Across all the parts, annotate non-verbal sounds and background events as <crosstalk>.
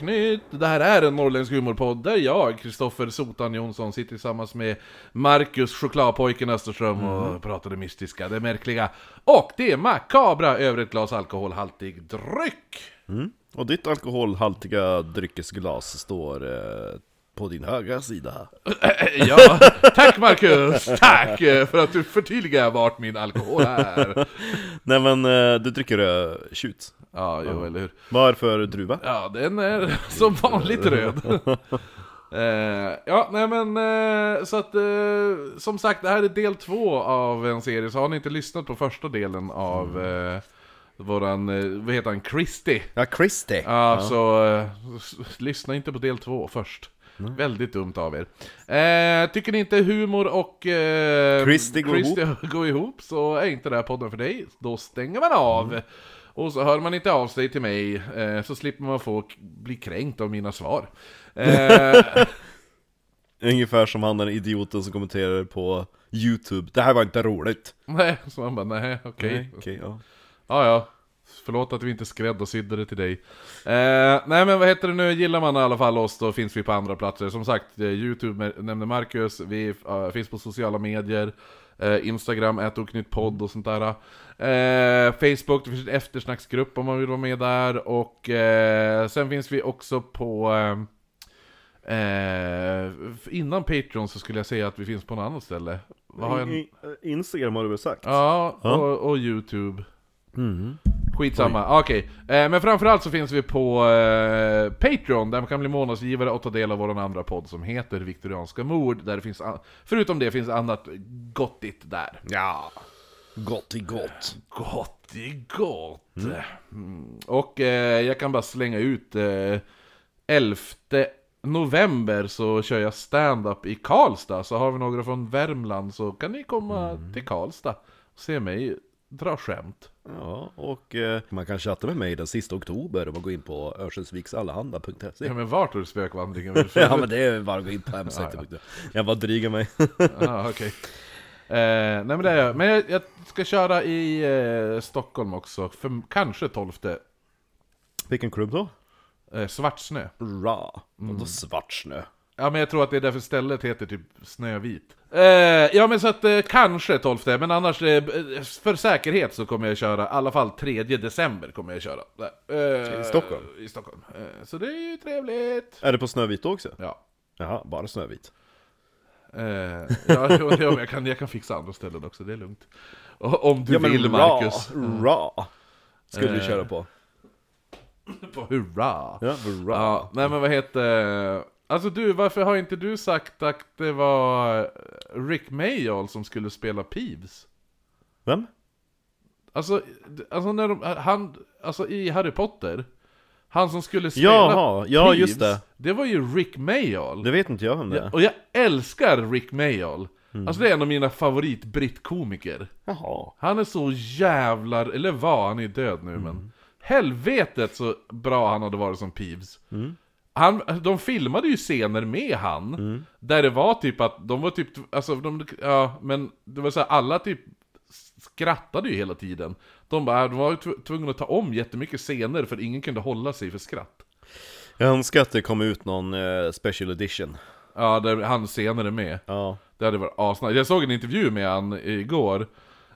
Du lyssnar på Oknytt! Det här är en norrländsk humorpodd där jag, Kristoffer Sotan Jonsson, sitter tillsammans med Marcus Chokladpojken Österström och pratar det mystiska, det märkliga och det makabra över ett glas alkoholhaltig dryck! Och ditt alkoholhaltiga dryckesglas står eh, på din högra sida. <laughs> Ja, tack Marcus! Tack eh, för att du förtydligar vart min alkohol är! <laughs> Nej men eh, du dricker uh, tjut. Ja, jo, eller hur? Vad är det för druva? Ja, den är <laughs> som vanligt röd. Eh, ja, nej men eh, så att eh, som sagt, det här är del två av en serie, så har ni inte lyssnat på första delen av eh, våran, eh, vad heter han, Christy? Ja, Christy. Ja, så eh, lyssna inte på del två först. Väldigt dumt av er. Eh, tycker ni inte humor och eh, Christy går <laughs> går ihop så är inte det här podden för dig. Då stänger man av. Mm. Och så hör man inte av sig till mig, eh, så slipper man få bli kränkt av mina svar. <laughs> Eh, Ungefär som han den idioten som kommenterar på Youtube. Det här var inte roligt. nej, så man bara, nej, okej. Nej, okej, ja. Ja, ja. Förlåt att vi inte skräddarsydde det till dig. Eh, nej men vad heter det nu, gillar man i alla fall oss då finns vi på andra platser. Som sagt, eh, Youtube nämnde Marcus, vi eh, finns på sociala medier. Eh, Instagram, podd och sånt där. Eh, Facebook, det finns en eftersnacksgrupp om man vill vara med där. Och eh, sen finns vi också på... Eh, innan Patreon så skulle jag säga att vi finns på något annat ställe. Har jag Instagram har du väl sagt? Ja, Ja. Och, och Youtube. Mhm. Skitsamma, okej. Eh, men framförallt så finns vi på eh, Patreon, där man kan bli månadsgivare och ta del av vår andra podd som heter Viktorianska mord, där det finns, förutom det finns annat gottigt där. Ja. Gott i gott. Gott i gott! Mm. Och eh, jag kan bara slänga ut eh, 11 november så kör jag stand-up i Karlstad, så har vi några från Värmland så kan ni komma till Karlstad och se mig dra skämt. Ja, och eh, man kan chatta med mig den sista oktober om man går in på örnsköldsviksallehanda.se Ja men vart har du spökvandringen? <laughs> Ja men det är bara att gå in på hemsidan. Jag bara drygar mig. <laughs> Ja, okej. Eh, nej men det är jag. Men jag, jag ska köra i eh, Stockholm också, för kanske 12 Vilken klubb då? eh, Svartsnö. Ra. Vadå svart snö? Ja men jag tror att det är därför stället heter typ Snövit. Eh, ja men så att eh, kanske 12 men annars eh, för säkerhet så kommer jag köra, i alla fall 3 december kommer jag köra. I Stockholm? I Stockholm. Så det är ju trevligt. Är det på Snövit också? Ja. Jaha, bara Snövit. Ja, jag, kan, jag kan fixa andra ställen också, det är lugnt. Om du vill Marcus. Ra, ra. Skulle du Eh. köra på. <laughs> På hurra! Ja, ra. Ja, nej men vad heter... Alltså du, varför har inte du sagt att det var Rick Mayall som skulle spela Peeves? Vem? Alltså, alltså när de, han, alltså i Harry Potter Han som skulle spela Jaha, ja, just det. Det var ju Rick Mayall Det vet inte jag vem det ja, är. Och jag älskar Rick Mayall Mm. Alltså det är en av mina favorit brittkomiker Jaha. Han är så jävlar, eller var, han är död nu Mm. men Helvetet så bra han hade varit som Peeves Mm. Han, De filmade ju scener med han Mm. Där det var typ att, de var typ, alltså de, ja men Det var så här, alla typ Skrattade ju hela tiden De bara, de var tvungna att ta om jättemycket scener för ingen kunde hålla sig för skratt Jag önskar att det kom ut någon eh, special edition. Ja, där hans scener är med Ja. Det hade varit asnice. Jag såg en intervju med han igår,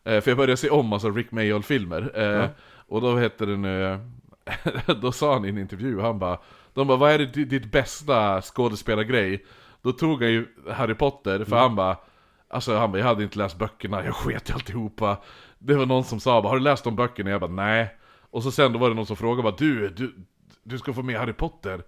eh, för jag började se om massa Rick Mayall-filmer. Eh, Och då hette det nu, <laughs> då sa han i en intervju, han bara De bara 'Vad är det, di- ditt bästa skådespelargrej?' Då tog han ju Harry Potter, för han bara Alltså han bara, jag hade inte läst böckerna, jag sket i alltihopa Det var någon som sa bara 'Har du läst de böckerna?' Jag bara 'Nej' Och så sen då var det någon som frågade bara 'Du, du, du ska få med Harry Potter'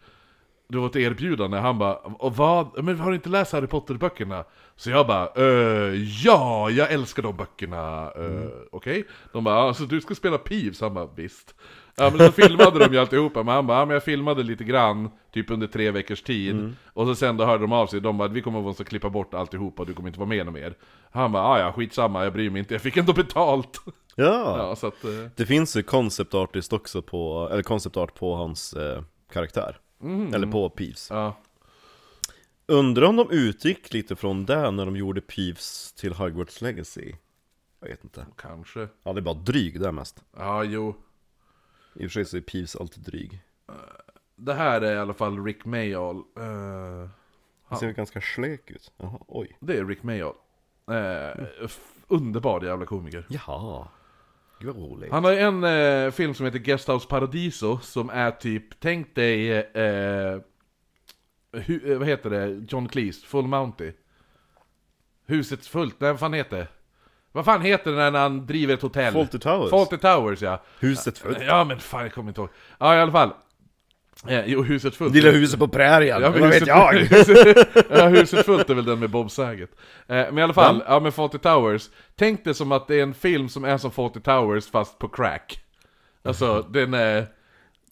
Det var ett erbjudande, han bara och vad? Men har du inte läst Harry Potter-böckerna? Så jag bara eh, ja, jag älskar de böckerna, uh, okej? De bara, alltså du ska spela Peeves? Han bara, visst Ja men så filmade de ju alltihopa, men han bara, ja, men jag filmade lite grann, typ under tre veckors tid Och så sen då hörde de av sig, de bara, vi kommer så klippa bort alltihopa, du kommer inte vara med något mer Han bara, "Ah, ja skitsamma, jag bryr mig inte, jag fick ändå betalt Ja. Ja, så att, eh, Det finns ju concept artist också på, eller concept art på hans eh, karaktär. Eller på Peeves. ja Undrar om de utgick lite från det när de gjorde Peeves till Hogwarts Legacy? Jag vet inte. kanske Ja, det är bara dryg där mest. Ja, jo I och för sig så är Peeves alltid dryg. Det här är i alla fall Rick Mayall. Eh, Han ser ju ganska slek ut. Jaha, oj. det är Rick Mayall. Eh, f- underbar jävla komiker. Jaha. Gud vad roligt. Han har ju en eh, film som heter Guesthouse Paradiso, som är typ, tänk dig, eh, hu, eh, vad heter det, John Cleese, Full Mounty. Huset fullt, nej vad fan heter det? Vad fan heter det när han driver ett hotell? Fawlty Towers. Fawlty Towers ja. Huset fullt. Ja men fan jag kommer inte ihåg. Ja i alla fall. Eh, jo, huset fullt. Lilla huset på prärien, Ja, vad men vet jag? <laughs> Huset, ja, huset fullt är väl den med Bob Saget. Eh, men i alla fall, ja men Fawlty Towers. Tänk det som att det är en film som är som Fawlty Towers fast på crack. Alltså den är...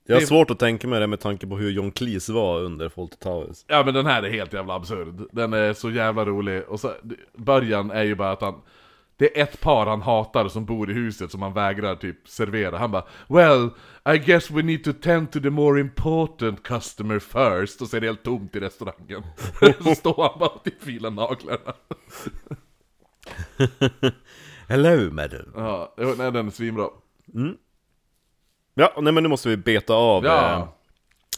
Jag har svårt att tänka mig det med tanke på hur John Cleese var under Fawlty Towers. Ja men den här är helt jävla absurd. Den är så jävla rolig. Och så, början är ju bara att han... Det är ett par han hatar som bor i huset som han vägrar typ servera. Han bara Well, I guess we need to tend to the more important customer first. Och så är det helt tomt i restaurangen. <laughs> så står han bara och typ filar naglarna. <laughs> Hello madam. Ja, nej den är svinbra. Ja, nej men nu måste vi beta av Ja. eh,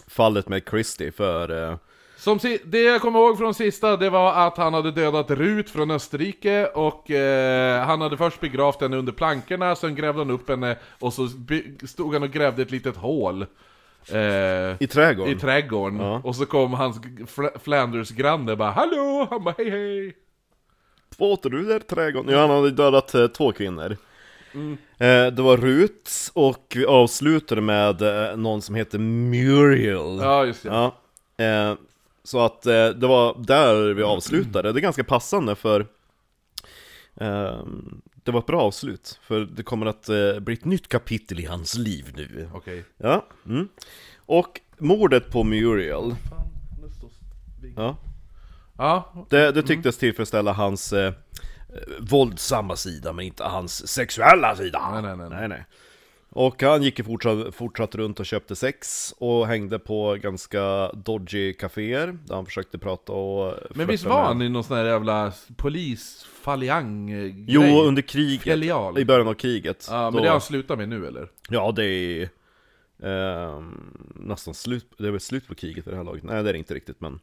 fallet med Christie för... Eh, Som si- det jag kommer ihåg från sista, det var att han hade dödat Rut från Österrike och eh, han hade först begravt henne under plankorna, sen grävde han upp henne och så stod han och grävde ett litet hål. Eh, I trädgården? I trädgården. Ja. Och så kom hans Fla- Flanders-granne bara 'Hallå!' Han bara 'Hej hej!' Båter du där trädgården? Ja, han hade dödat eh, två kvinnor. Mm. Eh, det var Rut, och vi avslutade med eh, någon som heter Muriel. Ja, just det. Ja. Så att eh, det var där vi avslutade. Det är ganska passande för eh, det var ett bra avslut. För det kommer att eh, bli ett nytt kapitel i hans liv nu. Okej. Ja. Mm. Och mordet på Muriel. Fan, nu står Ja. Ja, Det, det tycktes tillfredsställa hans eh, eh, våldsamma sida, men inte hans sexuella sida. Nej, nej, nej. nej, nej. Och han gick ju fortsatt, fortsatt runt och köpte sex och hängde på ganska dodgy kaféer där han försökte prata och men visst var med- han i någon sån här jävla polisfaliang Jo, under kriget, Filial. i början av kriget. Ja, men då- det har han slutat med nu eller? Ja, det är ehm, nästan slut, det är väl slut på kriget för det här laget? Nej, det är det inte riktigt, men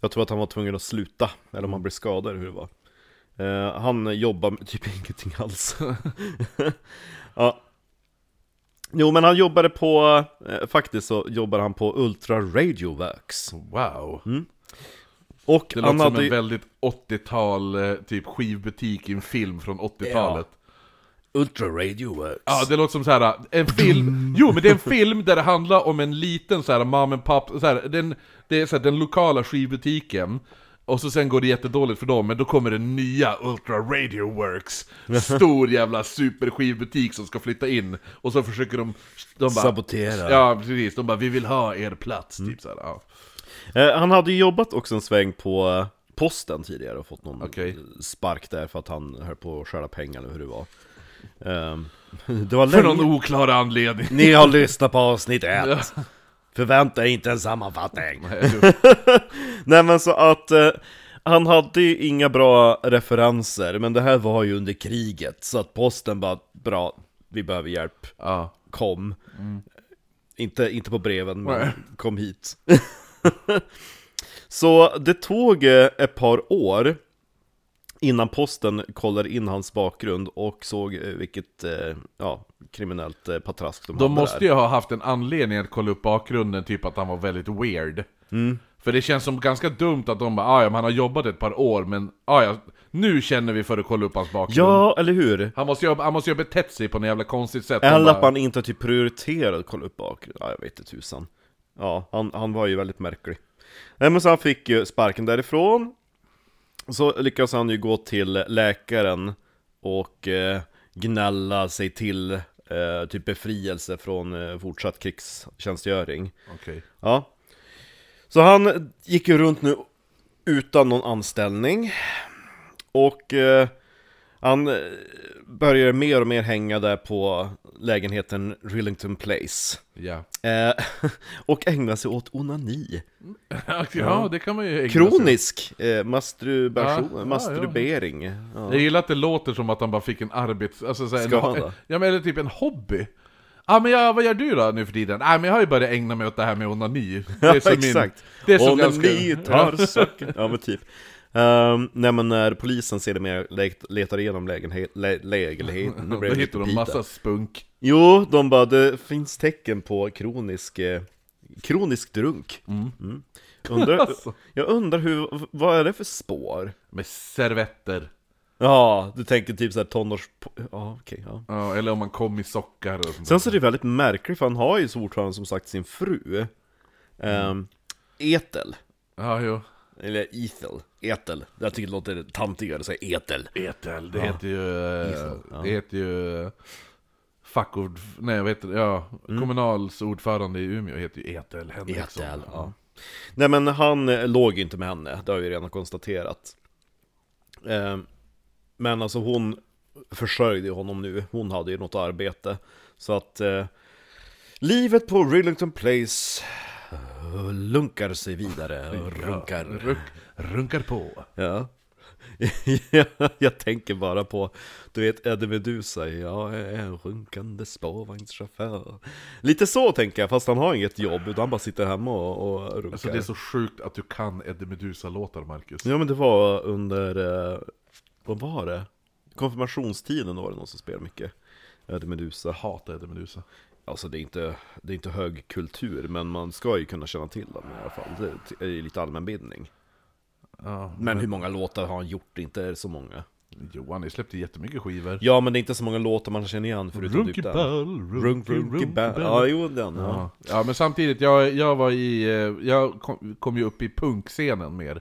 jag tror att han var tvungen att sluta, eller om han blev skadad, hur det var. Eh, han jobbar med typ <laughs> ingenting alls. <laughs> ja. Jo, men han jobbade på, eh, faktiskt så jobbade han på Ultra Radio Works. Wow. Och Det han låter som hade en väldigt 80-tal, eh, typ skivbutik i en film från 80-talet. Ultra Radio Works. Ja, det låter som så här en film, jo men det är en film där det handlar om en liten så här mom and pop, så här, den, det är så här, den lokala skivbutiken och så sen går det jättedåligt för dem, men då kommer den nya Ultra Radio Works <laughs> Stor jävla superskivbutik som ska flytta in Och så försöker de, de bara, Sabotera. Ja precis, de bara 'Vi vill ha er plats' typ så här, ja. Eh, han hade ju jobbat också en sväng på eh, posten tidigare och fått någon Okej. spark där för att han höll på att stjäla pengar eller hur det var. Ehm, <laughs> det var För någon oklar anledning Ni har lyssnat på avsnitt ett. <laughs> Förvänta er inte en sammanfattning. <laughs> Nej men så att eh, han hade ju inga bra referenser, men det här var ju under kriget, så att posten bara bra, vi behöver hjälp, Ja, kom. Inte, inte på breven, men Nej. kom hit. <laughs> så det tog eh, ett par år innan posten kollade in hans bakgrund och såg eh, vilket eh, ja, kriminellt eh, patrask de, De hade måste där. ju ha haft en anledning att kolla upp bakgrunden, typ att han var väldigt weird. Mm. För det känns som ganska dumt att de bara ah, ja, han har jobbat ett par år, men ah, ja, nu känner vi för att kolla upp hans bakgrund. Ja, eller hur? Han måste ju ha, han måste ju ha betett sig på något jävla konstigt sätt. Eller bara, att man inte typ prioriterade att kolla upp bakgrund. Ja, jag vet inte tusan. Ja, han, han var ju väldigt märklig. Nej men så han fick ju sparken därifrån. Så lyckades han ju gå till läkaren och eh, gnälla sig till eh, typ befrielse från eh, fortsatt krigstjänstgöring. Okej. Ja. Så han gick ju runt nu utan någon anställning. Och eh, han eh, började mer och mer hänga där på lägenheten Rillington Place. Ja. Eh, <laughs> och ägna sig åt onani. <laughs> ja, det kan man ju ägna sig. Kronisk eh, masturbation, Ja, masturbering. Ja. Jag gillar att det låter som att han bara fick en arbets... Alltså, så här, Ska en? Ja men eller typ en hobby. Ja men ja, vad gör du då nu för tiden? Nej men jag har ju börjat ägna mig åt det här med onani. <laughs> Det är så exakt. det är så Och ganska... tar söken. Ja men typ. Um, nej men när polisen ser det mer letar igenom lägenhet, lä, lägenheten, <laughs> Då blir det lite hittar de pita. massa spunk. Jo, de bara, det finns tecken på kronisk, eh, kronisk drunk. Mm. Undrar, <laughs> Alltså. jag undrar hur, vad är det för spår? Med servetter. Ja, du tänker typ såhär tonårs... Ja, okej, ja. Ja, eller om man kom i sockar och sånt Sen så är det väldigt märkligt, för han har ju fortfarande som sagt sin fru. Um, Ethel. Ja, jo. Eller Ethel. Ethel. Jag tycker det låter tantigare att säga Ethel. Etel, det heter ju... eh, Ethel, ja. Det heter ju... eh, Fackord... Nej, jag vet inte, ja. Kommunals ordförande i Umeå heter ju Etel Henriksson. Ethel, ja. Nej men han eh, låg ju inte med henne, det har vi redan konstaterat. Men alltså hon försörjde ju honom nu, hon hade ju något arbete. Så att eh, livet på Rillington Place lunkar sig vidare, och runkar. Runk, runkar på. <laughs> Ja. jag tänker bara på, du vet Eddie Meduza, jag är en runkande spårvagnschaufför. Lite så tänker jag, fast han har inget jobb, utan han bara sitter hemma och, och runkar. Alltså det är så sjukt att du kan Eddie Meduza-låtar, Marcus. Ja men det var under, eh, vad var det? Konfirmationstiden var det någon som spelade mycket Eddie Meduza. Jag hatar Eddie Meduza. Alltså det är inte, det är inte hög kultur, men man ska ju kunna känna till dem i alla fall. Det är ju lite allmänbildning. Ja, Men hur många låtar har han gjort? Inte är det så många. Johan, ni släppte jättemycket skivor. Ja men det är inte så många låtar man känner igen förutom Runky typ den. bell, Runk, runky, runky bell. Ja, jo den. Ja. Ja. ja, men samtidigt, jag, jag var i... eh, Jag kom, kom ju upp i punkscenen mer.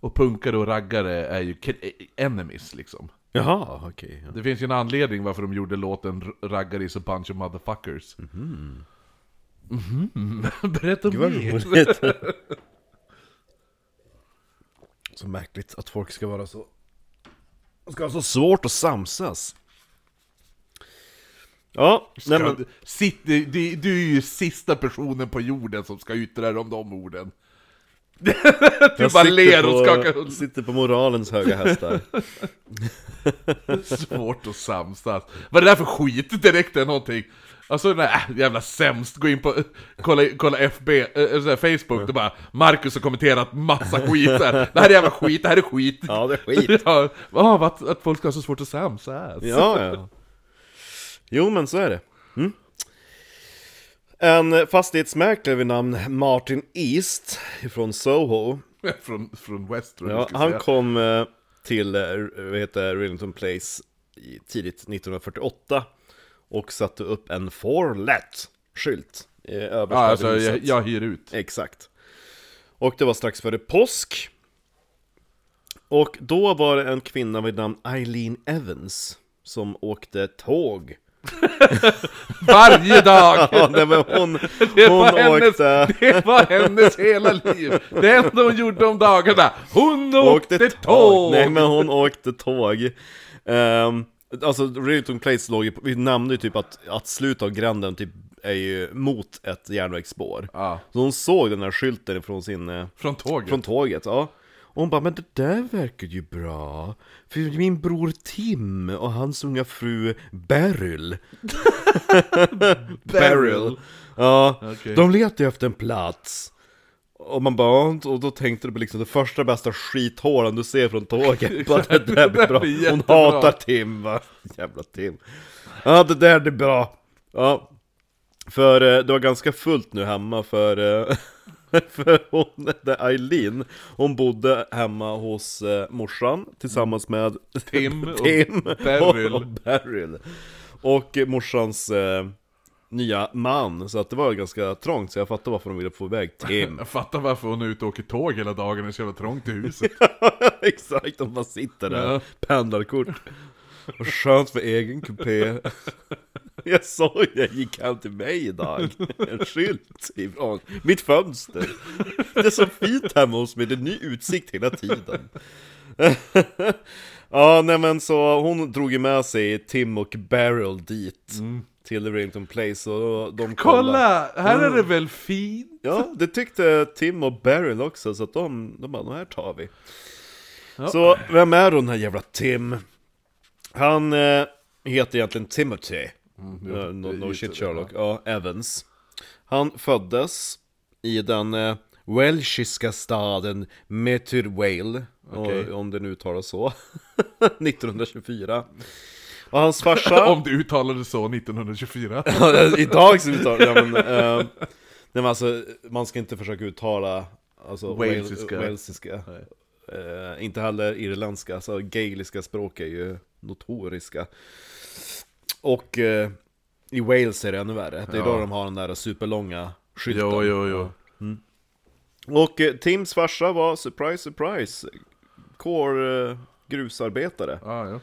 Och punkare och raggare är ju enemies liksom. Jaha, okej. ja. Det finns ju en anledning varför de gjorde låten R- Raggare is a bunch of motherfuckers. Mhm. <laughs> Berätta Gud vad mer! roligt. <laughs> så märkligt att folk ska vara så... Ska ha så svårt att samsas. Ja, nej men... Sitt, du, du, du är ju sista personen på jorden som ska yttra dig om de orden. Du bara ler och skakar huvudet. Sitter på moralens höga hästar. <laughs> Svårt att samsas. Vad är det där för skit direkt eller någonting? Alltså nej, äh, jävla sämst, gå in på, kolla, kolla FB, äh, så här, Facebook, det bara Marcus har kommenterat massa skit där. Det här är jävla skit, det här är skit. Ja, det är skit. <laughs> Ja, ah, att, att folk ska ha så svårt att samsas. Ja, ja. Jo, men så är det. Mm. En fastighetsmäklare vid namn Martin East från Soho. <laughs> från, från West Ja, han säga. kom eh, till eh, vad heter Rillington Place tidigt 1948 och satte upp en For Let-skylt eh, överst Ja, alltså jag, jag hyr ut. Exakt. Och det var strax före påsk. Och då var det en kvinna vid namn Eileen Evans som åkte tåg. <laughs> Varje dag! Ja, nej, men hon, <laughs> Det hon var, hennes, det var hennes hela liv! Det enda hon gjorde om dagarna, hon åkte, åkte tåg! Nej men hon åkte tåg. Um, alltså Rillington Place låg ju, vi nämnde ju typ att, att slutet av gränden typ är ju mot ett järnvägsspår. Ja, Så hon såg den här skylten från sin, eh, från tåget. från tåget, ja. Och hon bara, men det där verkar ju bra. För min bror Tim och hans unga fru Beryl. <laughs> Beryl. Ja, Okej. de letar ju efter en plats. Och man bara, och då tänkte du på liksom det första bästa skithålen du ser från tåget. Bara, det där blir <laughs> bra. Hon hatar Tim va. Jävla Tim. Ja, det där blir bra. Ja. För eh, det var ganska fullt nu hemma för, eh, <laughs> <laughs> för hon, Eileen, hon bodde hemma hos eh, morsan tillsammans med Tim <laughs> och Tim Beryl. och, och Beryl. Och morsans eh, nya man, så att det var ganska trångt så jag fattar varför de ville få iväg Tim. <laughs> Jag fattar varför hon är ute och åker tåg hela dagen, det är så jävla trångt i huset. Exakt, de bara sitter där, Ja. pendlarkort. Och skönt för egen kupé. <laughs> Jag såg det, gick hem till mig idag. <laughs> En skylt ifrån mitt fönster. Det är så fint hemma hos mig, det är ny utsikt hela tiden. <laughs> Ja, nej men så hon drog ju med sig Tim och Beryl dit. Till Rillington Place och de kollade. Kolla! Här är det väl fint? Ja, det tyckte Tim och Beryl också, så att de, de bara, de här tar vi. Ja. Så, vem är då den här jävla Tim? Han eh, heter egentligen Timothy. Mm, no, no gissade shit. Sherlock. Ja, Evans. Han föddes i den uh, welshiska staden Meturvale, Okej. om det nu uttalas så, <laughs> 1924. Och hans farsa... <laughs> Om det uttalades så 1924. <laughs> Ja, Idag så uttalar ja, men, eh, nej, men alltså, man ska inte försöka uttala alltså, Walesiska. wal- walesiska. Eh, inte heller irländska, alltså gaeliska språk är ju notoriska. Och eh, i Wales är det ännu värre, det är Ja. då de har den där superlånga skylten. Jo, jo, jo. Och eh, Tims farsa var, surprise, surprise, kår eh, grusarbetare. Ah, ja.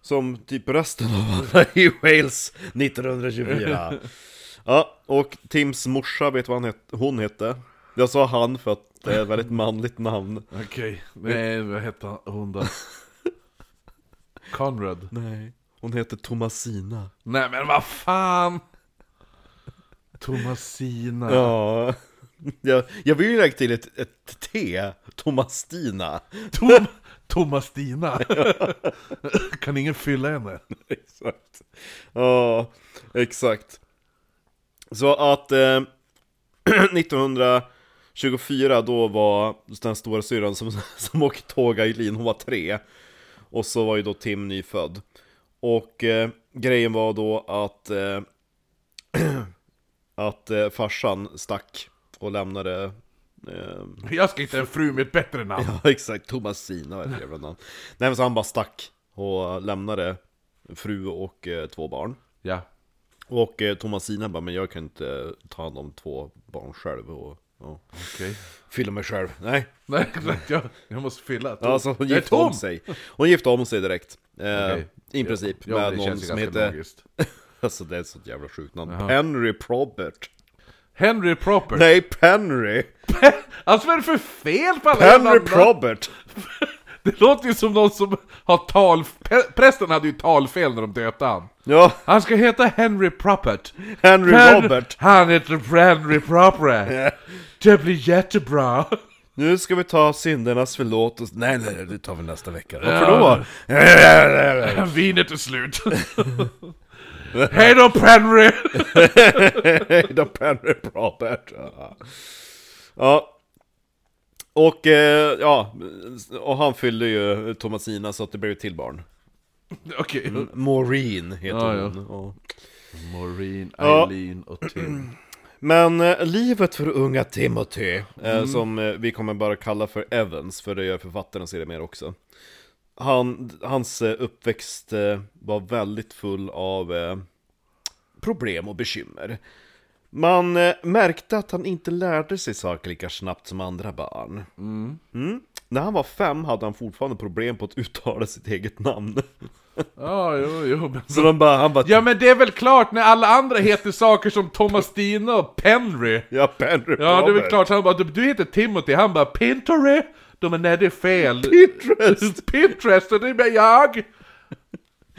Som typ resten av alla i Wales 1924 <laughs> Ja, och Tims morsa, vet vad han het, hon hette? Jag sa han för att det är ett väldigt manligt namn Okej, nej vad hette hon då? <laughs> Conrad? Nej Hon heter Thomasina. Nej men vad fan! Thomasina. Ja. Jag, jag vill ju lägga till ett, ett T, Thomastina. Tom, Thomastina. <laughs> kan ingen fylla henne? <laughs> Exakt. Ja, exakt. Så att eh, <clears throat> 1924 då var den stora syrran som, <laughs> som åkte tåg Eileen, hon var tre. Och så var ju då Tim nyfödd Och eh, grejen var då att eh, <clears throat> Att eh, farsan stack och lämnade eh, Jag ska hitta en fru med ett bättre namn. <laughs> Ja exakt, Thomasina var ett jävla namn Nej men så han bara stack och lämnade fru och eh, två barn Ja. Och eh, Thomasina bara, men jag kan inte ta hand om två barn själv och ja, Okej. fylla mig själv Nej, Nej <laughs> exakt, jag, jag måste fylla. Tom. alltså hon jag är gifte om sig Hon gifte om sig direkt eh, Okej. I princip, Ja, med det någon som heter. <laughs> Alltså det är ett sånt jävla sjukt namn Jaha. Henry Probert Henry Proper. Nej, Penry! Alltså vad är det för fel på alla namn? Probert! <laughs> Det låter ju som någon som har tal... Prästen hade ju talfel när de döpte han. Ja, Han ska heta Henry Propert. Henry Hen- Robert! Han heter Henry Propert. <laughs> Det blir jättebra. Nu ska vi ta syndernas förlåtelse Nej nej, nej, det tar vi nästa vecka Ja. Varför då? <laughs> Vinet är slut. <laughs> Hej då Henry! Då Penry Robert ja. ja Och eh, ja Och han fyllde ju Thomasina så att det blev ett till barn <laughs> Okej. Maureen heter Ja, ja. hon ja. Maureen, Ja. Eileen och Tim. <clears throat> Men eh, livet för unga Timothy, eh, som eh, vi kommer bara kalla för Evans, för det gör författaren ser det mer också. Han, hans eh, uppväxt eh, var väldigt full av problem och bekymmer. Man eh, märkte att han inte lärde sig saker lika snabbt som andra barn. Mm. När han var fem hade han fortfarande problem på att uttala sitt eget namn. <laughs> Ja, jo, jo. Men... <laughs> Så de bara, han bara, Ja men det är väl klart när alla andra heter saker som Thomastina och Penry. ja, Penry Ja det är väl klart, han bara du, du heter Timothy, han bara Pinterest. De bara nej det är fel. Pinterest! <laughs> Pinterest, och det är jag!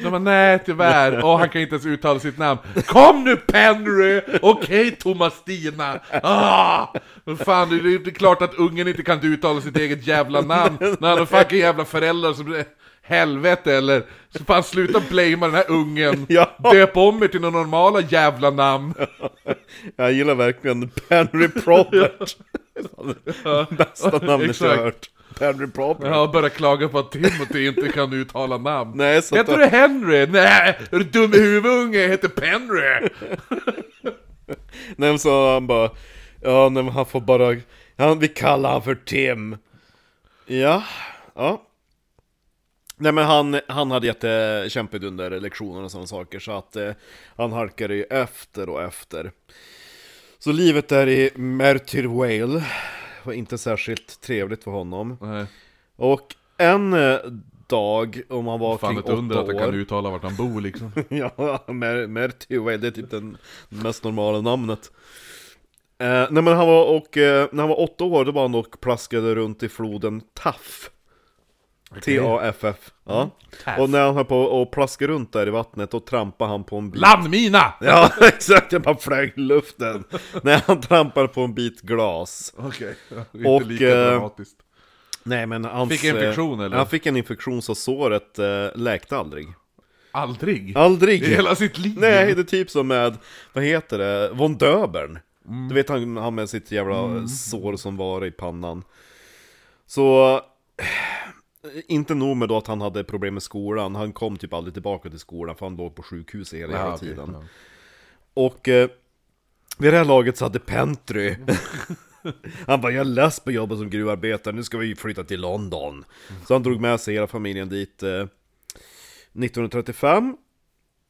De bara nej tyvärr, och han kan inte ens uttala sitt namn. Kom nu Penry! Okej Thomastina! Ah! Men fan, det är, det är klart att ungen inte kan uttala sitt eget jävla namn när han har fucking jävla föräldrar som helvete eller så fan sluta blamea den här ungen. <laughs> Ja. Döp om er till några normala jävla namn. Jag gillar verkligen Penry Probert <laughs> Bästa namnet jag har hört Penry Probert Ja, börjar klaga på att Timothy inte kan uttala namn. Nej, så att- Heter du Henry? Nej, är du dum i huvudet unge? Jag heter Penry! <laughs> Nej men så han bara Ja nej, men han får bara han, Vi kallar han för Tim Ja, ja Nej men han, han hade jättekämpigt under lektionerna och sådana saker så att eh, Han halkade ju efter och efter Så livet där i Mertyr Vale Var inte särskilt trevligt för honom. Nej, Och en eh, dag, om han var fan kring ett åtta under att han år kan uttala vart han bor liksom. <laughs> Ja, Mer Mertio, det är typ den mest normala namnet. Eh, Nej men han var, och eh, när han var åtta år, då var han och plaskade runt i floden Taff T-A-F-F Ja Taff. Och när han höll på och plaskade runt där i vattnet, då trampade han på en bit Landmina! Ja <laughs> exakt, jag bara flög i luften <laughs> När han trampade på en bit glas Okej, <laughs> inte Och, lika eh, dramatiskt. Nej men hans, Fick infektion, eh, eller? Han fick en infektion så såret eh, läkte aldrig Aldrig? Aldrig! I hela sitt liv? Nej, det är typ som med, vad heter det, von Döbern. Mm. Du vet han, han med sitt jävla sår som var i pannan. Så, inte nog med då att han hade problem med skolan, han kom typ aldrig tillbaka till skolan för han låg på sjukhus hela, hela tiden. ja. Och eh, vid det här laget så hade Pentry <laughs> Han bara, jag är less på jobbet som gruvarbetare, nu ska vi flytta till London Så han drog med sig hela familjen dit eh, 1935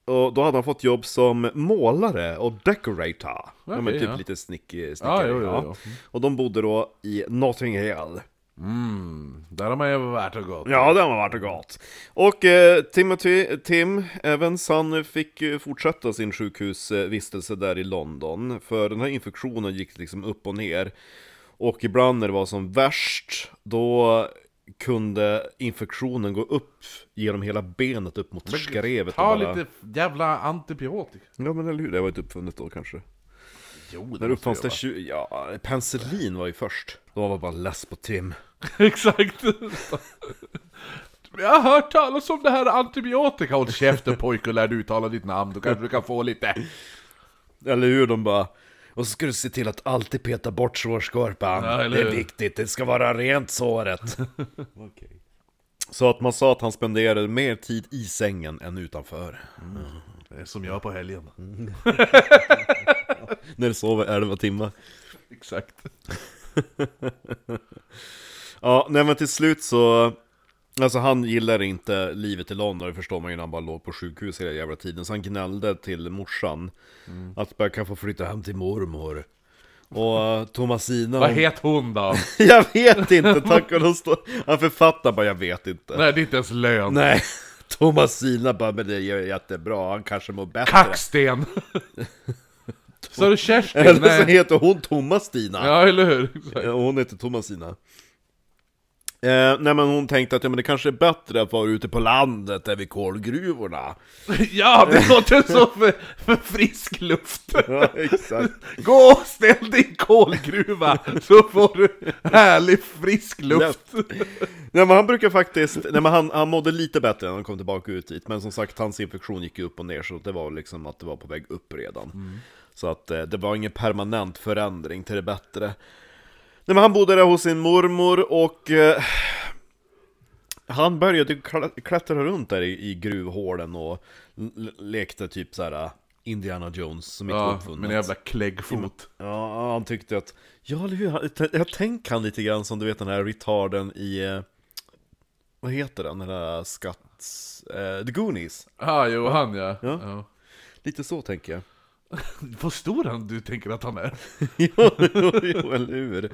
Och då hade han fått jobb som målare och decorator ja, men Typ ja. lite snick, snickare jo, jo, ja. jo. Och de bodde då i Notting Hill Mm, där har man ju varit och gått. Ja, det har varit och gott. Och eh, Timothy, Tim Evans, han fick eh, fortsätta sin sjukhusvistelse där i London. För den här infektionen gick liksom upp och ner. Och ibland när det var som värst, då kunde infektionen gå upp genom hela benet upp mot skrevet. Ta bara... lite jävla antibiotika. Ja men eller hur, det var inte uppfunnet då kanske. Jo, När uppfanns det 20... Ja, penicillin var ju först. Då var man bara less på Tim. <laughs> Exakt. Jag har hört talas om det här antibiotika. Håll käften pojke och lär dig uttala ditt namn, då kanske du kan få lite. Eller hur, de bara Och så ska du se till att alltid peta bort sårskorpan. Ja, Det är viktigt, det ska vara rent såret. <laughs> Så att man sa att han spenderade mer tid i sängen än utanför. Det är som jag på helgen. <laughs> När du sover 11 timmar. Exakt. Ja, nej men till slut så Alltså han gillade inte livet i London, det förstår man ju när han bara låg på sjukhus hela jävla tiden Så han gnällde till morsan Att jag kan få flytta hem till mormor Och eh, Thomasina Vad hon- het hon då? <laughs> Jag vet inte, <laughs> tack och lov stå... Han författar bara, jag vet inte Nej, det är inte ens lön. Nej, <laughs> Thomasina bara, men det är jättebra, han kanske mår bättre Kacksten! Sa du Kerstin? Eller så heter hon Thomas-Stina Ja, eller hur? Exakt. Hon heter Thomasina eh, Nej men hon tänkte att ja, men det kanske är bättre att vara ute på landet, där vid kolgruvorna. <laughs> Ja, det låter så för, för frisk luft. <laughs> Ja, exakt. Gå och ställ dig i kolgruva, så får du härlig frisk luft. Nej men han brukar faktiskt, nej men han, han mådde lite bättre när han kom tillbaka ut dit Men som sagt, hans infektion gick ju upp och ner så det var liksom att det var på väg upp redan. Så att eh, det var ingen permanent förändring till det bättre Nej men han bodde där hos sin mormor och eh, Han började kla- klättra runt där i, i gruvhålen och lekte typ så här Indiana Jones som inte Ja, uppfunnet med en jävla kläggfot. Ja, han tyckte att... Ja, eller hur? Jag tänker han lite grann som du vet den här retarden i... eh, Vad heter den? Den där skatts... Eh, The Goonies. Ja, jo, han ja. Ja. ja. Lite så tänker jag. <laughs> Vad stor han du tänker att han är? <laughs> jo, jo, eller hur?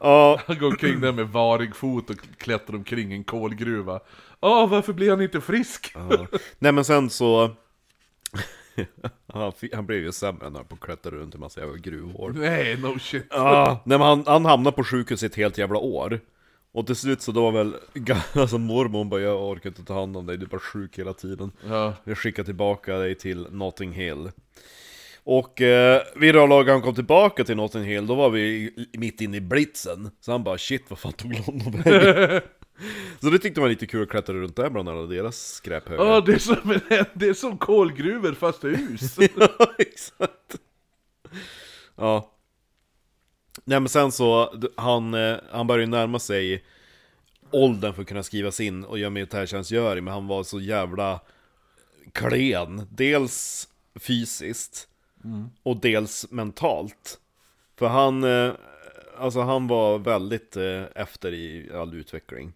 Ja, Han går omkring där med varig fot och klättrar omkring en kolgruva. Ja, varför blir han inte frisk? ja. Nej men sen så... <laughs> han, han blev ju sämre när han på att klättra runt i massa jävla gruvhål. Nej, no shit. Ja, nej, men han, han hamnade på sjukhus i ett helt jävla år Och till slut så då var väl, <laughs> alltså mormor hon bara 'Jag orkar inte ta hand om dig, du är bara sjuk hela tiden' Ja. Jag skickar tillbaka dig till Notting Hill Och eh, här laget han kom tillbaka till Notting Hill, då var vi mitt inne i blitzen Så han bara 'Shit, vad fan tog London vägen?' <laughs> Så det tyckte man var lite kul att klättra runt där bland alla deras skräphögar Ja, det är som, <laughs> det är som kolgruvor fast hus. ja, exakt. Ja. Nej men sen så, han, eh, han började närma sig åldern för att kunna skrivas in och göra militärtjänstgöring, men han var så jävla klen. Dels fysiskt, och dels mentalt. För han, eh, alltså han var väldigt eh, efter i all utveckling.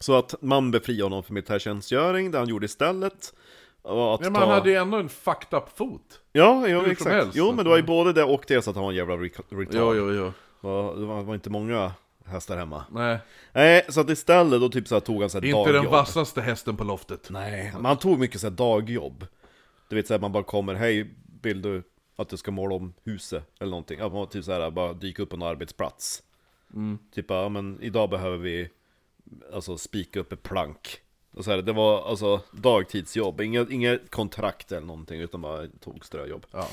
Så att man befriade honom från militärtjänstgöring, det han gjorde istället var att Men man ta... hade ju ändå en fucked up fot. Ja, jo som exakt. helst, jo, men alltså. det var ju både det och det så att han var en jävla re- retard. Jo, jo. Och Det var, var inte många hästar hemma. Nej, Nej, så att istället då typ så här tog han så här inte dagjobb. den vassaste hästen på loftet. Nej, men han tog mycket så här dagjobb. Du vet så här, man bara kommer, hej, vill du att du ska måla om huset? Eller någonting. Att man typ så här, bara dyka upp på en arbetsplats. Mm. Typ ja men idag behöver vi Alltså spika upp ett plank. Och så här, det var alltså dagtidsjobb, inget, inget kontrakt eller någonting utan bara tog ströjobb. Ja.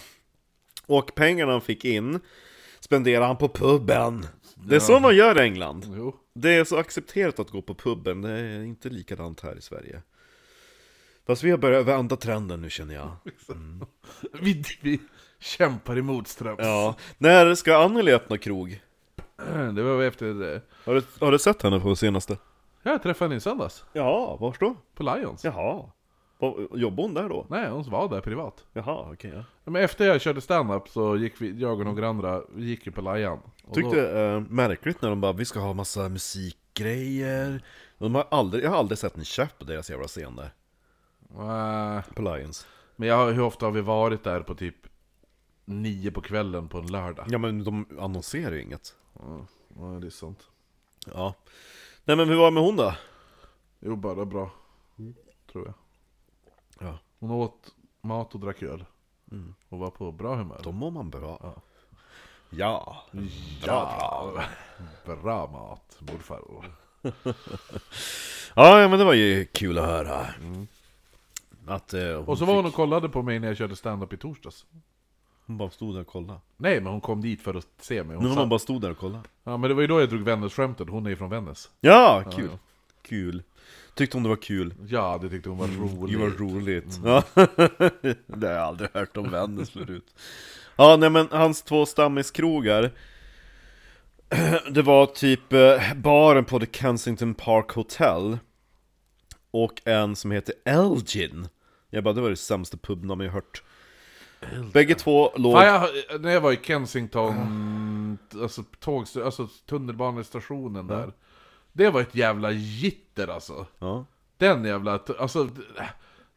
Och pengarna han fick in spenderade han på puben. Det är så man gör i England. Jo. Det är så accepterat att gå på puben, det är inte likadant här i Sverige. Fast vi har börjat vända trenden nu känner jag. <laughs> Vi, vi kämpar emot ströms. Ja. När ska Anneli öppna krog? Det var efter... eh, Har du, har du sett henne på senaste? Jag träffade henne i söndags. Ja, vars då? På Lions. Jaha. Jobbar hon där då? Nej, hon var där privat. Jaha, okej. ja. Ja, Men efter jag körde stand-up så gick vi, jag och några andra, vi gick ju på Lion. Och Tyckte då- det är märkligt när de bara 'Vi ska ha massa musikgrejer' De har aldrig, jag har aldrig sett en käpp på deras jävla scen där Äh, På Lions men jag, hur ofta har vi varit där på typ nio på kvällen på en lördag? Ja men de annonserar ju inget ja det är sant. Ja Nej men hur var det med hon då? Jo, bara bra. Tror jag. Ja. Hon åt mat och drack öl. Och var på bra humör. Då mår man bra Ja, Ja, bra mat, morfar. ja, ja men det var ju kul att höra Att eh, hon, Och så var hon och kollade på mig när jag körde stand-up i torsdags. Hon bara stod där och kollade Nej, men hon kom dit för att se mig. Hon man bara stod där och kollade Ja, men det var ju då jag drog Vännäs-skämtet. Hon är ju från Vännäs. Ja, kul ja. Kul Tyckte hon det var kul? Ja, det tyckte hon var roligt. Det var roligt. Ja. <laughs> det har jag aldrig hört om Vännäs förut. Ja, nej men hans två stammiskrogar <clears throat> Det var typ eh, baren på The Kensington Park Hotel Och en som heter Elgin Jag bara, det var det sämsta pubnamn jag hört Bägge två låg... Fan, jag, när jag var i Kensington, alltså, tåg, alltså tunnelbanestationen där. Det var ett jävla jitter alltså. Ja, Den jävla, alltså,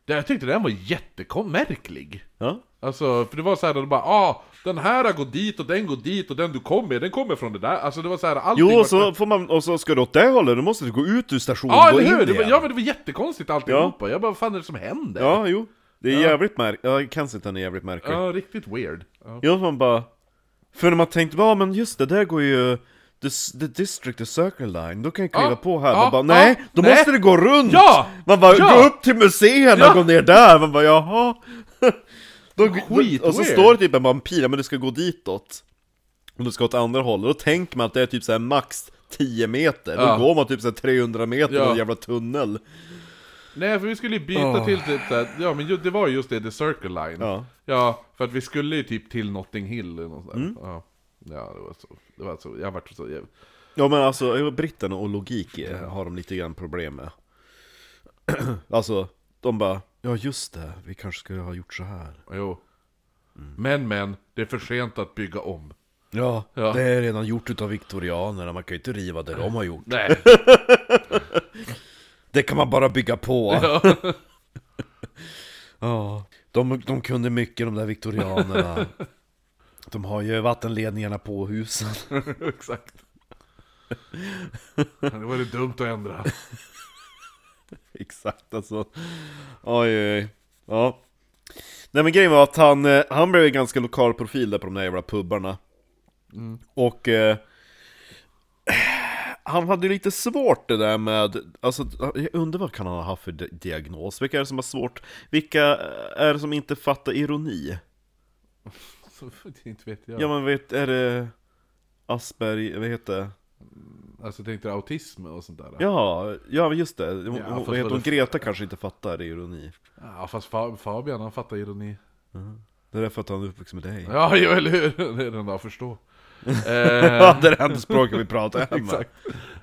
det, jag tyckte den var jättemärklig. ja, Alltså, för det var så här, att de bara ah, den här går dit och den går dit och den du kommer, den kommer från det där. Alltså det var så här, allting Jo, var- och så får man, och så ska du åt det hållet, då måste du gå ut ur stationen Ja, och gå in hur? Var, igen. ja, men det var jättekonstigt alltihopa. Jag bara, vad fan är det som händer? Ja, jo Det är jävligt märkligt, ja, Kensington är jävligt märkligt Ja, riktigt weird. Ja. Ja, man bara... För när man tänkte, ja men just det, där går ju the, the district, the circle line, då kan jag kliva Ja, på här. ja, man bara, nej, ja, då nej. måste det gå runt! Ja, Man bara, ja. gå upp till museerna Ja. och gå ner där! Man bara, jaha? <laughs> då, Skit och så weird. står det typ en ja, men du ska gå ditåt. Om du ska åt andra hållet, då tänker man att det är typ såhär max 10 meter, Ja. då går man typ såhär 300 meter Ja. i en jävla tunnel. Nej, för vi skulle ju byta Åh. till typ såhär, ja men ju, det var ju just det, the circle line. Ja. Ja, för att vi skulle ju typ till Notting Hill eller något sånt där. Mm. Ja. ja, det var så, det var så, jag vart så, jag, Ja men alltså, britterna och logik eh, har de lite grann problem med <clears throat> Alltså, de bara Ja just det, vi kanske skulle ha gjort så här jo. Mm. Men men, det är för sent att bygga om. Ja, Ja. det är redan gjort utav viktorianerna, man kan ju inte riva det de har gjort Nej. <laughs> Det kan man bara bygga på. Ja, <laughs> Ja. de, de kunde mycket de där viktorianerna. De har ju vattenledningarna på husen. <laughs> Exakt. Det var det dumt att ändra. <laughs> Exakt alltså. Oj oj Ja. Nej men grejen var att han, eh, han blev en ganska lokal profil där på de där jävla pubbarna. Och eh, Han hade lite svårt det där med Alltså jag undrar vad kan han ha haft för di- diagnos? Vilka är det som har svårt? Vilka är det som inte fattar ironi? <laughs> Inte vet jag. Ja men vet, är det Asperger, vad heter det? Alltså tänkte du autism och sånt där? Ja, ja just det, hon, Ja, hon, hon? Greta kanske inte fattar ironi Ja, fast Fa- Fabian han fattar ironi. Det är därför att han är uppvuxen med dig Ja, <laughs> eller hur? Det är den där förstå. Eh, <laughs> det är det enda språket vi pratar hemma exakt.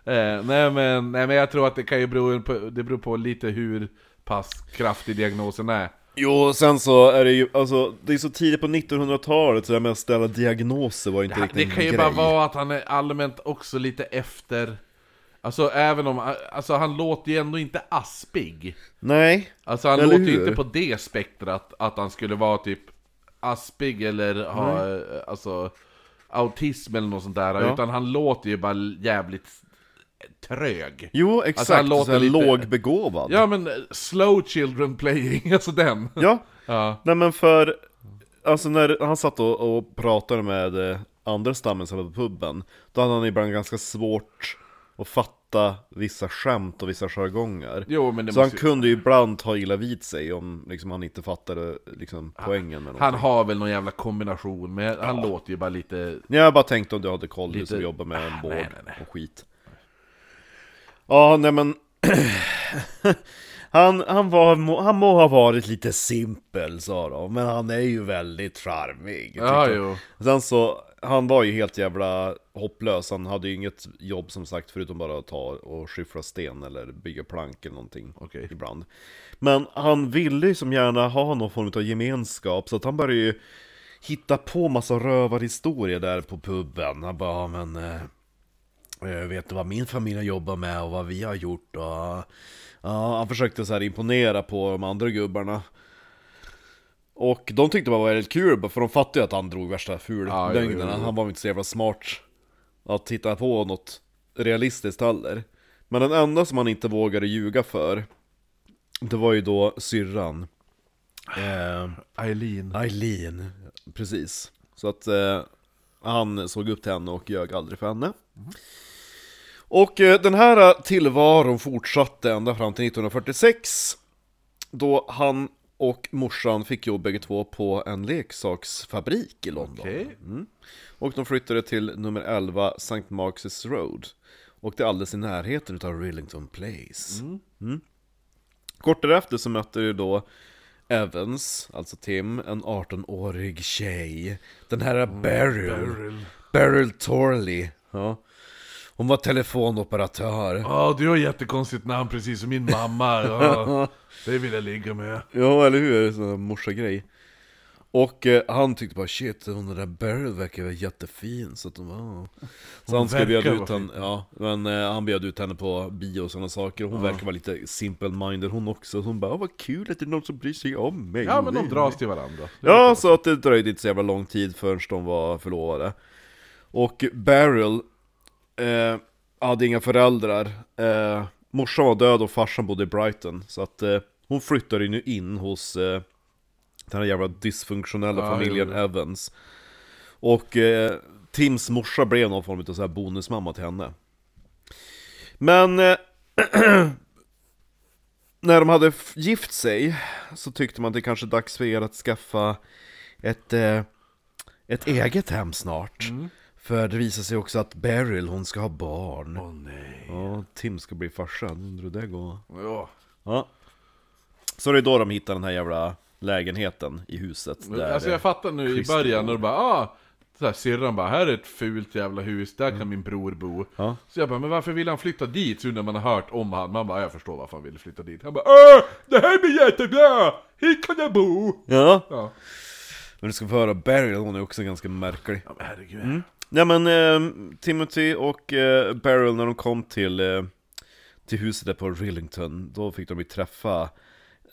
Eh, nej, men, nej men jag tror att det kan ju bero på, det beror på lite hur pass kraftig diagnosen är. Jo, sen så är det ju, alltså det är så tidigt på 1900-talet så det här med att ställa diagnoser var inte Det, riktigt det en kan ju grej. bara vara att han är allmänt också lite efter Alltså även om, alltså han låter ju ändå inte aspig Nej, Alltså han Eller låter ju hur? inte på det spektrat att han skulle vara typ aspig eller ha, alltså autism eller något sånt där Ja. Utan han låter ju bara jävligt trög. Jo exakt, Alltså, han låter lite- lågbegåvad. Ja men eh, slow children playing, <laughs> alltså den. Ja, Ja, nej men för, alltså när han satt och, och pratade med eh, andra stammen som var på puben Då hade han ibland ganska svårt att fatta vissa skämt och vissa jargonger jo men det Så han måste ju, kunde ju ibland ta illa vid sig om liksom, han inte fattade liksom, poängen med Han har väl någon jävla kombination, men han låter ju bara lite Jag bara tänkte om du hade koll, du Lite- som jobbar med en Ah, vård nej, nej, nej. och skit Ja, nej men <clears throat> Han, han, var, må- han må ha varit lite simpel sa de, men han är ju väldigt charmig. Ja, jo. Sen så, han var ju helt jävla hopplös, han hade ju inget jobb som sagt förutom bara att ta och skyffla sten eller bygga plank eller någonting Okej. ibland. Men han ville ju som gärna ha någon form av gemenskap, så att han började ju hitta på massa rövarhistorier där på puben. Han bara, men... Eh, eh, vet du vad min familj har jobbat med och vad vi har gjort och... Ja, han försökte så här imponera på de andra gubbarna. Och de tyckte det var väldigt kul, för de fattade ju att han drog värsta Ja, jo, jo. Han var inte så jävla smart att hitta på något realistiskt heller. Men den enda som han inte vågade ljuga för, det var ju då syrran. Eh, Eileen. Eileen, precis. Så att eh, han såg upp till henne och ljög aldrig för henne. Och eh, den här tillvaron fortsatte ända fram till 1946. Då han och morsan fick jobb bägge två på en leksaksfabrik i London. Okej. Mm. Och de flyttade till nummer 11 St. Mark's Road. Och det är alldeles i närheten utav Rillington Place. Mm. Kort därefter så mötte ju då Evans, alltså Tim, en 18-årig tjej. Den här Beryl. Beryl. Beryl Torley. Ja. Hon var telefonoperatör. Ja, du har jättekonstigt namn precis som min mamma. Ja, <laughs> det vill jag ligga med. Ja, eller hur? Sån här morsa-grej. Och eh, han tyckte bara shit, hon där Beryl verkar väl jättefin så att de. Så han bjöd verkar ut vara henne, ja, men eh, han bjöd ut henne på bio och sådana saker Hon verkar vara lite simple-minded hon också, så hon bara "Åh, vad kul att det är någon som bryr sig om mig Ja, men de dras till varandra. Ja, så att det dröjde inte så jävla lång tid förrän de var förlovade Och Beryl eh, hade inga föräldrar eh, Morsan var död och farsan bodde i Brighton Så att eh, hon flyttade ju nu in hos eh, den här jävla dysfunktionella Ja, familjen jo. Evans Och eh, Tims morsa blev någon form av så här bonusmamma till henne Men eh, <clears throat> när de hade gift sig så tyckte man att det kanske är dags för er att skaffa ett, eh, ett eget hem snart. Mm. För det visar sig också att Beryl, hon ska ha barn. Åh nej. Ja, Tim ska bli farsa, undrar hur det går. Ja. Ja. Så det är då de hittar den här jävla lägenheten i huset. Där Alltså jag fattar nu i början när du bara ah, så här, syrran bara, här är ett fult jävla hus, där kan min bror bo. Mm. Ja. Så jag bara, men varför vill han flytta dit? Så när man har hört om han, man bara, jag förstår varför han ville flytta dit. Han bara, Åh, det här blir jättebra! Hit kan jag bo! Ja, Ja, men du ska få höra Beryl, hon är också ganska märklig. ja men herregud. Mm. Ja men eh, Timothy och eh, Beryl när de kom till, eh, till huset där på Rillington, då fick de ju träffa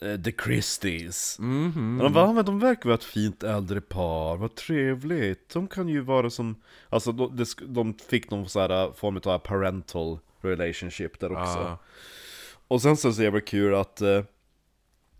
eh, The Christies. Mhm. Och de bara, "Ah, men de verkar vara ett fint äldre par, vad trevligt. De kan ju vara som, alltså de, de, fick någon så här form av parental relationship där också. Ja. Och sen så är det så jävla kul att eh,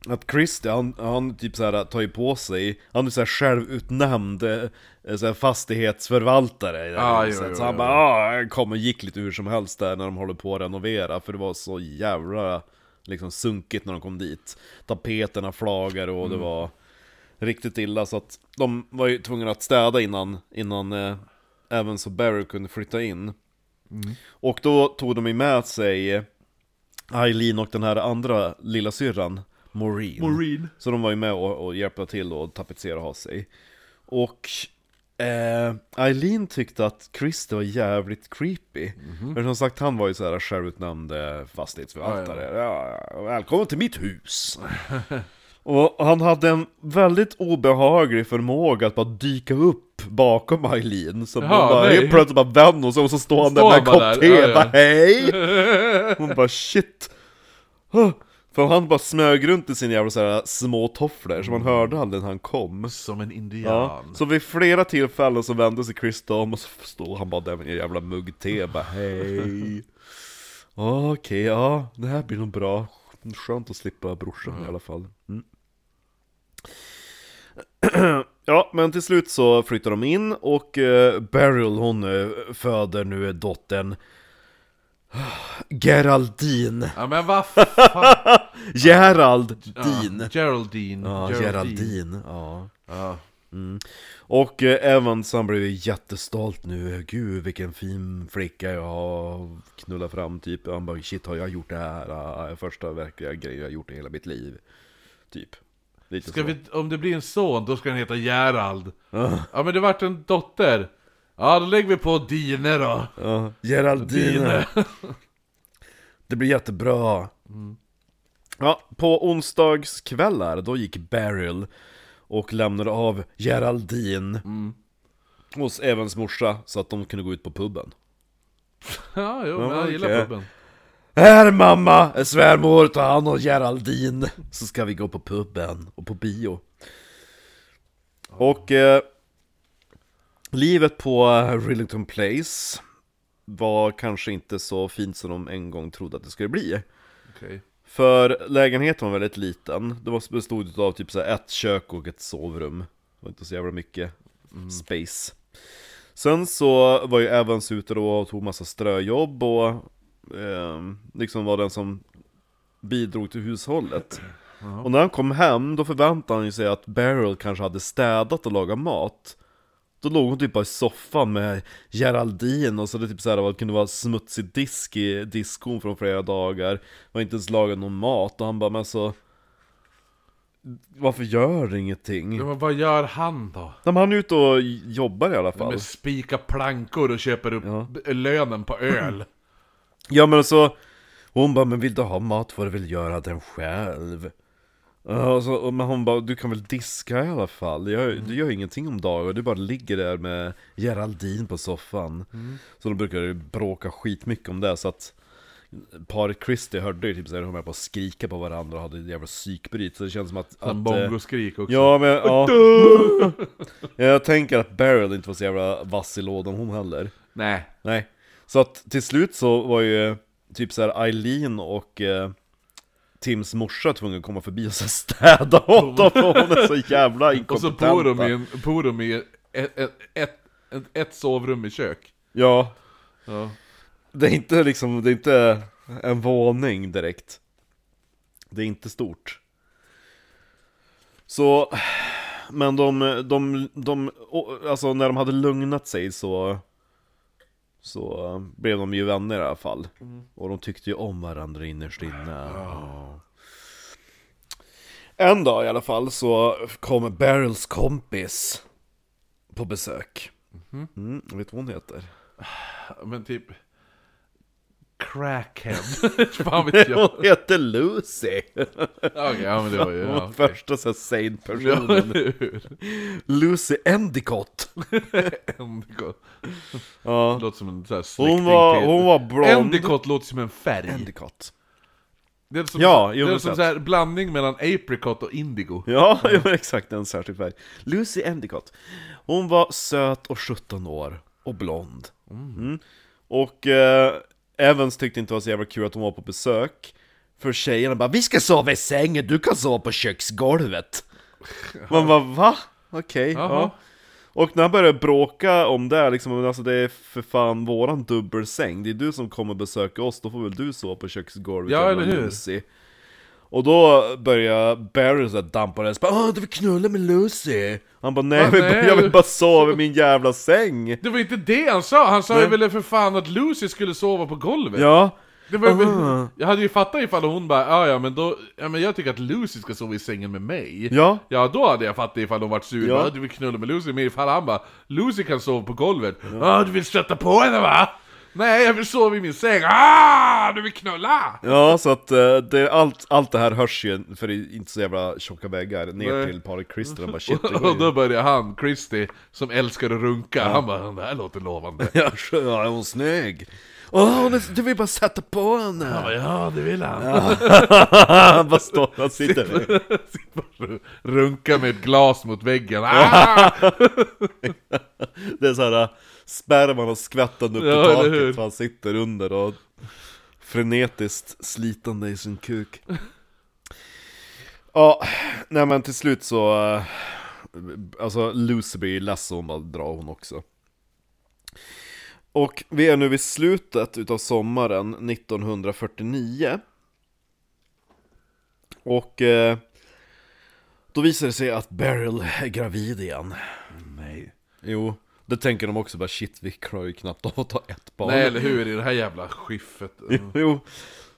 att Christer, han, han typ såhär tar ju på sig, han är såhär självutnämnd eh, såhär fastighetsförvaltare i det här Ah, huset. jo, jo, Så han jo. bara ah, kom och gick lite hur som helst där när de håller på att renovera, för det var så jävla liksom sunkigt när de kom dit. Tapeterna flagade och det Mm. var riktigt illa så att de var ju tvungna att städa innan, innan eh, även så Barry kunde flytta in. Mm. Och då tog de ju med sig Eileen och den här andra lilla syrran Maureen. Maureen. Så de var ju med och, och hjälpte till och tapetsera ha sig. Och eh, Eileen tyckte att Chris var jävligt creepy. Men som sagt, han var ju så här självutnämnd fastighetsförvaltare. Ja, ja, välkommen till mitt hus! <laughs> och han hade en väldigt obehaglig förmåga att bara dyka upp bakom Eileen. Så hon bara, nej. helt plötsligt bara vänd och så, och så står han där med en kopp te, Ja, ja. hej! <laughs> Hon bara shit! För han bara smög runt i sin jävla så här små tofflor, så man hörde aldrig när han kom. Som en indian. Ja, så vid flera tillfällen så vände sig Chris om och så stod han bara där med en jävla mugg te, bara hej. <laughs> Okej, ja, det här blir nog bra. Skönt att slippa brorsan i alla fall. Mm. <clears throat> ja, men till slut så flyttar de in och uh, Beryl hon eh, föder nu dottern Geraldine. Ja men vad fan. <laughs> Geraldine. Ja, Geraldine. Ja, Geraldine. Ja. Ja. Och eh, Evans han blev jättestolt nu, gud vilken fin flicka jag har knullat fram typ Han bara shit har jag gjort det här? Ah, första verkliga grejen jag har gjort i hela mitt liv Typ Lite Ska så. vi, om det blir en son, då ska den heta Gerald. <laughs> Ja men det vart en dotter. Ja, då lägger vi på Dine då. Ja, Geraldine. Det blir jättebra. Ja, på onsdagskvällar då gick Beryl och lämnade av Geraldine hos Evans morsa så att de kunde gå ut på puben. <laughs> Ja, jo, Ja, jag gillar okej. puben. Här mamma, svärmor, ta hand om Geraldine. Så ska vi gå på puben och på bio. Och eh, Livet på Rillington Place Var kanske inte så fint som de en gång trodde att det skulle bli. Okej. För lägenheten var väldigt liten. Det var bestod av typ så ett kök och ett sovrum. Det var inte så jävla mycket space. Sen så var ju Evans ute då och tog massa ströjobb och eh, liksom var den som bidrog till hushållet. Och när han kom hem, då förväntade han sig att Beryl kanske hade städat och lagat mat Då låg hon typ bara i soffan med Geraldine och så det typ såhär, det kunde vara smutsig disk i diskon från flera dagar Var inte ens lagat någon mat och han bara men så Varför gör du ingenting? Ja, men vad gör han då? Nej, men han är ute och jobbar i alla fall Med spika plankor och köper upp Ja. lönen på öl. <clears throat> Ja men så Hon bara, men vill du ha mat får du väl göra den själv och så, men hon bara, du kan väl diska i alla fall? Du gör, du gör ingenting om dagen, du bara ligger där med Geraldine på soffan Så de brukar bråka skitmycket om det så att Paret Christie hörde ju typ såhär, de höll på att skrika på varandra och hade ett jävla psykbryt Så det känns som att, att eh, bongoskrik också. Ja men ja Jag tänker att Beryl inte var så jävla vass i lådan hon heller Nej. Nej. Så att till slut så var ju typ så här Eileen och eh, Tims morsa tvungen att komma förbi och så städa åt dem för hon är så jävla Och så bor de i, en, bor de i ett, ett, ett, ett, sovrum i kök. Ja, Ja. det är inte liksom, det är inte en våning direkt. Det är inte stort. Så, men de, de, de, alltså när de hade lugnat sig så Så blev de ju vänner i alla fall. Och de tyckte ju om varandra innerst inne. Ja. En dag i alla fall så kom Beryls kompis På besök. Mm, Vet du vad hon heter? Men typ... Crackhead. <laughs> Fan vet jag. Hon heter Lucy! Okej, ja men det var ju... Ja, okej. första så här sane personen? Lucy Endicott! <laughs> Endicott. Ja. Låter som en sån här släkting Hon var, hon var blond Endicott låter som en färg. Endicott Det är som, Ja, det jo, är men som så här blandning mellan apricot och indigo. Ja, <laughs> ja exakt en särskild färg Lucy Endicott Hon var söt och 17 år och blond mm. Och eh, Evans tyckte inte det var så jävla kul att hon var på besök För tjejerna bara 'Vi ska sova i sängen, du kan sova på köksgolvet' <laughs> Man bara va? Okej, Jaha. ja Och när han började bråka om det, liksom, men alltså det är för fan våran dubbelsäng Det är du som kommer besöka oss, då får väl du sova på köksgolvet Ja, eller hur? Lucy. Och då börjar Barry såhär dampa bara Åh, du vill knulla med Lucy! Han bara nej, Va, jag vill, nej. jag vill bara sova i min jävla säng! Det var inte det han sa, han sa ju väl för fan att Lucy skulle sova på golvet. Ja, Det var, väl- Aha. jag hade ju fattat ifall hon bara ja ja men då, ja men jag tycker att Lucy ska sova i sängen med mig. ja, Ja då hade jag fattat ifall hon vart sur, Ja. ja. du vill knulla med Lucy, men ifall han bara Lucy kan sova på golvet, ja du vill stötta på henne va? Nej jag vill sova i min säng, ah du vill knulla! ja så att eh, det, allt, allt det här hörs ju, för det är inte så jävla tjocka väggar, ner Nej. till paret Christer och bara shit, det <laughs> går Och då börjar han, Christy, som älskar att runka, han bara det här låter lovande. <laughs> Ja, ja, är hon snygg? Åh, hon är- du vill bara sätta på henne! Han bara, ja det vill han. <laughs> Han bara står, han sitter där. Sitter och Runka med ett glas mot väggen, ah! Det är såhär sperman och skvättande upp Ja, i taket för han sitter under och frenetiskt slitande i sin kuk. Ja, nej men till slut så eh, Alltså Lucy blir ledsen och bara drar hon också. Och vi är nu vid slutet utav sommaren 1949 Och eh, Då visar det sig att Beryl är gravid igen. Nej. Jo, det tänker de också bara shit, vi klarar ju knappt av att ta ett barn. Nej eller hur, i det här jävla skiffet. <laughs> Jo,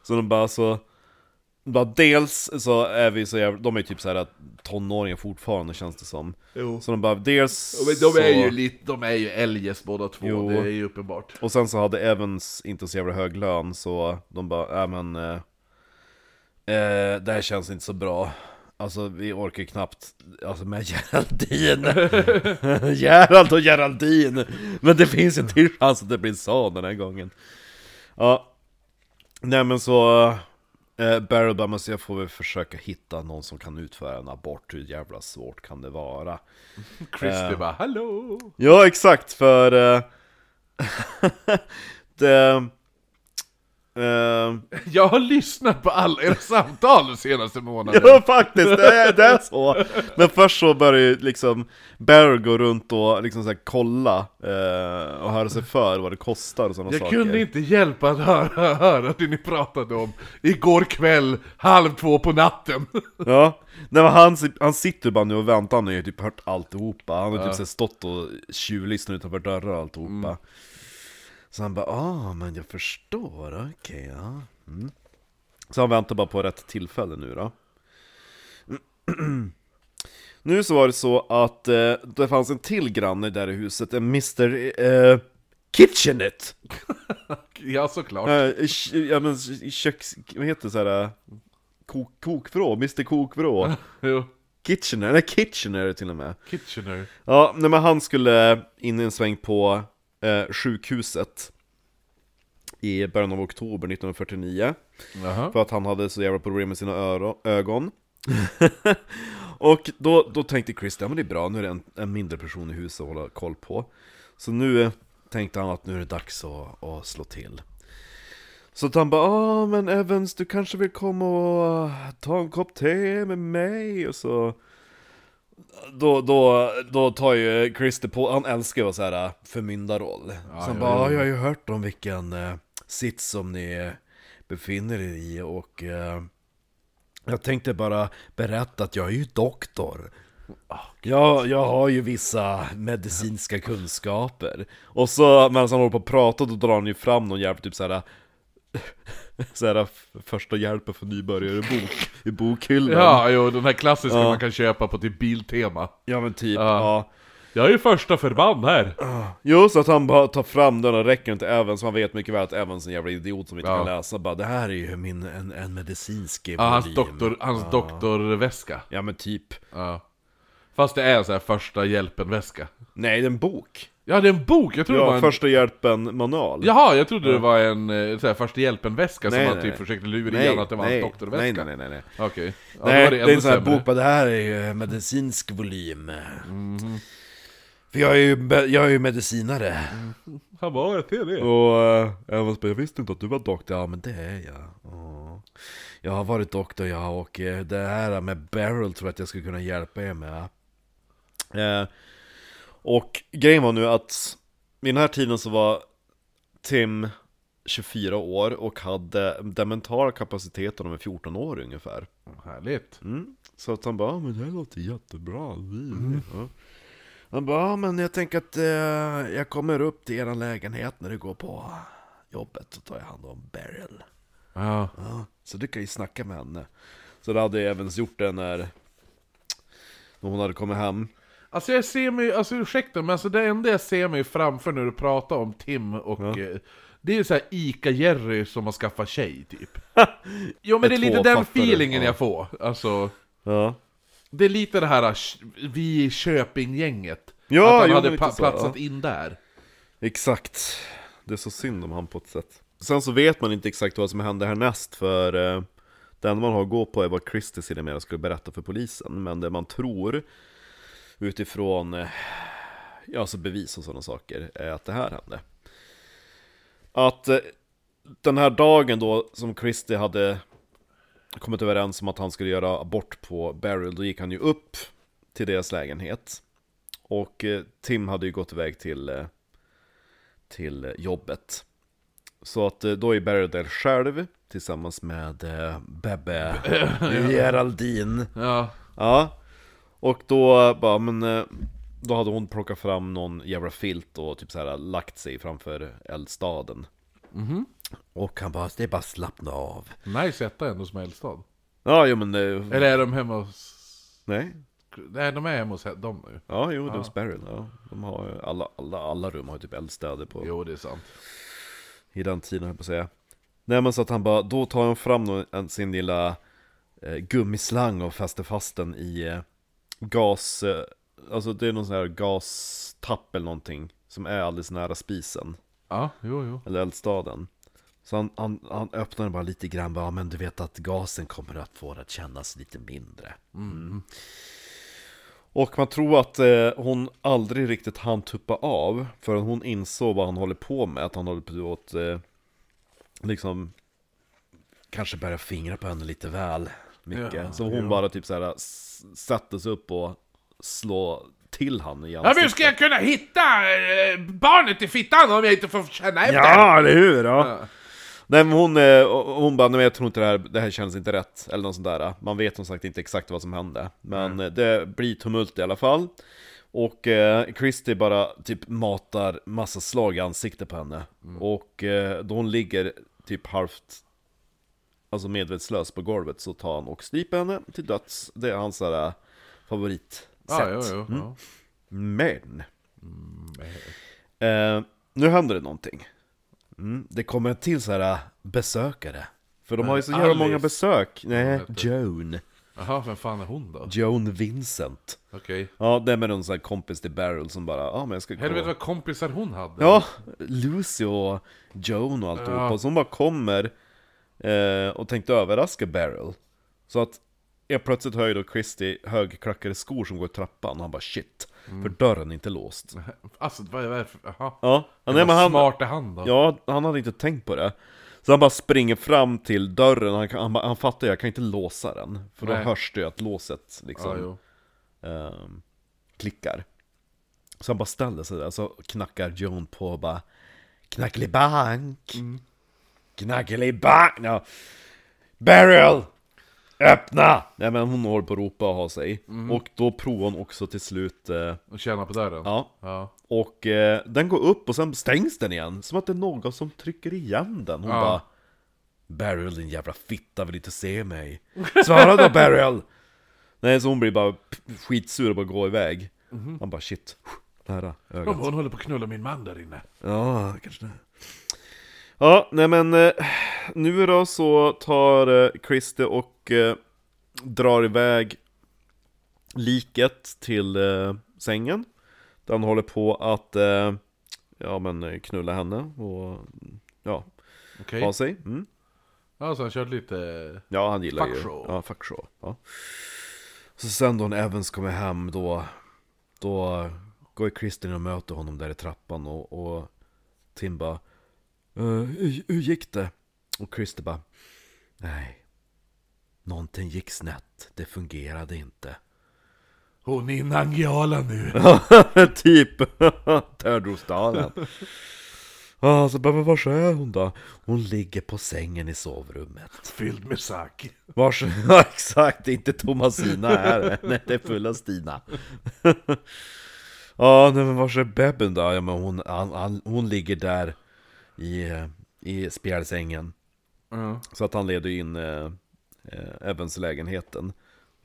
så de bara så... Bara dels så är vi så jävla, de är typ såhär tonåringar fortfarande känns det som. Jo. Så de bara, dels Men de är så, ju lite, de är ju eljest båda två, Jo. det är ju uppenbart. Och sen så hade Evans inte så jävla hög lön så de bara, ja men... Eh, eh, det här känns inte så bra. Alltså vi orkar knappt, alltså med Geraldine <laughs> Gerald och Geraldine Men det finns en till chans att det blir så den här gången Ja Nej men så eh, Barrel så jag får väl försöka hitta någon som kan utföra en abort Hur jävla svårt kan det vara? <laughs> Christer Eh. bara 'Hallå!' Ja exakt för eh, <laughs> det, eh, <laughs> Jag har lyssnat på alla era samtal de senaste månaderna. Ja faktiskt, det är, det är så! Men först så börjar ju liksom Barry gå runt och liksom så kolla eh, och höra sig för vad det kostar och sådana Jag saker. kunde inte hjälpa att höra, höra det ni pratade om igår kväll, halv två på natten. <laughs> Ja, Nej, men han, han sitter bara nu och väntar, han har ju typ hört alltihopa. Han har typ så här stått och tjuvlyssnat utanför dörrar och alltihopa Så han bara, ah men jag förstår, okej ja mm. Så han väntar bara på rätt tillfälle nu då <clears throat> Nu så var det så att eh, det fanns en till granne där i huset, en Mr. Eh, Kitchenet <laughs> Ja, såklart. Eh, ja men köks... vad heter det såhär? Kok, kokvrå, Mr Kokvrå <laughs> Jo. Kitchener, nej Kitchener till och med Kitchener. Ja, nej men han skulle in en sväng på eh, sjukhuset I början av oktober 1949 Jaha. För att han hade så jävla problem med sina ögon. <laughs> Och då, då tänkte Chris, ja men det är bra, nu är det en, en mindre person i huset att hålla koll på. Så nu tänkte han att nu är det dags att, att slå till. Så att han bara, ah men Evans du kanske vill komma och ta en kopp te med mig? Och så då, då, då tar ju Christer på, han älskar ju såhär förmyndarroll Så han ja, bara, ja. "Ah, jag har ju hört om vilken eh, sits som ni eh, befinner er i och eh, jag tänkte bara berätta att jag är ju doktor. Jag, jag har ju vissa medicinska kunskaper. Och så medan han håller på att prata då drar han ju fram någon jävla typ såhär <laughs> Såhär första hjälpen för nybörjare-bok i bokhyllan Ja, jo, den här klassiska Ja. man kan köpa på typ Biltema. ja men typ, Ja. ja Jag är ju första förband här. Jo, så att han bara tar fram den och räcker den till Evans, han vet mycket väl att Evans är en jävla idiot som inte Ja. kan läsa bara Det här är ju min, en, en medicinsk Ja, hans, volym." doktor, hans doktorväska. Ja men typ Ja. Fast det är en sån här första hjälpen-väska. Nej, det är en bok Ja, det är en bok! Jag trodde det var Ja, en... första hjälpen-manual Jaha, jag trodde det var en eh, så här, första hjälpen-väska som Nej, han nej, typ nej. försökte lura Nej, i han att det var nej, hans doktorväska. nej, nej, nej, nej. Okej. Ja, Nej, var det, är ännu en sån här sämre. bok, bara det här är ju medicinsk volym Mhm. För jag är ju, jag är ju medicinare Han bara, jag ser det. Och äh, Evans bara, jag visste inte att du var doktor Ja men det är jag ja. Jag har varit doktor jag och eh, det här med Beryl tror jag att jag skulle kunna hjälpa er med eh, Och grejen var nu att vid den här tiden så var Tim 24 år och hade den mentala kapaciteten av en 14 år ungefär Härligt. Mm. Så att han bara, "Ja, men det här låter jättebra. Ja. Han bara, "Ja, men jag tänker att eh, jag kommer upp till er lägenhet när du går på jobbet, så tar jag hand om Beryl. Ja. Ja, så du kan ju snacka med henne. Så det hade jag även gjort det när, när hon hade kommit hem. Alltså jag ser mig, alltså ursäkta men alltså det enda jag ser mig framför när du pratar om Tim och... eh, Det är ju såhär Ica-Jerry som har skaffat tjej typ. <laughs> Jo men det är lite den feelingen ja. jag får. Alltså... Ja, Det är lite det här sh- vi i Köping-gänget. Ja, att han jo, hade pa- så, platsat ja. in där. exakt. Det är så synd om han på ett sätt. Sen så vet man inte exakt vad som händer härnäst för eh, det enda man har att gå på är vad Christer sedermera skulle berätta för polisen. Men det man tror utifrån eh, ja, alltså bevis och sådana saker är att det här hände. Att eh, den här dagen då som Christer hade kommit överens om att han skulle göra abort på Beryl, då gick han ju upp till deras lägenhet. Och eh, Tim hade ju gått iväg till, eh, till eh, jobbet. Så att eh, då är Beryl där själv tillsammans med eh, Bebbe <coughs> Geraldine. Ja. Ja, Och då bara, men eh, då hade hon plockat fram någon jävla filt och typ så här lagt sig framför eldstaden. Mhm. Och han bara, det är bara slappna av. Nice etta ändå som eldstad. Ja, jo men det... Eller är de hemma hos... Nej. Nej, de är hemma hos dem nu. Ja, jo, det var Sparrow. Ja. De har alla, alla, alla rum har ju typ eldstäder på, Jo, det är sant. i den tiden höll jag på att säga. Nej men så att han bara, då tar han fram sin lilla eh, gummislang och fäster fast den i eh, gas, eh, alltså det är någon sån här gastapp eller någonting som är alldeles nära spisen, Ja, jo, jo. eller eldstaden. Så han, han, han öppnar bara lite grann, bara, men du vet att gasen kommer att få det att kännas lite mindre. Mm. Och man tror att eh, hon aldrig riktigt hann tuppa av förrän hon insåg vad han håller på med, att han håller på att eh, liksom kanske börja fingra på henne lite väl mycket. Ja, så hon ja. bara typ såhär s- satte sig upp och slå till han i Ja, ansiktet. hur ska jag kunna hitta eh, barnet i fittan om jag inte får känna efter? Ja, eller hur? Ja. Ja. Nej men hon, eh, hon bara, nej jag tror inte det här, det här känns inte rätt, eller något sånt där. Man vet som sagt inte exakt vad som hände. Men eh, det blir tumult i alla fall. Och eh, Christy bara typ matar massa slag i ansiktet på henne. Och eh, då hon ligger typ halvt, alltså medvetslös på golvet så tar han och stryper henne till döds. Det är hans såhär favoritsätt. Ja, jo, jo. Ja. Men eh, Nu händer det någonting mm, Det kommer en till så här besökare För de har ju så jävla många besök Nej. Joan Jaha, vem fan är hon då? Joan Vincent Okej. Ja, det är med någon sån här kompis till Beryl som bara, ja men jag ska Helvete vad kompisar hon hade. Ja, Lucy och Joan och alltihopa Ja. Så hon bara kommer eh, och tänkte överraska Beryl Så att jag plötsligt hör ju då Christy högklackade skor som går i trappan och han bara shit För dörren är inte låst <laughs> Alltså, vad är det för... Jaha. Ja, Det nej, men han, smart är han då. Ja, han hade inte tänkt på det. Så han bara springer fram till dörren, han, han, han fattar ju, jag kan inte låsa den. För då Nej. hörs det ju att låset liksom ja, ehm, klickar. Så han bara ställer sig där, så knackar Joan på och bara Knackelibank! Mm. Knackelibank! Ja. Beryl! Öppna! Nej men hon håller på att ropa och ha sig. Mm. Och då provar hon också till slut, eh, Och känna på dörren. ja, Ja. och eh, den går upp och sen stängs den igen, som att det är någon som trycker igen den. Hon Ja. bara Beryl din jävla fitta vill inte se mig. <laughs> Svara då Beryl! Nej, så hon blir bara p- skitsur och bara går iväg. Han bara shit, nära ögat. Hon håller på att knulla min man där inne. Ja, kanske det. Ja, nej men eh, nu då så tar eh, Christer och eh, drar iväg liket till sängen. Där han håller på att ja, men knulla henne och ja, Okej. ha sig. Mm. Ja, så han kört lite... Ja, han gillar Fuck ju... show. Ja, fuck show. Ja. Så sen då när Evans kommer hem då, då går Kristin och möter honom där i trappan och, och Tim bara "Eh, hur, hur gick det? Och Christer bara Nej, någonting gick snett, det fungerade inte. Hon är en Angela nu. <laughs> typ, <laughs> Törnrosdalen. Ja, så bara, men var är hon då? Hon ligger på sängen i sovrummet. Fylld med sake. Vars... <laughs> Ja, exakt, det är inte Thomasina här. Nej, det är fulla Stina. ja, nej, men vars är Bebben då? Ja, men hon, han, han, hon ligger där i, eh, i spjälsängen. Ja. Så att han leder in eh, eh, Evans lägenheten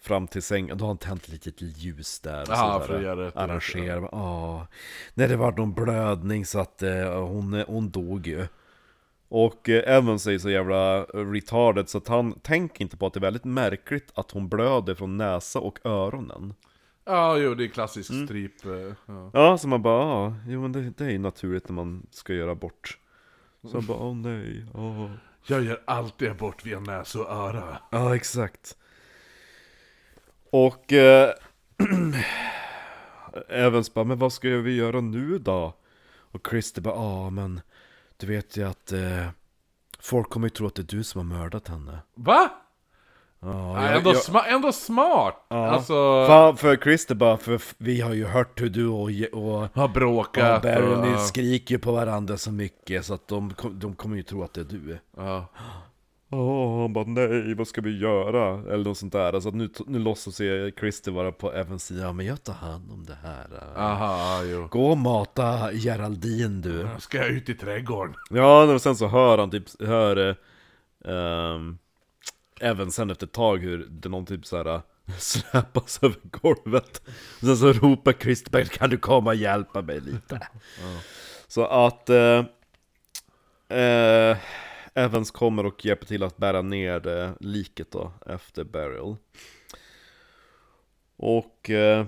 Fram till sängen, då har han tänt ett litet ljus där och Aha, sådär, för att göra ett- Arrangera, ja Nej det var någon blödning så att eh, hon, hon dog ju Och eh, Evans är så jävla retarded så att han tänker inte på att det är väldigt märkligt att hon blöder från näsa och öronen Ja, jo, det är klassisk Mm. stryp. eh, Ja. Ja, så man bara, ja, jo men det, det är ju naturligt när man ska göra bort Så han bara, åh nej, åh Jag gör alltid abort via näsa och öra. Ja, exakt. Och eh, <clears throat> Evans bara, men vad ska vi göra nu då? Och Christer bara, ja men du vet ju att eh, folk kommer ju tro att det är du som har mördat henne. Va? Nej, jag- ändå, jag- sma- ändå smart! Ja. Alltså, Fan, för Christer bara, för vi har ju hört hur du och, och, har och bråkat Barry ni och... skriker på varandra så mycket så att de, de kommer ju tro att det är du. Ja. Åh, han bara nej, vad ska vi göra? Eller något sånt där. Alltså att nu, nu låtsas jag Christer vara på Evans sida. Ja, men jag tar hand om det här. Aha, jo. Gå och mata Geraldine du. Ska jag ut i trädgården? Ja, och sen så hör han typ, hör eh, ehm, Även sen efter ett tag hur det någon typ såhär <laughs> släpas över golvet. Och Sen så ropar Christer kan du komma och hjälpa mig lite? Så att eh, eh, Evans kommer och hjälper till att bära ner eh, liket då efter burial. Och eh,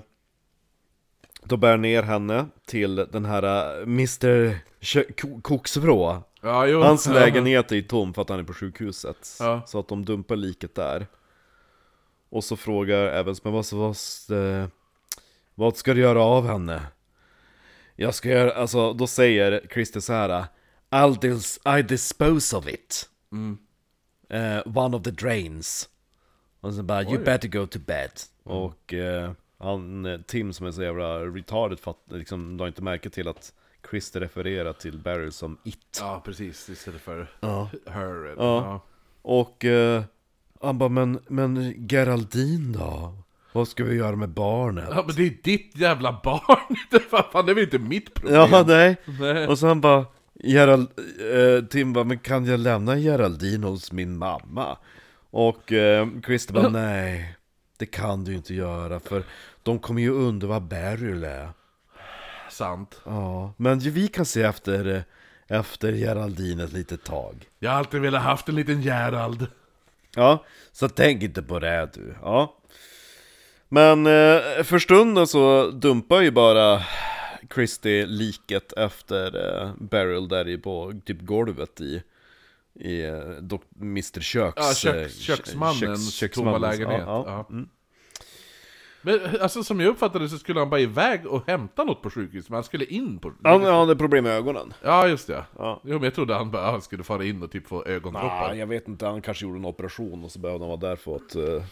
då bär ner henne till den här eh, Mr Koksvrå Ja, jo. Hans Ja. lägenhet är ju tom för att han är på sjukhuset Ja. Så att de dumpar liket där Och så frågar Evans, men vad, vad, eh, vad ska du göra av henne? Jag ska göra, alltså då säger Christer så här I'll dis- I dispose of it Mm. Eh, One of the drains Och sen bara, you better go to bed Och eh, han, Tim som är så jävla retarded fatt, liksom, la inte märke till att Christer refererar till Barry som it Ja, precis. Istället för Ja. her. Ja. Och eh, han bara, men, men Geraldine då? Vad ska vi göra med barnet? Ja, men det är ditt jävla barn! <laughs> Det fan, fan, det är väl inte mitt problem? Ja, nej. Nej. Och så han bara, Gerald, eh, Tim bara, men kan jag lämna Geraldine hos min mamma? Och eh, Christer bara, <laughs> nej. Det kan du inte göra, för de kommer ju undra vad Beryl är. Sant. Ja, men vi kan se efter, eh, efter Geraldine ett litet tag. Jag har alltid velat haft en liten Gerald. Ja, så tänk inte på det du. Ja. Men eh, för stunden så dumpar ju bara Christie liket efter eh, Beryl där i på typ golvet i i eh, Mr Köks... Ja, köks, köksmannens köks- tomma köksmannens- lägenhet. Ja. ja. Mm. Men alltså som jag uppfattade det så skulle han bara iväg och hämta något på sjukhus, men han skulle in på... Han han hade problem med ögonen. Ja, just det. Ja. Jo, men jag trodde han bara han skulle fara in och typ få ögondroppar. Ah, jag vet inte, han kanske gjorde en operation och så behövde han vara där för att uh,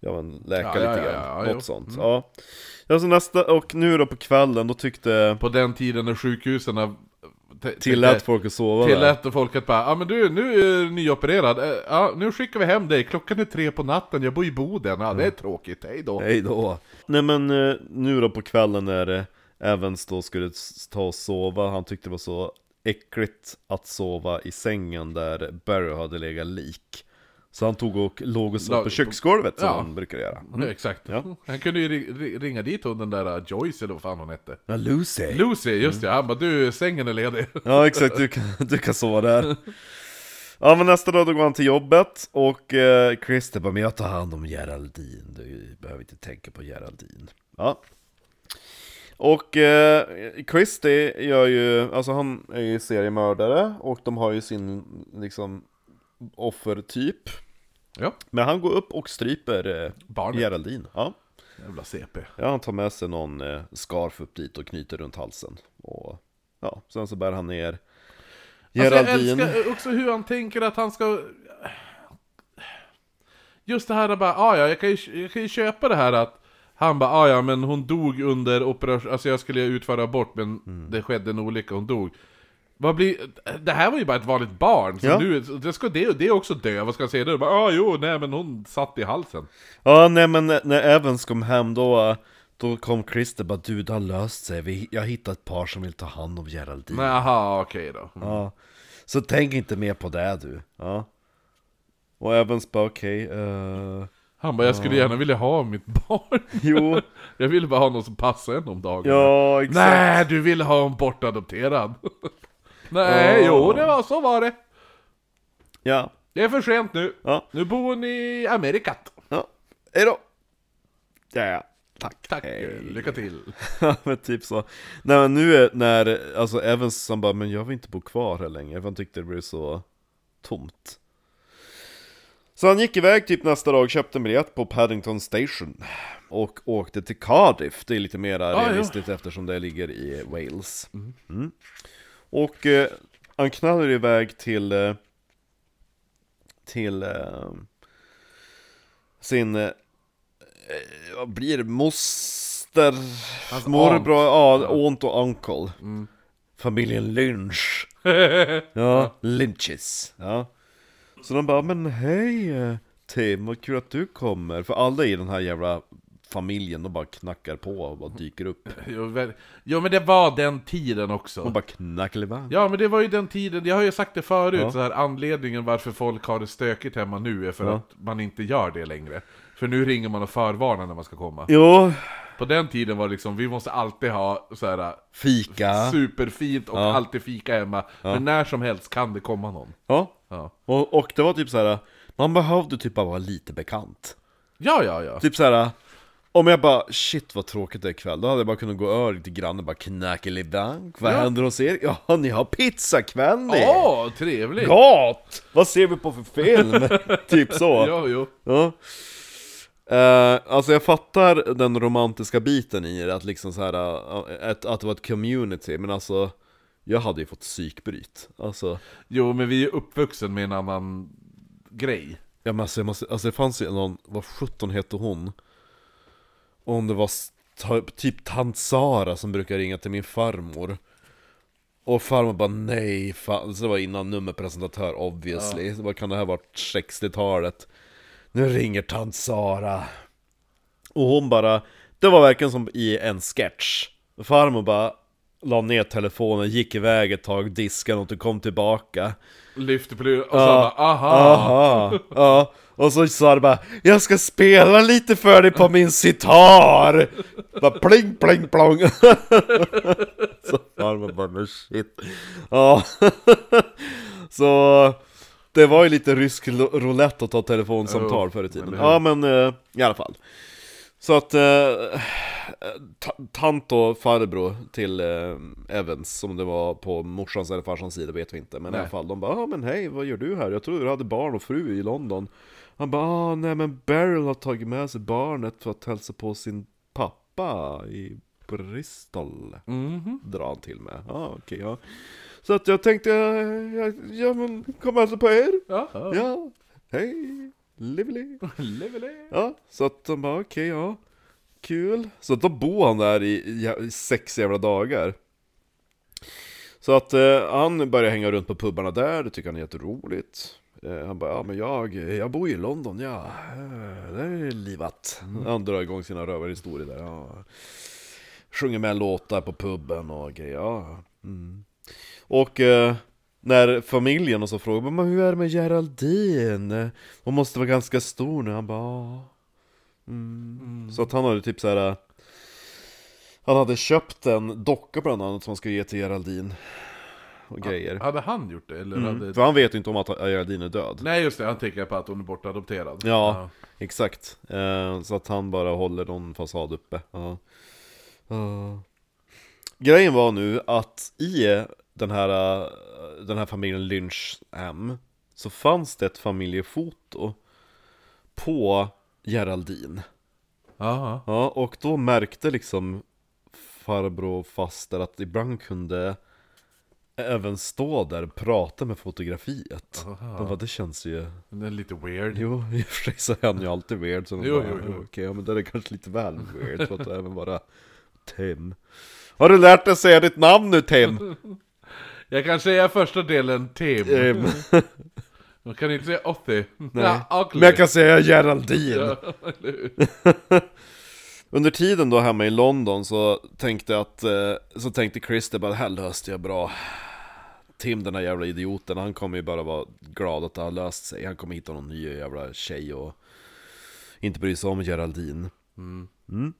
ja, men, läka Ja, ja, lite ja, grann. ja, Något jo. Mm. sånt. Ja. ja, så nästa, och nu då på kvällen, då tyckte På den tiden när sjukhusen tillät folk att sova där. Tillät folk att bara, ja ah, men du, nu är du nyopererad, Eh, ja nu skickar vi hem dig, klockan är tre på natten, jag bor i Boden, ja det är tråkigt, hej då. Hej då. Nej men eh, nu då på kvällen när Evans då skulle ta och sova, han tyckte det var så äckligt att sova i sängen där Barry hade legat lik. Så han tog och låg och Lag- på köksgolvet som Ja. han brukar göra. Ja, exakt. Ja. Han kunde ju ri- ri- ringa dit hon den där uh, Joyce eller vad fan hon hette. Ja, Lucy. Lucy, just det, han bara du, sängen är ledig. Ja exakt, du kan, du kan sova där. Ja men nästa dag då går han till jobbet och eh, Christer bara, men jag tar hand om Geraldine, du behöver inte tänka på Geraldine. Ja. Och eh, Christer gör ju, alltså han är ju seriemördare och de har ju sin liksom offertyp. Ja, Men han går upp och stryper eh, barnet. Geraldine. Ja. Jävla CP. ja, han tar med sig någon eh, scarf upp dit och knyter runt halsen. Och ja, sen så bär han ner Alltså, jag älskar också hur han tänker att han ska... Just det här att bara, ah, ja, jag kan, ju, jag kan ju köpa det här att han bara, ah, ja men hon dog under operation, alltså jag skulle utföra abort men Mm. det skedde en olycka, hon dog. Vad blir, det här var ju bara ett vanligt barn, så Ja. nu, det ska det, det också dö, vad ska jag säga då? Bara, ah, jo, nej men hon satt i halsen. Ja, nej men när- när Evans kom hem då, då kom Christer bara du det har löst sig, Vi, jag hittat ett par som vill ta hand om Geraldine. Nej, aha, okej då. Mm. Ja. Så tänk inte mer på det du. Ja. Och Evans bara okej, eh, Han bara, jag skulle gärna vilja ha mitt barn. jo, <laughs> jag ville bara ha någon som passar en om dagen. ja exakt. Nej, du ville ha en bortadopterad. <laughs> Nej, Ja. jo, det var så var det. Ja, Det är för sent nu. ja, Nu bor hon i Amerikat. ja. Hejdå! Ja, tack. Tack, Hej. lycka till. <laughs> Ja men typ så. Nej men nu är, när, alltså Evans han bara, men jag vill inte bo kvar här längre, för han tyckte det blev så tomt. Så han gick iväg typ nästa dag, köpte en biljett på Paddington Station och åkte till Cardiff, det är lite mer ja. realistiskt eftersom det ligger i Wales. Mm. Och eh, han knallar iväg till, eh, till eh, sin, eh, vad blir det, moster, Hans morbror, ja, aunt och uncle. Mm. Familjen Lynch. <laughs> Ja, Lynches. Ja. Så de bara, men hej eh, Tim, vad kul att du kommer. För alla i den här jävla familjen, de bara knackar på och bara dyker upp. <laughs> Jo, men det var den tiden också. Och bara knackelibang. Ja men det var ju den tiden, jag har ju sagt det förut, Ja. så här, anledningen varför folk har det stökigt hemma nu är för Ja. att man inte gör det längre. För nu ringer man och förvarnar när man ska komma. Jo, På den tiden var det liksom, vi måste alltid ha så här fika. superfint och Ja. alltid fika hemma. Men när som helst kan det komma någon. Ja, Ja, och, och det var typ så här. man behövde typ bara vara lite bekant. ja, ja. ja. Typ så här. Om jag bara, shit vad tråkigt det är ikväll, då hade jag bara kunnat gå över till grannen och bara knackelibang. Vad Ja. händer hos er? Ja, ni har pizzakväll ni! Åh, trevligt! Gott! Vad ser vi på för film? <laughs> typ så. Jo, jo. Ja. Eh, alltså jag fattar den romantiska biten i det, att liksom så här, eh, att, att det var ett community, men alltså Jag hade ju fått psykbryt, alltså Jo, men vi är uppvuxen med en annan grej. Ja men alltså, jag måste, alltså det fanns ju någon, vad 17 hette hon? Om det var typ tant Sara som brukar ringa till min farmor. Och farmor bara nej, fan. Så det var innan nummerpresentatör obviously. Så vad kan det här varit 60-talet? Nu ringer tant Sara. Och hon bara, det var verkligen som i en sketch. Farmor bara la ner telefonen, gick iväg ett tag, diskade något och kom tillbaka Lyfter på luren och så Ja. bara aha! Aha, ja. Och så sa det bara Jag ska spela lite för dig på min sitar! Bara pling pling plong <laughs> Så farmor bara men shit Ja <laughs> Så Det var ju lite rysk roulette att ta telefonsamtal förr i tiden? Ja men eh, i alla fall Så att eh, ta- Tant och farbror till eh, Evans Som det var på morsans eller farsans sida vet vi inte Men i Nej. alla fall de bara ah, men hej vad gör du här? Jag trodde du hade barn och fru i London Han bara ah, nej men Beryl har tagit med sig barnet för att hälsa på sin pappa i Bristol Mhm. Drar han till med, ah, okej ja Så att jag tänkte, ja, ja, ja men kom hälsa på er Ja, ja. Ja, hej, lively. <laughs> Levele. Ja, så att de bara okej, ja. Kul. Så då bor han där i, i, sex jävla dagar. Så att eh, han börjar hänga runt på pubbarna där, det tycker han är jätteroligt. Eh, Han bara, ja men jag, jag bor ju i London, ja. Eh, Det är livat. Han drar igång sina rövarhistorier där, ja. Sjunger med låtar på puben och grejer, ja. Mm. Och eh, när familjen och så frågar men hur är det med Geraldine? Hon måste vara ganska stor nu, han bara "Ja." mm. Så att han hade typ så här. Han hade köpt en docka bland annat som han skulle ge till Geraldine Och grejer Hade han gjort det? Eller mm. hade... För han vet ju inte om att Geraldine är död Nej just det, han tänker på att hon är bortadopterad. Ja. Exakt, eh, så att han bara håller någon fasad uppe ja. Ja. Grejen var nu att i den här, den här familjen Lynchham Så fanns det ett familjefoto På Geraldine Ja. Ja, och då märkte liksom farbror och faster att ibland kunde även stå där och prata med fotografiet Aha. De bara, det känns ju Det är lite weird. Jo, i och för sig så är han ju alltid weird så de Jo, bara, jo, jo. Okej, ja, men det är kanske lite väl weird för att även vara Tim Har du lärt dig säga ditt namn nu Tim? <laughs> Jag kan säga första delen Tim. Tim. <laughs> Man kan inte säga. Nej. Ja. Men jag kan säga Geraldine Ja? <laughs> Under tiden då hemma i London så tänkte att, eh, så tänkte Christer bara det här löste jag bra Tim den här jävla idioten, han kommer ju bara vara glad att det har löst sig Han kommer hitta någon ny jävla tjej och inte bry sig om Geraldine Mm.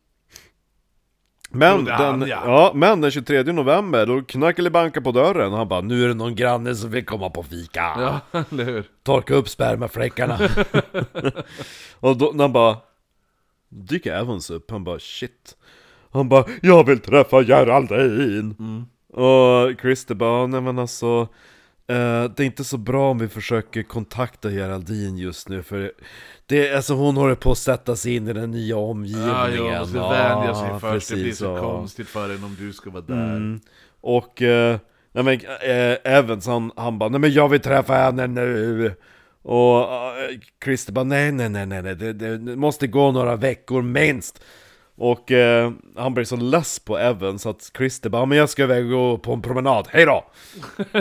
Men, den, ja. ja. men den 23 november, då knackade banka på dörren Han bara 'Nu är det någon granne som vill komma på fika' Ja, <laughs> eller hur? Torka upp spermafläckarna <laughs> Och då, han bara Dyker Evans upp, han bara shit Han bara 'Jag vill träffa Geraldine' Och Christer bara 'Nej men alltså eh, Det är inte så bra om vi försöker kontakta Geraldine just nu för det, alltså hon håller på att sätta sig in i den nya omgivningen Ja, jo, man måste Ja, vänja sig först. det blir så ja. konstigt för en om du ska vara där. Mm. Och, eh, nej men eh, Evans han, han bara 'Nej men jag vill träffa henne nu' Och eh, Christer bara 'Nej nej nej nej, nej det, det måste gå några veckor minst' Och eh, han blir så less på Evans att Christer bara 'Men jag ska iväg och gå på en promenad, hejdå!'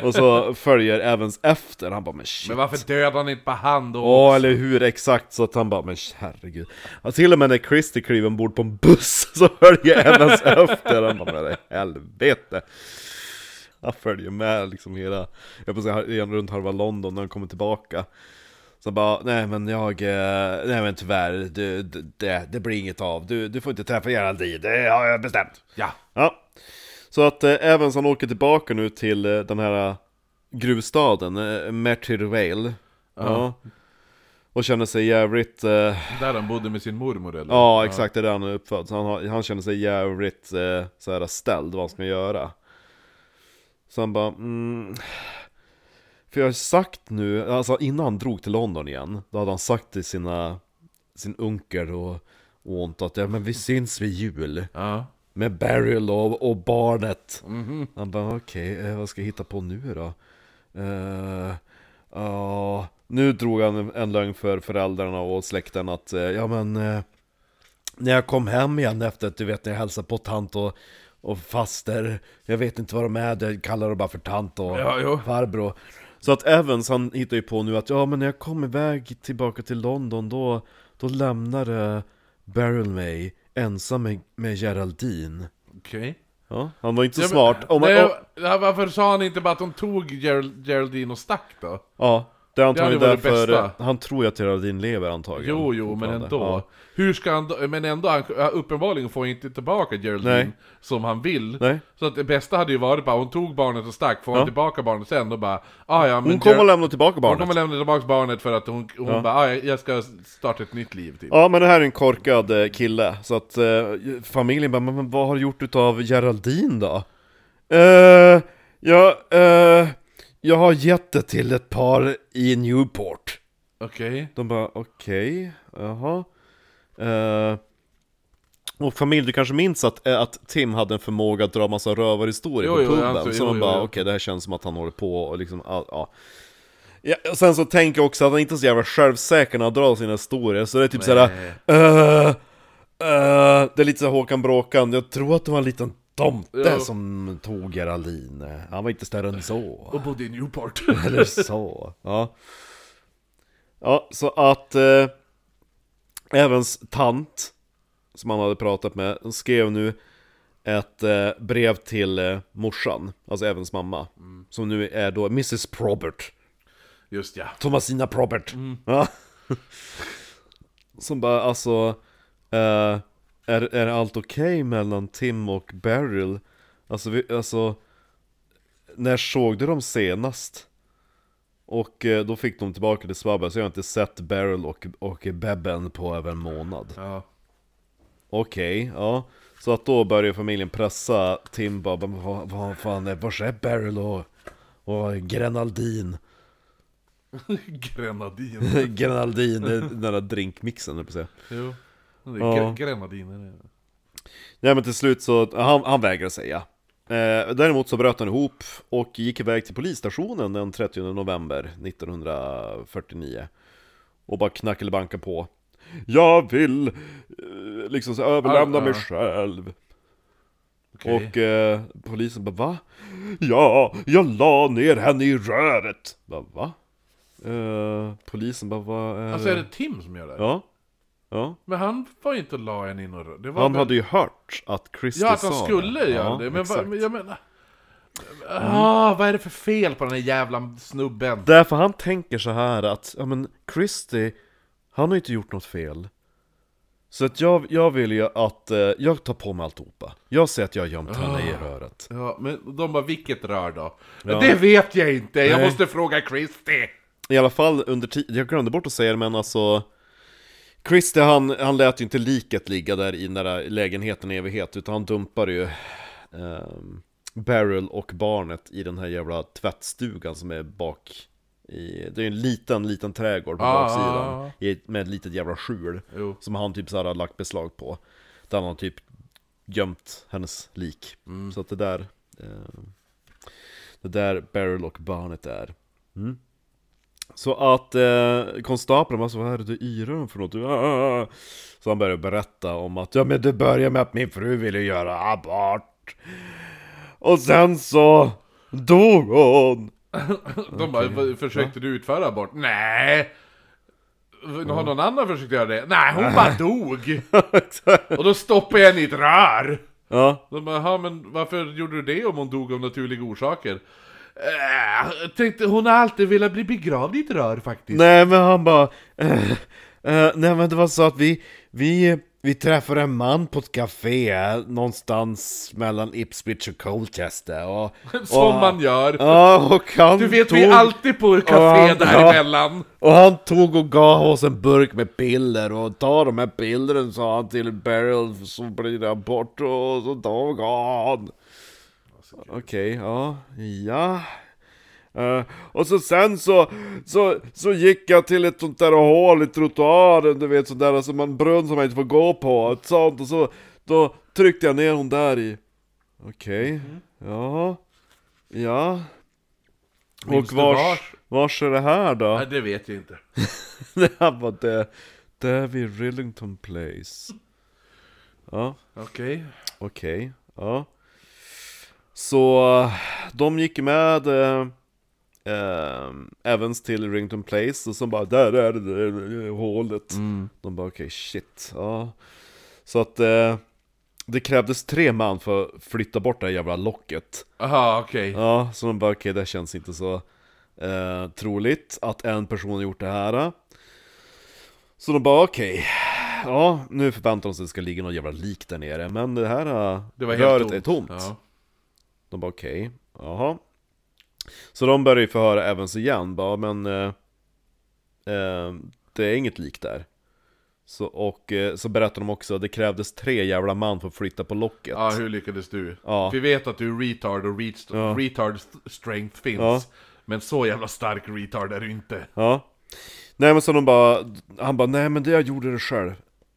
och så <laughs> följer Evans efter, han bara 'Men shit' Men varför dödar han inte bara han då? Ja eller hur, exakt så att han bara 'Men herregud' ja, Till och med när Christer kliver ombord på en buss <laughs> så följer Evans efter, han bara 'Men helvete' Han följer med liksom hela, jag får säga runt halva London när han kommer tillbaka så bara, nej men jag, eh, nej men tyvärr, du, det, det blir inget av. Du, du får inte träffa Geraldine, det har jag bestämt. Ja. Ja. Så att eh, Evans åker tillbaka nu till eh, den här eh, gruvstaden, eh, Mertyrvale. Ja. Och känner sig jävligt... Eh, Där han bodde med sin mormor eller? ja, exakt, det är där han är uppfödd. Så han, har, han känner sig jävligt eh, så här ställd vad han ska göra. Så han bara, mm, för jag har sagt nu, alltså innan han drog till London igen, då hade han sagt till sina, sin onkel och, ont att ja men vi syns vid jul. Ja. Med Beryl och, och barnet. Mhm. Han bara okej, eh, vad ska jag hitta på nu då? Eh, Ja, nu drog han en- lögn för föräldrarna och släkten att eh, ja men eh, När jag kom hem igen efter att du vet när jag hälsade på tant och, och faster Jag vet inte vad de är, jag kallar dem bara för tant och Ja, farbror Så att Evans han hittar ju på nu att ja men när jag kom iväg tillbaka till London då Då lämnade Beryl mig ensam med, med Geraldine Okej. Ja, han var inte Ja, men- smart om man, Nej, varför sa han inte bara att de tog Gerald, Geraldine och stack då? Ja, det är antagligen Det därför bästa. Han tror ju att Geraldine lever antagligen Jo, jo, men ändå. Ja. Hur ska han men ändå, han, uppenbarligen får han inte tillbaka Geraldine Nej. som han vill. Nej. Så att det bästa hade ju varit bara, hon tog barnet och stack, får han Ja. tillbaka barnet sen och bara, ah, ja men Hon kommer lämna tillbaka hon barnet kommer lämna tillbaka barnet för att hon, hon Ja. bara, ah, jag ska starta ett nytt liv typ. Ja men det här är en korkad eh, kille, så att eh, familjen bara men, men vad har du gjort utav Geraldine då? Eh, ja, eh, jag har gett det till ett par i Newport Okej. De bara okej, jaha eh, Och familj, du kanske minns att, eh, att Tim hade en förmåga att dra massa rövarhistorier Jo, på jo, puben? alltså, så man bara okej, det här känns som att han håller på och liksom, ja, ja. Ja, och sen så tänker jag också att han inte är så jävla självsäker när han drar sina historier, så det är typ såhär uh, uh, Det är lite så Håkan Bråkan, jag tror att det var en liten tomte Ja. som tog Geraldine Han var inte större än så Och bodde i Newport. <laughs> Eller så, ja Ja, så att eh, Evans tant Som han hade pratat med, skrev nu ett eh, brev till eh, morsan, alltså Evans mamma Som nu är då Mrs Probert Just ja. Thomasina Probert ja. <laughs> Som bara alltså eh, är, är allt okej mellan Tim och Beryl? Alltså, vi, alltså När såg du dem senast? Och eh, då fick de tillbaka det svabba, så jag har inte sett Beryl och, och Bebben på över en månad ja. Okej, ja Så att då börjar familjen pressa Tim bara, "Men vad, vad fan är, var är Beryl och, och Grenaldin? Grenadin. <laughs> Grenaldin, <laughs> det är den där drinkmixen på säga Jo. Det är Ja. gre- Grenadiner. Nej men till slut så, han, han vägrar säga eh, Däremot så bröt han ihop och gick iväg till polisstationen den 30 november 1949 Och bara knackade banka på Jag vill eh, liksom så överlämna Ja, mig ja. själv Okej. Och eh, polisen bara va? Ja, jag la ner henne i röret! Bara, va? Eh, polisen bara va? är Alltså är det Tim som gör det? Ja, ja Men han var ju inte och la en in och det var Han väl- hade ju hört att Christie Ja, att han sa skulle det. göra det, men, exakt. vad, men jag menar... Ah, vad är det för fel på den här jävla snubben? Därför han tänker så här att, ja men Christie, han har ju inte gjort något fel Så att jag, jag vill ju att, eh, jag tar på mig alltihopa Jag säger att jag har gömt henne i röret Ja, men de bara, vilket rör då? Ja. Det vet jag inte, jag Nej. måste fråga Christy! I alla fall under tiden, jag glömde bort att säga det men alltså Christie han, han lät ju inte liket ligga där i den där lägenheten i evighet Utan han dumpade ju ehm, Beryl och barnet i den här jävla tvättstugan som är bak i, Det är en liten, liten trädgård på Ah, baksidan ah, ah. i, Med ett litet jävla skjul Jo. Som han typ så här har lagt beslag på Där han har typ gömt hennes lik Mm. Så att det där eh, Det där Beryl och barnet är mm. Så att eh, konstapeln var så vad är det du yrar om för något? Ah. Så han började berätta om att ja men det började med att min fru ville göra abort. Och sen så dog hon. De bara, "Vad- försökte du utföra abort? Nej! Har någon annan försökt göra det? Nej, hon bara <laughs> dog! Och då stoppade jag henne i ett rör! ja, De bara, "Jaha, men varför gjorde du det om hon dog av naturliga orsaker? Äh, tänkte, hon har alltid velat bli begravd i ett rör faktiskt. nej men han bara eh, eh, Nej men det var så att vi, vi, vi träffade en man på ett café någonstans mellan Ipswich och Colchester och, <laughs> Som och, man gör. Ja, och han Du vet, tog, vi är alltid på café <laughs> Ja, däremellan. Och han tog och gav oss en burk med piller och ta de här pillren sa han till Beryl så blir det abort och så dog han. Okej, ja, ja. Eh, och så sen så, så, så gick jag till ett sånt där hål i trottoaren, du vet sånt där, alltså man brunn som man inte får gå på, ett sånt, och så då tryckte jag ner hon där i. Okej, ja, ja. Minns och vars, vars? vars är det här då? Nej, det vet jag inte. <laughs> Det här var det, det är vid Rillington Place. Ja, Okej. okej, ja. Så de gick med eh, eh, Evans till Rillington Place och så bara där är det, där hålet. De bara okej, shit, ja. Så att eh, det krävdes tre man för att flytta bort det här jävla locket. Aha, okej. Ja, så de bara okej, det känns inte så eh, troligt att en person har gjort det här. Så de bara okej, ja nu förväntar de sig att det ska ligga något jävla lik där nere, men det här eh, Det var röret är tomt. Ja. De bara okej, jaha. Så de börjar ju förhöra Evans igen, bara men eh, eh, det är inget lik där. Så, och så så berättar de också att det krävdes tre jävla man för att flytta på locket. ja, hur lyckades du? Ja. Vi vet att du är retard och reach, Ja. retard strength finns. Ja. Men så jävla stark retard är du inte. Ja. Nej men så de bara, han bara nej men det jag gjorde det själv.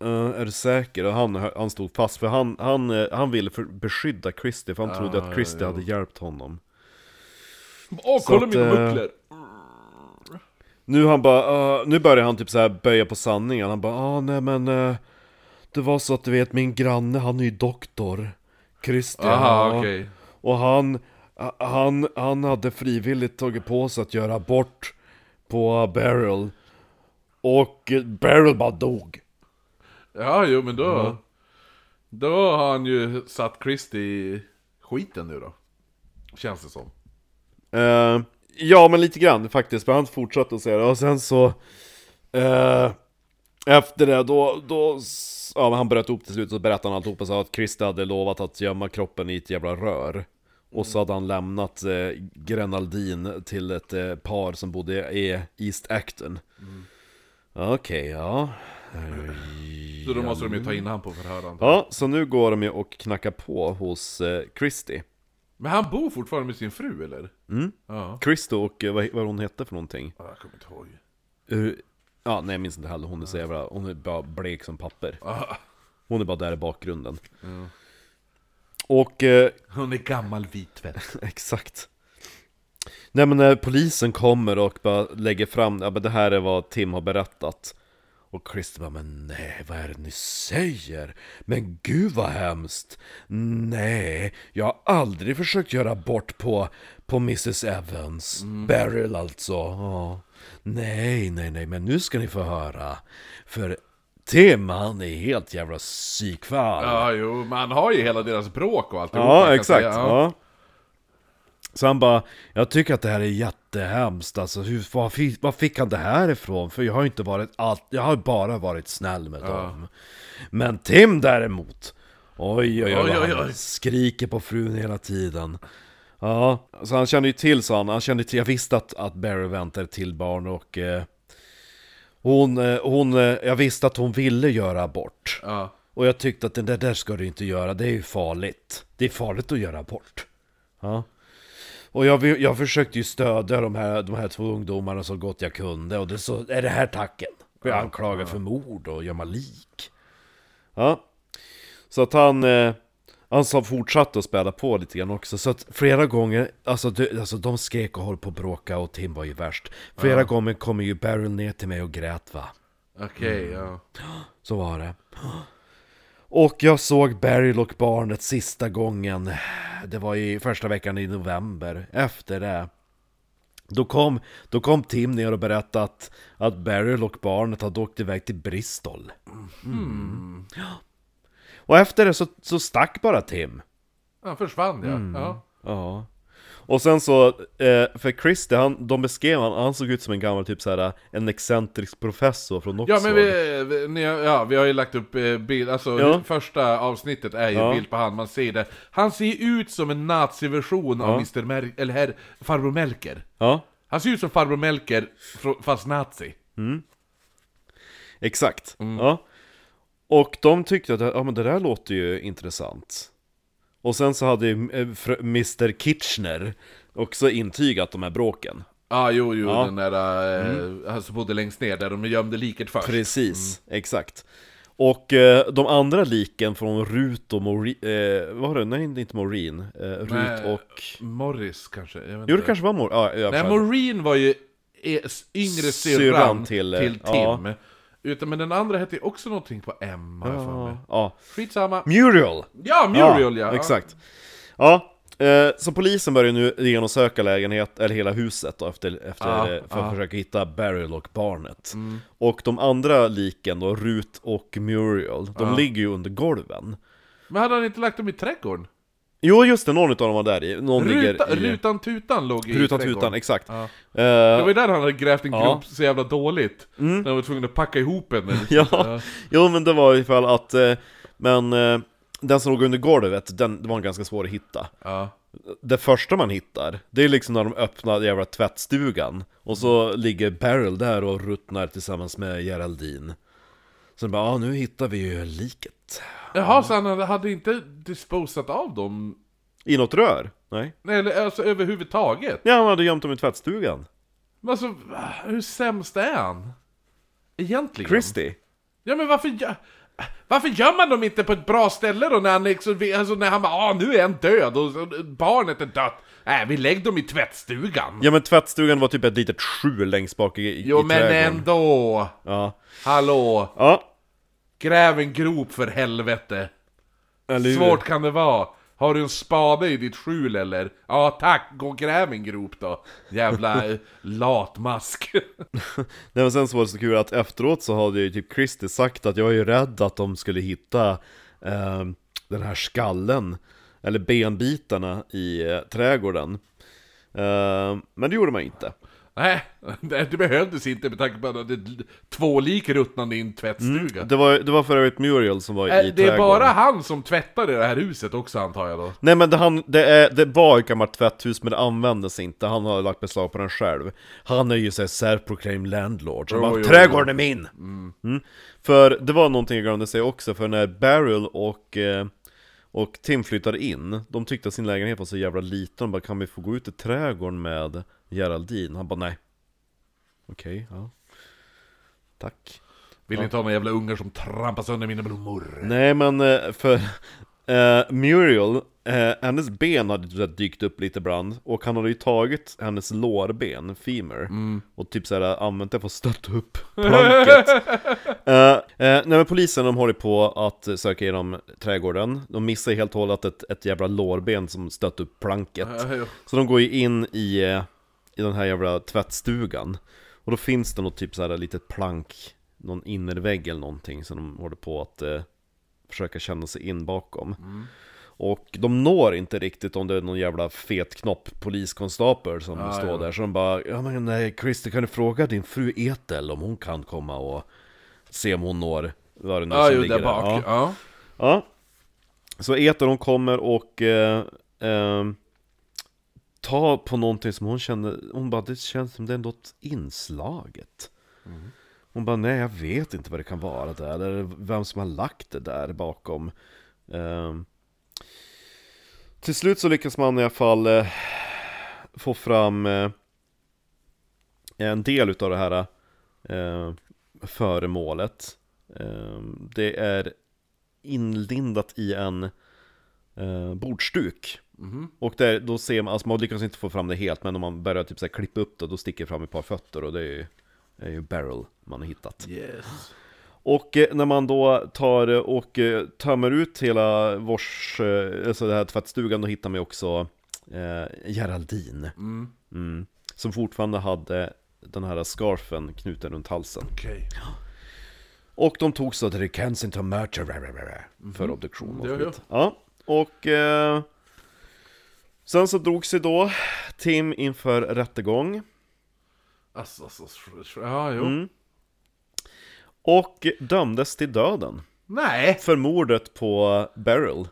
Eh, är du säker? Och han, han stod fast för han, han, eh, han ville för, beskydda Christie för han trodde Ah, att Christie jo. hade hjälpt honom. Åh, Så kolla att, mina eh, muckler! Nu han bara, uh, nu börjar han typ så här böja på sanningen. Han bara, ah nej men eh, det var så att du vet min granne han är ju doktor. Christie. Aha, ja. okej. Och han, han, han hade frivilligt tagit på sig att göra abort på Beryl. Och Beryl bara dog. Ja, jo men då... Då har han ju satt Christie i skiten nu då. Känns det som. Eh, ja, men lite grann faktiskt, för han fortsatte att säga det. Och sen så... eh, efter det, då... då ja, men han bröt ihop till slut och berättade han alltihopa så att Christer hade lovat att gömma kroppen i ett jävla rör. Och så hade han lämnat eh, Grenaldin till ett eh, par som bodde i East Acton. Okej, ja. Så då måste de ju ta in han på förhör antar jag. Ja, så nu går de ju och knackar på hos eh, Christie. Men han bor fortfarande med sin fru eller? Mm. Ja. Christie och eh, vad, vad hon hette för någonting. Ja, Jag kommer inte ihåg. Uh, ja, nej jag minns inte heller, hon är så jävla, hon är bara blek som papper Ah, Hon är bara där i bakgrunden Och, eh, hon är gammal vitvätt. <laughs> exakt Nej men när polisen kommer och bara lägger fram, ja men det här är vad Tim har berättat Och Christer bara, men nej vad är det ni säger? Men gud vad hemskt! Nej, jag har aldrig försökt göra bort på, på Mrs Evans Beryl alltså ja. Nej, nej, nej, men nu ska ni få höra För Tim han är helt jävla psykfall Ja, jo, men han har ju hela deras bråk och alltihop. Ja, man exakt. säga. Ja. Så han bara, jag tycker att det här är jättehemskt, alltså hur, var, fick, var fick han det här ifrån? För jag har inte varit allt, jag har bara varit snäll med dem. Men Tim däremot, oj oj oj, Oj, oj, skriker på frun hela tiden. Ja, så han kände ju till, sa han, han kände till, jag visste att, att Barry väntade till barn och eh, hon, eh, hon, eh, jag visste att hon ville göra abort. Ja. Och jag tyckte att det där, där ska du inte göra, det är ju farligt. Det är farligt att göra abort. Ja. Och jag, jag försökte ju stödja de här, de här två ungdomarna så gott jag kunde, och det så är det här tacken. För jag anklagad för mord och gömma lik. Ja. Så att han, eh, Han sa fortsatte att spela på lite grann också, så att flera gånger, alltså, det, alltså de skrek och höll på att bråka och Tim var ju värst Flera gånger kommer ju Beryl ner till mig och grät va Okej, ja. Så var det Och jag såg Beryl och barnet sista gången Det var i första veckan i november, efter det då kom, då kom Tim ner och berättade att, att Beryl och barnet hade åkt iväg till Bristol mm. Och efter det så, så stack bara Tim Han försvann ja. ja. Ja. Och sen så, eh, för Christie, han, de beskrev han, han såg ut som en gammal typ såhär, en excentrisk professor från Oxford Ja men vi, vi, ni, ja, vi har ju lagt upp eh, bild, alltså Ja. första avsnittet är ju Ja. bild på han, man ser det Han ser ut som en naziversion av Mr. Mer eller här, farbror Melker Ja, Han ser ut som farbror Melker, fast nazi exakt. Mm. Ja. Och de tyckte att ja, men det där låter ju intressant. Och sen så hade ju eh, Mr Kitchener också intygat de här bråken. ah, jo, jo, Ja. den där, eh, han som bodde längst ner där de gömde liket först Precis, exakt. Och eh, de andra liken från Rut och Maureen, eh, vad var det? Nej, inte Maureen. Eh, Rut Nej, och... Morris kanske? Jag Jo, det kanske var Maureen. Ja, Nej. Maureen var ju e- yngre Syrran syrran till, till, eh, Tim ja. Utan, men den andra hette ju också någonting på M, har jag för mig Ja. Skitsamma Muriel! Ja, Muriel ja! Exakt. Ja, eh, så polisen börjar nu genomsöka lägenhet, eller hela huset då, efter, efter, Ja, eh, för att ja. försöka hitta Beryl och barnet. Mm. Och de andra liken då, Rut och Muriel, de Ja. ligger ju under golven. Men hade han inte lagt dem i trädgården? Jo, just det, någon av dem var där i. Någon Ruta, ligger i... Rutan Tutan låg i Rutan trädgården. Tutan, exakt. Ja. Eh, Det var ju där han hade grävt en grop Ja. så jävla dåligt När han var tvungen att packa ihop en <laughs> Ja, jo men det var i fall att, eh, men eh, den som låg under golvet, den det var ganska svår att hitta. ja. Det första man hittar, det är liksom när de öppnar jävla tvättstugan Och så ligger Beryl där och ruttnar tillsammans med Geraldine Så bara, ja nu hittar vi ju liket Jaha, så han hade- inte disposat av dem? I något rör? Nej Nej, eller alltså överhuvudtaget? Ja, han hade gömt dem i tvättstugan Men alltså, hur sämst är han? Egentligen? Christie? Ja men varför. Varför gör man dem inte på ett bra ställe då när han liksom, alltså när han bara ah, nu är han död och barnet är dött. Nej, vi lägger dem i tvättstugan. Ja men tvättstugan var typ ett litet skjul längst bak i, jo i men trädgården. ändå! Ja, Hallå! ja Gräv en grop för helvete! Svårt kan det vara. Har du en spade i ditt skjul eller? Ja tack, gå och gräv en grop då. Jävla eh, latmask. <laughs> Nej men sen så var det så kul att efteråt så hade ju typ Christie sagt att jag är ju rädd att de skulle hitta eh, den här skallen Eller benbitarna i eh, trädgården eh, Men det gjorde man inte Nej, det behövdes inte med tanke på att det är två lik ruttnande i en tvättstuga. Det var, det var för övrigt Muriel som var Äh, i det är trädgården bara han som tvättar i det här huset också antar jag då? Nej men det, han, det, är, det var ett gammalt tvätthus men det användes inte, han har lagt beslag på den själv Han är ju såhär self-proclaimed landlord, så Jo, bara, jo, trädgården är min! Mm. För det var någonting jag glömde säga också, för när Beryl och, eh, och Tim flyttade in. De tyckte att sin lägenhet var så jävla liten, de bara kan vi få gå ut i trädgården med Geraldine? Han bara nej. Okej, ja. Tack. Vill inte ha några jävla ungar som trampar sönder mina blommor. Nej men eh, för eh, Muriel, eh, hennes ben hade typ dykt upp lite ibland Och han hade ju tagit hennes lårben, femur Och typ såhär använt det för att stötta upp <laughs> planket. Eh, eh, Nej men polisen de håller på att söka igenom trädgården. De missar helt och hållet ett, ett jävla lårben som stött upp planket. Så de går ju in i, eh, i den här jävla tvättstugan. Och då finns det något typ så här litet plank Någon innervägg eller någonting som de håller på att eh, försöka känna sig in bakom Och de når inte riktigt om det är någon jävla fet knopp poliskonstapel som Ja, står ja. där Så de bara, ja men nej Christer kan du fråga din fru Etel om hon kan komma och se om hon når vad det nu Ja, som jo, ligger där bak. Ja. Ja. Ja Så Eter hon kommer och eh, eh, tar på någonting som hon känner, hon bara det känns som det är något inslaget Hon bara nej jag vet inte vad det kan vara där, eller vem som har lagt det där bakom eh, Till slut så lyckas man i alla fall eh, få fram eh, en del utav det här eh, föremålet eh, Det är inlindat i en eh, bordsduk. Mhm. Och där, då ser man, alltså man lyckas inte få fram det helt, men om man börjar typ så klippa upp det, då sticker det fram ett par fötter och det är ju, är ju barrel man har hittat. Yes. Och eh, när man då tar eh, och eh, tömmer ut hela vårs, alltså det här tvättstugan, då hittar man också eh, Geraldine. Mm. Mm. Som fortfarande hade den här scarfen knuten runt halsen. Okej. Och de tog så till Kensington Merchant för obduktion och Ja, ja. skit. Ja, och eh, sen så drog sig då Tim inför rättegång. Alltså, alltså, ja, jo. Mm. Och dömdes till döden. Nej! För mordet på Beryl.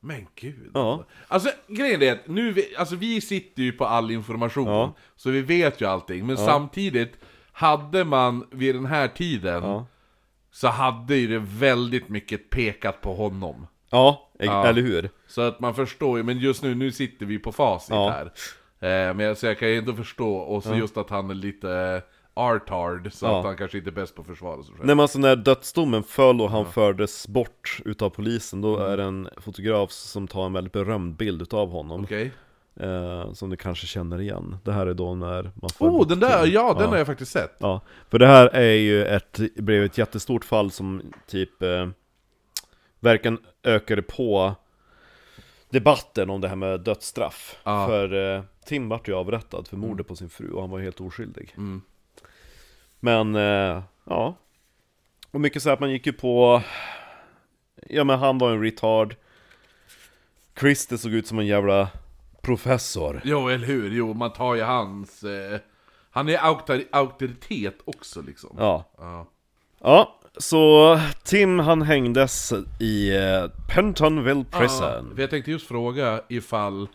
Men gud. Ja. Alltså grejen är att nu, vi, alltså vi sitter ju på all information, Ja. så vi vet ju allting. Men samtidigt, hade man vid den här tiden, Ja, så hade ju det väldigt mycket pekat på honom. ja, Ja. eller hur? Så att man förstår ju, men just nu, nu sitter vi på facit Ja. här. Eh, men jag, så jag kan ju ändå förstå, och så just att han är lite artard, så Ja. att han kanske inte är bäst på att försvara sig själv. Nej men alltså när dödsdomen föll och han fördes bort utav polisen Då är det en fotograf som tar en väldigt berömd bild utav honom Okej? eh, Som du kanske känner igen Det här är då när man får Oh, bort den där, ja den har jag faktiskt sett. Ja, för det här är ju ett, blev ett jättestort fall som typ eh, Verkligen ökade på debatten om det här med dödsstraff Ja. För eh, Tim vart ju avrättad för mordet på sin fru och han var helt oskyldig Mm. Men, eh, ja Och mycket så här att man gick ju på Ja men han var en retard Christer såg ut som en jävla professor Jo, eller hur? Jo, man tar ju hans... Eh, han är auktor, auktoritet också liksom. Ja Ja. Ja, så Tim han hängdes i eh, Pentonville Prison. Ja, för jag tänkte just fråga ifall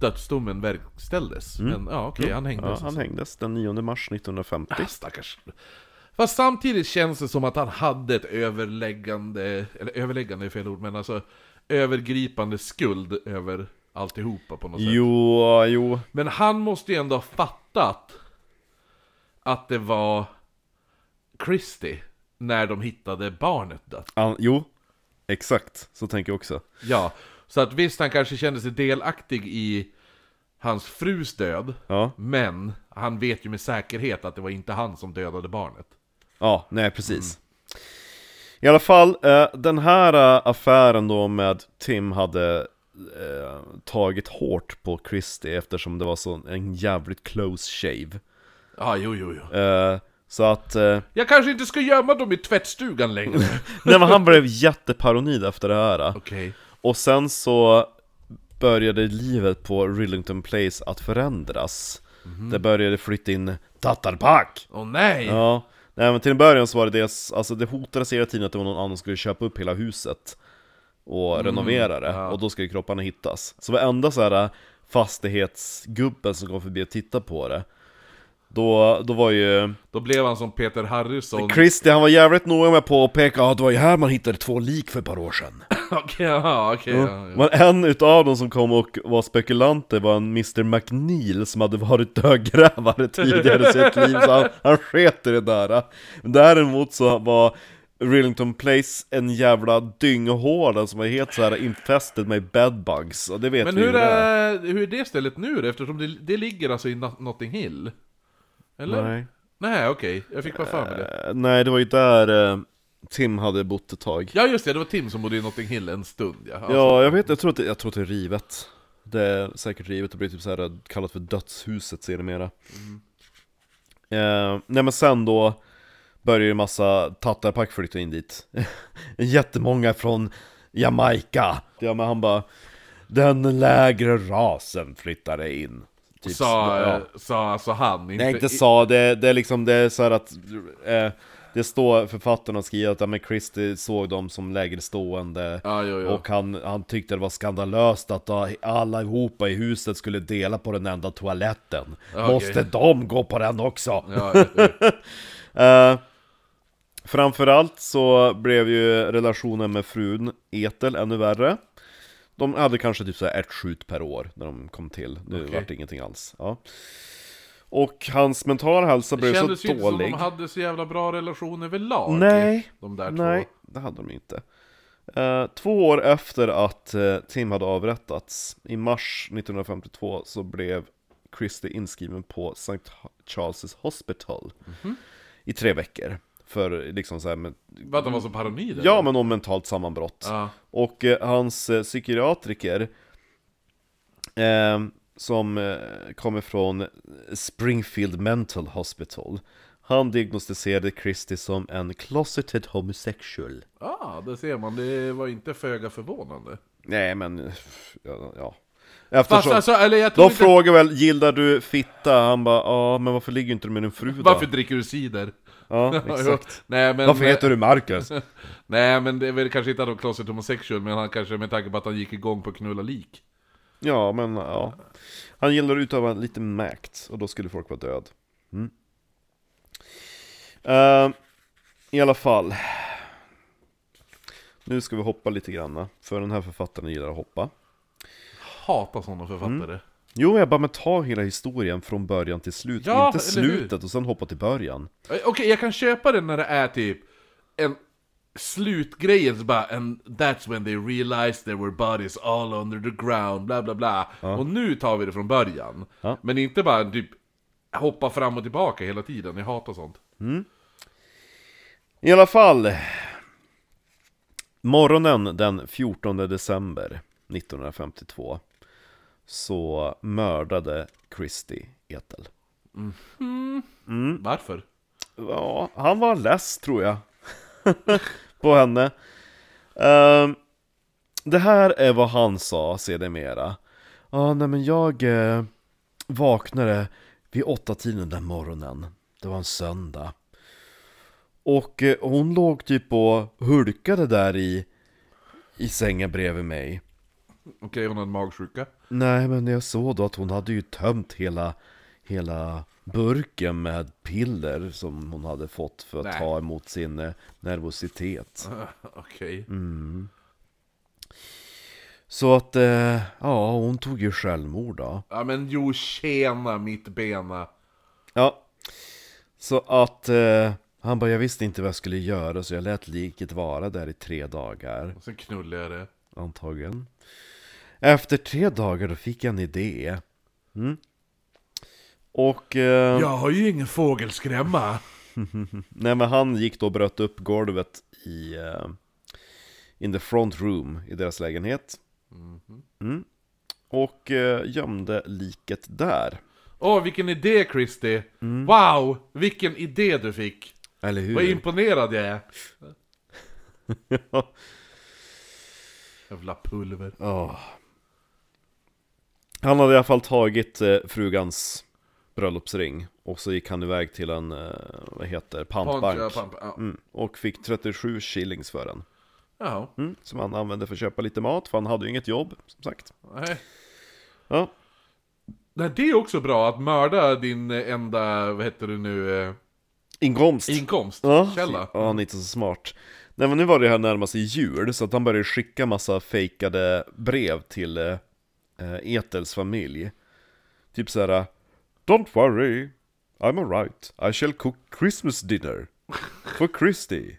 dödsdomen verkställdes. Men ja, okej, han hängdes. Ja, alltså. han hängdes den 9 mars 1950. Ah, stackars. Fast samtidigt känns det som att han hade ett överläggande, eller överläggande är fel ord, men alltså övergripande skuld över alltihopa på något sätt. Jo, jo. Men han måste ju ändå ha fattat att det var Christie när de hittade barnet dött. Han, jo, exakt. Så tänker jag också. Ja, så att visst han kanske kände sig delaktig i hans frus död, Ja, men han vet ju med säkerhet att det var inte han som dödade barnet. ja nej precis. I alla fall, eh, den här eh, affären då med Tim hade eh, tagit hårt på Christie eftersom det var så en jävligt close shave. Ja, jo, jo, jo. Eh, så att, eh, Jag kanske inte ska gömma dem i tvättstugan längre. <laughs> nej men han blev jätteparanoid efter det här. Okej. Och sen så började livet på Rillington Place att förändras. Det började flytta in Tattarpak! Åh nej! Ja, nej men till en början så var det det, alltså det hotades hela tiden att det var någon annan som skulle köpa upp hela huset och renovera det, ja. och då skulle kropparna hittas. Så varenda så här fastighetsgubben som kom förbi och tittade på det, då, då var ju Då blev han som Peter Harrison. Christer, han var jävligt noga med på att peka att det var ju här man hittade två lik för ett par år sedan. <laughs> Okej, ja, okej. Men en utav dem som kom och var spekulanter var en Mr McNeil som hade varit dödgrävare tidigare i sitt liv, så han, han sket i det där. Däremot så var Rillington Place en jävla dynghåla som var helt så här infested med bedbugs, och det vet Men vi ju hur det är. är, hur är det stället nu då? Eftersom det, det ligger alltså i Not- Notting Hill? Eller? Nej. Nej, okej. Jag fick bara för mig det. Eh, nej, det var ju där eh, Tim hade bott ett tag. Ja just det, det var Tim som bodde i Notting Hill en stund ja. Alltså, Ja, jag vet, jag tror att det, jag tror att det är rivet. Det är säkert rivet, det blir typ så här kallat för dödshuset sedermera. Eh, nej men sen då började ju en massa tattarpack flytta in dit. <laughs> Jättemånga från Jamaica. Ja men han bara Den lägre rasen flyttade in. Typ, sa, ja. sa alltså han, inte... Nej inte sa, det, det är liksom det är så att eh, Det står författarna och skriver att ja, men Christie såg dem som lägerstående Ja, jo, jo. Och han, han tyckte det var skandalöst att allihopa i huset skulle dela på den enda toaletten Okej. Måste de gå på den också? Ja. <laughs> Eh, framförallt så blev ju relationen med frun Etel ännu värre De hade kanske typ så här ett skjut per år när de kom till, nu Okej. vart det ingenting alls ja. Och hans mentala hälsa Det blev kändes så ju inte som dålig de hade så jävla bra relation överlag. Nej, De där nej, två. det hade de inte Eh, två år efter att eh, Tim hade avrättats, i mars 1952, så blev Christie inskriven på St. Charles Hospital i tre veckor. För liksom så här, För att han var så paranoid eller? ja men om mentalt sammanbrott. Ja. Och eh, hans eh, psykiatriker eh, Som eh, kommer från Springfield Mental Hospital Han diagnostiserade Christie som en closeted homosexual ah, det ser man. Det var inte föga förvånande. Nej men, ja, ja. Fast Eftersom, alltså, eller jag tror de inte... frågar väl, gillar du fitta? Han bara, ja men varför ligger inte du med din fru då? Varför dricker du cider? Ja, <laughs> exakt Nej men... Varför heter du Marcus? <laughs> Nej men det är väl kanske inte att han closet homosexual, men han kanske med tanke på att han gick igång på att knulla lik. Ja, men ja. Han gillar att utöva lite makt, och då skulle folk vara död. Mm. Eh, I alla fall. Nu ska vi hoppa lite grann, för den här författaren gillar att hoppa. Hatar sådana författare. Mm. Jo, jag bara men ta hela historien från början till slut, Ja, inte hur? slutet och sen hoppa till början. Okej, jag kan köpa det när det är typ en slutgrejen så bara And that's when they realized there were bodies all under the ground, bla bla bla. Och nu tar vi det från början. Ja. Men inte bara typ hoppa fram och tillbaka hela tiden, jag hatar sånt. I alla fall. Morgonen den 14 december 1952 så mördade Christie Ethel. Varför? Ja, han var less tror jag. <laughs> på henne. Ehm, det här är vad han sa sedermera. Ja, nej men jag eh, vaknade vid åtta tiden den morgonen. Det var en söndag. Och eh, hon låg typ och hulkade där i, i sängen bredvid mig. Okej, hon hade magsjuka. Nej, men jag såg då att hon hade ju tömt hela, hela burken med piller som hon hade fått för att Nej. ta emot sin eh, nervositet. <laughs> Okej. Mm. Så att, eh, ja, hon tog ju självmord då. Ja men jo, tjena mitt bena. Ja, så att eh, han bara, jag visste inte vad jag skulle göra så jag lät liket vara där i tre dagar. Och sen knullade jag det. Antagligen. Efter tre dagar då fick jag en idé. Mm. Och... Eh, Jag har ju ingen fågelskrämma. <laughs> Nej men han gick då och bröt upp golvet i... eh, in the front room i deras lägenhet. Mm. Och eh, gömde liket där. Åh, vilken idé Christy! Wow, vilken idé du fick! Eller hur? Vad imponerad jag är! <laughs> Jävla pulver. Ja. Han hade i alla fall tagit eh, frugans bröllopsring och så gick han iväg till en, eh, vad heter, pantbank. Punch, ja, pump, ja. mm, Och fick 37 shillings för den. Jaha, mm, Som han använde för att köpa lite mat, för han hade ju inget jobb, som sagt. Nej. Ja, Nej, det är också bra att mörda din eh, enda, vad heter det nu, eh, inkomst. inkomst, Ja, källa. ja, han är inte så smart. Nej men nu var det här närmast i jul, så att han började skicka massa fejkade brev till eh, Etels familj Typ såhär Don't worry, I'm alright, I shall cook Christmas dinner For Christy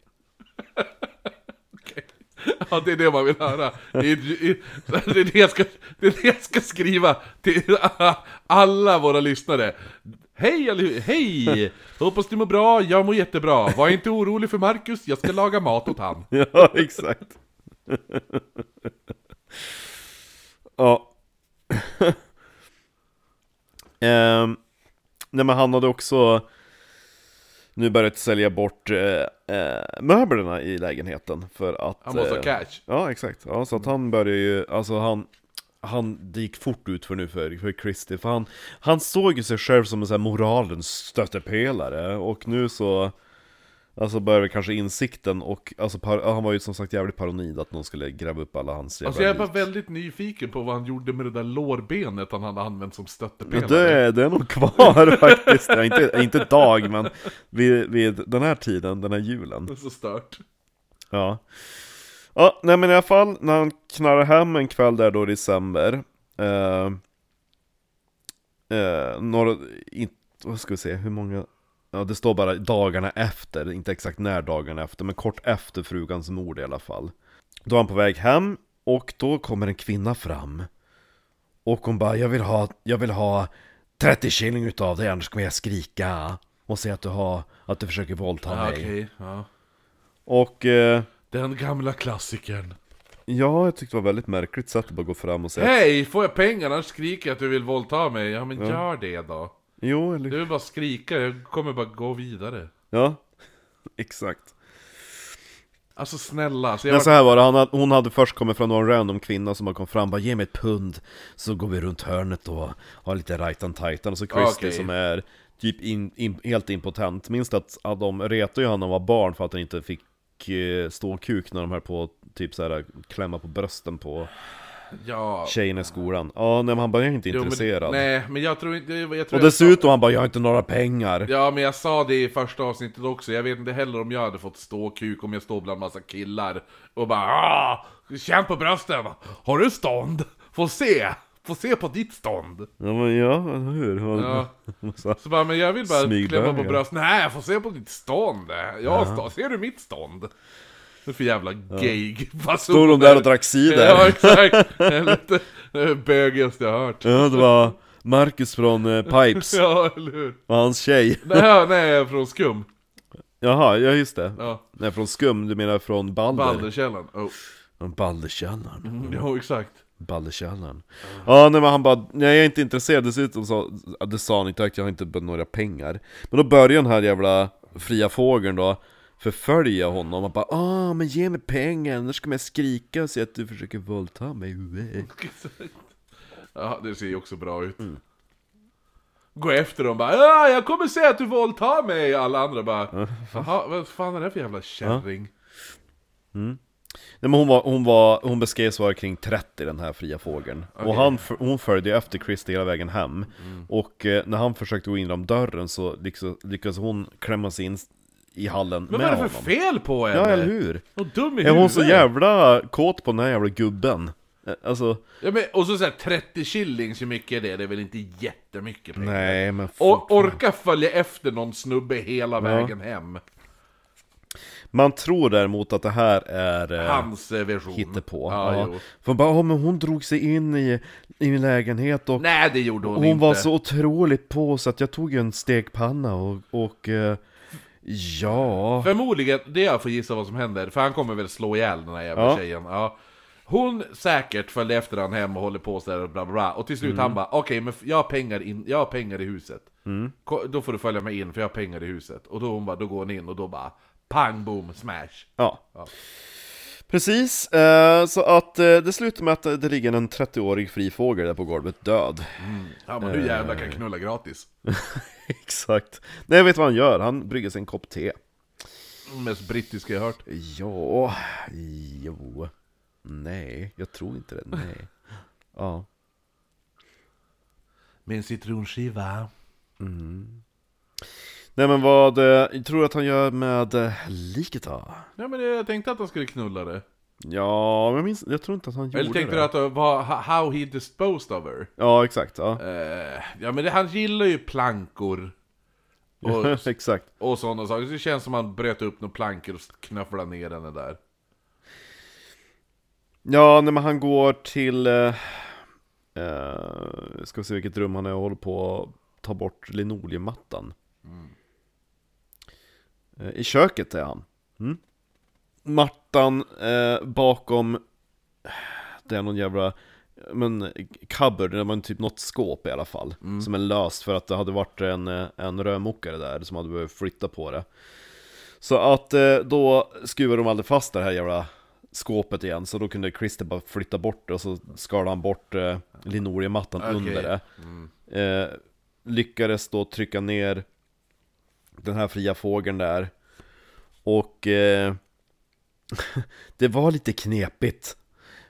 <laughs> Ja, det är det man vill höra. Det är det, är det, jag, ska, det, är det jag ska skriva till <laughs> alla våra lyssnare. Hej, hej! Hoppas du mår bra, jag mår jättebra. Var inte orolig för Marcus, jag ska laga mat åt han. <laughs> Ja, exakt Ja Ehm, Nej men han hade också nu börjat sälja bort eh, eh, möblerna i lägenheten för att Han måste ha eh, cash. Ja exakt, ja, så att han började ju, alltså han han, det gick fort ut för nu för, för Christie, för han, han såg ju sig själv som en sån här moralens stöttepelare och nu så Alltså började kanske insikten och, alltså par, han var ju som sagt jävligt paranoid att någon skulle gräva upp alla hans jävla Alltså jag är lik. väldigt nyfiken på vad han gjorde med det där lårbenet han hade använt som Ja, stöttepelare. det, är, det är nog kvar <laughs> faktiskt, ja, inte, inte idag men vid, vid den här tiden, den här julen Det är så stört. Ja Ja, nej men i alla fall, när han knarrar hem en kväll där då i december eh, eh, några, inte, vad ska vi se, hur många Ja det står bara dagarna efter, inte exakt när dagarna efter, men kort efter frugans mord i alla fall Då är han på väg hem och då kommer en kvinna fram Och hon bara, jag vill ha, jag vill ha 30 shilling utav dig annars kommer jag skrika Och säga att du har, att du försöker våldta mig okej, ja. Och eh, Den gamla klassikern. ja, jag tyckte det var väldigt märkligt sätt att bara gå fram och säga Hej, får jag pengar annars skriker jag att du vill våldta mig. Ja men gör det då. Jo, eller Du vill bara skrika, jag kommer bara gå vidare. Ja, <laughs> exakt Alltså snälla, så jag Men så här var det, hade, hon hade först kommit från någon random kvinna som bara kom fram bara ge mig ett pund Så går vi runt hörnet och har lite rajtan tajtan Och så Christy Okej. som är typ in, in, helt impotent Minst att, att de retade ju honom när han var barn för att han inte fick eh, stå kuk när de höll på typ så här klämma på brösten på Ja... tjejerna i skolan Ja, nej, men han bara jag är inte Jo, men, intresserad nej, men jag tror inte... Jag tror Och jag dessutom han bara jag har inte några pengar Ja men jag sa det i första avsnittet också, jag vet inte heller om jag hade fått stå kuk om jag står bland massa killar och bara ah, Känn på brösten! Har du stånd? Få se! Få se på ditt stånd! Ja, men ja, hur? Ja. Så- bara, men jag vill bara klämma på bröstet, nej jag får se på ditt stånd! Jag har stånd, ser du mitt stånd? Är för jävla gay <laughs> Stod de där och drack cider? Ja exakt! Det är bögigaste jag hört Ja, det var Marcus från eh, Pipes <laughs> Ja eller hur? och hans tjej Nej, nej från skum Jaha, ja just det. Ja, Nej, från Skum, du menar från Balder? Balderkällan oh. Från Balderkällaren. Jo exakt Balderkällaren. Ja, nej men han bara, nej jag är inte intresserad, dessutom så, ja, det sa han inte, jag har inte några pengar. Men då börjar den här jävla fria fågeln då förfölja honom och bara ah men ge mig pengar, annars kommer jag skrika och säga att du försöker våldta mig. <laughs> Ja, det ser ju också bra ut. Mm. Gå efter dem bara ja, jag kommer säga att du våldtar mig! Alla andra bara Jaha, vad fan är det för jävla kärring? Nej men hon var, hon var, hon beskrevs vara kring 30 den här fria fågeln Och han, hon följde efter Christer hela vägen hem Och eh, när han försökte gå in genom dörren så liksom, lyckades hon klämma sig in i hallen Men med vad är det honom för fel på henne? Ja eller hur? Och dum i Är hon så jävla kåt på den här jävla gubben? Eh, Alltså, Ja, men, och så såhär 30 shillings, hur mycket är det? Det är väl inte jättemycket pengar? nej men Och orka följa efter någon snubbe hela vägen hem. Man tror däremot att det här är eh, Hans eh, version. hittepå Ja, ja. jo. För bara, "Ja, men hon drog sig in i, i min lägenhet och Nej, det gjorde hon, hon inte. var så otroligt på så att jag tog en stekpanna och, och eh, ja... Förmodligen, det jag får gissa vad som händer, för han kommer väl slå ihjäl den här jävla Ja. tjejen. Ja. Hon säkert följde efter han hem och håller på sådär och bla bla bla. Och till slut Mm. han bara, okej men jag har pengar, in, jag har pengar i huset. Ko- Då får du följa med in för jag har pengar i huset. Och då hon bara, då går hon in och då bara, pang boom smash. Ja. Ja. Precis, eh, så att eh, det slutar med att det ligger en 30-årig frifågel där på golvet död. Ja men nu jävlar kan jag knulla gratis. <laughs> Exakt. Nej, vet du vad han gör? Han brygger sig en kopp te. Mest brittiska jag hört. Ja, jo. Nej, jag tror inte det. Nej. Ja. Med en citronskiva. Nej men vad, eh, jag tror att han gör med eh, liket då? Ja men jag tänkte att han skulle knulla det. Ja, men jag, minns, jag tror inte att han gjorde Eller tänkte det. du att det var ho- how he disposed of her? Ja, exakt. Ja, Eh, ja men det, han gillar ju plankor. Och, <laughs> exakt. och sådana saker. Så det känns som han bröt upp några plankor och knufflade ner henne där. Ja, nej men han går till... Eh, eh, ska vi se vilket rum han är och håller på att ta bort linoleummattan. Eh, I köket är han. Mm. Mattan eh, bakom... Det är någon jävla... Men cupboard, det var typ något skåp i alla fall. Som är löst för att det hade varit en, eh, en rörmokare där som hade behövt flytta på det. Så att eh, då skruvar de aldrig fast det här jävla skåpet igen Så då kunde Christer bara flytta bort det och så skar han bort eh, linoleummattan Okej. under det eh, Lyckades då trycka ner den här fria fågeln där. Och eh, <laughs> det var lite knepigt.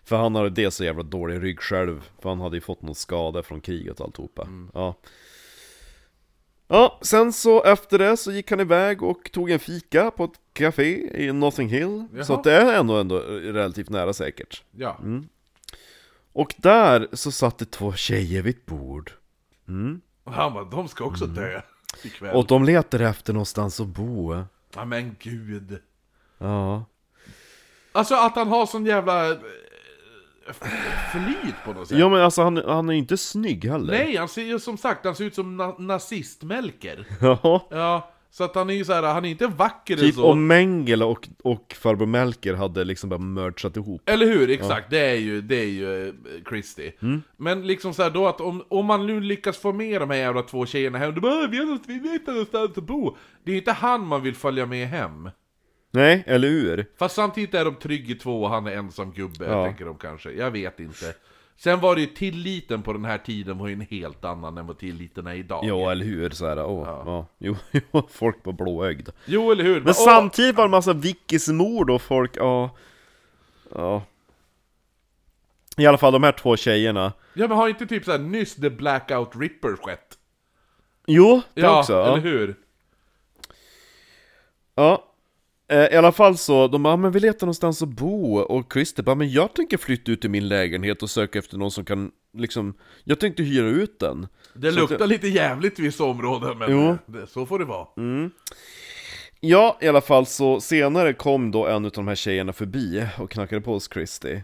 För han hade dels så jävla dålig rygg själv För han hade ju fått någon skada från kriget och alltihopa. Ja. Ja, sen så efter det så gick han iväg och tog en fika på ett café i Notting Hill. Så Jaha. att det är ändå, ändå relativt nära säkert. Ja. Och där så satt det två tjejer vid ett bord. Mm. Och han bara, de ska också dö ikväll. Och de letade efter någonstans att bo Ja men gud. Ja Alltså att han har sån jävla eh, flyt på något sätt. Ja men alltså han, han är inte snygg heller. Nej, han ser ju som sagt, han ser ut som na nazist-Melker. <laughs> Ja. Ja, så att han är ju så här, han är inte vacker Typ så. om Mengele och, och farbror Melker hade liksom bara mergat ihop. Eller hur? Exakt, det är ju, det är ju eh, Christie. Mm. Men liksom så här då att om, om man nu lyckas få med de här jävla två tjejerna hem, då bara "Åh, vi, har, något- vi inte någonstans att bo. Det är inte han man vill följa med hem. Nej, eller hur? Fast samtidigt är de trygg i två och han är ensam gubbe, Ja. tänker de kanske. Jag vet inte. Sen var det ju tilliten på den här tiden var ju en helt annan än vad tilliten är idag. Ja, eller hur? Så här, åh, ja. Jo, <laughs> jo, folk var blåögda. Jo, eller hur? Men åh, samtidigt var det en massa vickismord och folk, ja... Ja. I alla fall de här två tjejerna. Ja men har inte typ såhär nyss The Blackout Ripper skett? Jo, det Ja, också. Ja. eller hur? ja. Eh, I alla fall så, de bara, men vi letar någonstans att bo Och Christer bara, men jag tänker flytta ut i min lägenhet och söka efter någon som kan liksom Jag tänkte hyra ut den Det Så luktar att- lite jävligt i vissa områden, men Jo. det, så får det vara. Ja, i alla fall så senare kom då en av de här tjejerna förbi och knackade på hos Christy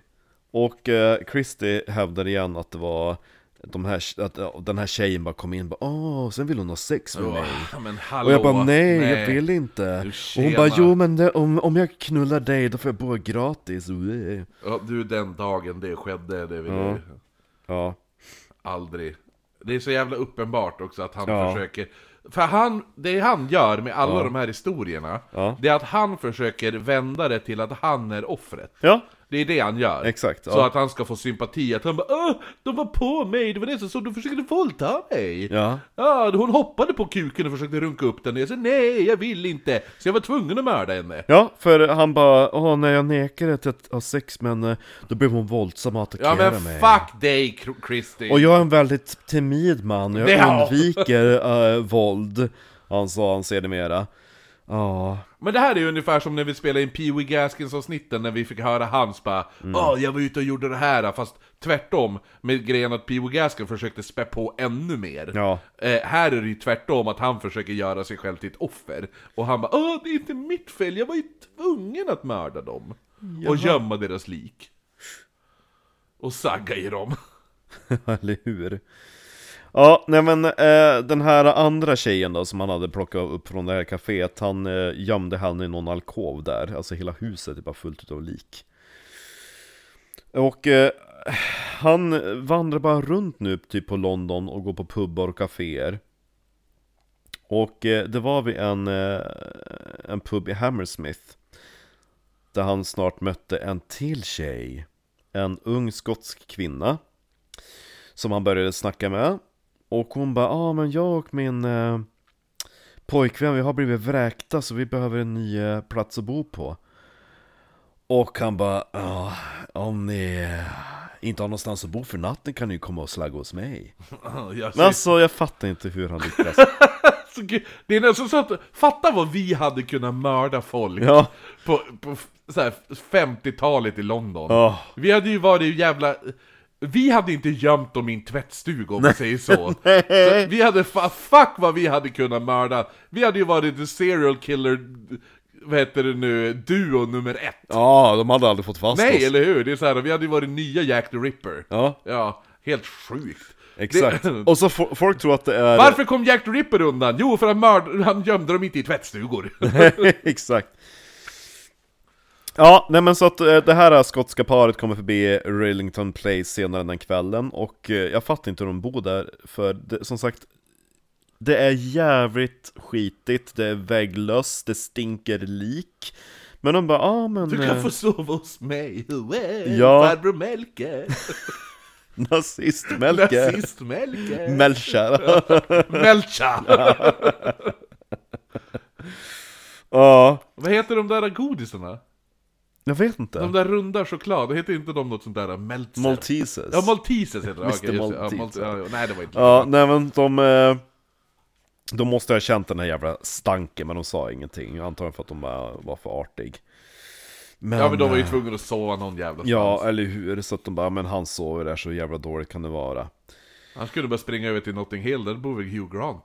Och eh, Christy hävdade igen att det var de här, att den här tjejen bara kom in och bara Åh, sen vill hon ha sex med mig Åh, men hallå, Och jag bara nej, jag vill inte Och hon bara jo men det, om, om jag knullar dig då får jag bo gratis. Ja, du, den dagen det skedde, det vill Ja. Ja, aldrig... Det är så jävla uppenbart också att han Ja. försöker... För han, det han gör med alla Ja. de här historierna, Ja. det är att han försöker vända det till att han är offret. ja, Det är det han gör. Exakt, Så ja. att han ska få sympati, att han bara Åh, de var på mig, det var det som så de försökte våldta mig. ja Ja, hon hoppade på kuken och försökte runka upp den och jag sa nej, jag vill inte. Så jag var tvungen att mörda henne. Ja, för han bara, åh när jag nekade till att ha sex med henne, då blev hon våldsam och Ja attackerade men mig fuck dig Christy. Och jag är en väldigt timid man, och jag undviker äh, våld Han sa han sedermera Ja, Men det här är ju ungefär som när vi spelade in Pee Wee Gaskins avsnitten när vi fick höra hans bara Mm. Åh, jag var ute och gjorde det här, fast tvärtom med grejen att Pee Wee Gaskin försökte spä på ännu mer. Ja. Eh, här är det ju tvärtom, att han försöker göra sig själv till ett offer. Och han bara Åh, det är inte mitt fel, jag var ju tvungen att mörda dem. Och gömma deras lik. Och sagga i dem. <laughs> eller hur? Ja, nej men eh, den här andra tjejen då som han hade plockat upp från det här kaféet Han eh, gömde henne i någon alkov där, alltså hela huset är bara fullt av lik. Och eh, han vandrar bara runt nu typ på London och går på pubbar och kaféer. Och eh, det var vid en, eh, en pub i Hammersmith Där han snart mötte en till tjej. En ung skotsk kvinna Som han började snacka med. Och hon bara, ja ah, men jag och min eh, pojkvän vi har blivit vräkta så vi behöver en ny eh, plats att bo på. Och han bara, ja om ni eh, inte har någonstans att bo för natten kan ni ju komma och slagga hos mig. <laughs> Jag Men alltså jag fattar inte hur han lyckas. <laughs> Så gud, Det är nästan så att, fatta vad vi hade kunnat mörda folk Ja, på, på så här 50-talet i London. Ja. Vi hade ju varit jävla... Vi hade inte gömt dem i en tvättstuga om man säger så. <laughs> så. Vi hade, fa- fuck vad vi hade kunnat mörda. Vi hade ju varit the serial killer, vad heter det nu, duo nummer ett. ja de hade aldrig fått fast Nej, oss eller hur? Det är så här, vi hade ju varit nya Jack the Ripper. Ja, Ja, helt sjukt. exakt Det- <laughs> Och så fo- folk tror att det är Varför kom Jack the Ripper undan? Jo, för han, mörd, han gömde dem inte i tvättstugor. <laughs> Exakt Ja, nej men så att eh, det här skotska paret kommer förbi Rillington Place senare den kvällen Och eh, jag fattar inte hur de bor där För det, som sagt Det är jävligt skitigt, det är vägglöst, det stinker lik Men de bara, ja ah, men Du kan eh, få sova hos mig, Well, Ja. farbror Melker. <laughs> nazist Melker Nazist Melker. <laughs> Melcher Melcha. Ja, Vad heter de där godisarna? Jag vet inte De där runda choklad, heter inte de något sånt där Meltzer? Maltesers Ja, Maltesers heter det. Mr. Okej. Ja, Malteser. Malte- ja, ja, nej, det var inte Ja, nej men de... eh, De måste ha känt den här jävla stanken, men de sa ingenting. Antagligen för att de var för artig. Men, Ja, men de var ju eh, tvungna att sova någon jävla Ja, stans. eller hur? Så att de bara, men han sover där, så jävla dåligt kan det vara. Han skulle bara springa över till Notting Hill, där bor väl Hugh Grant?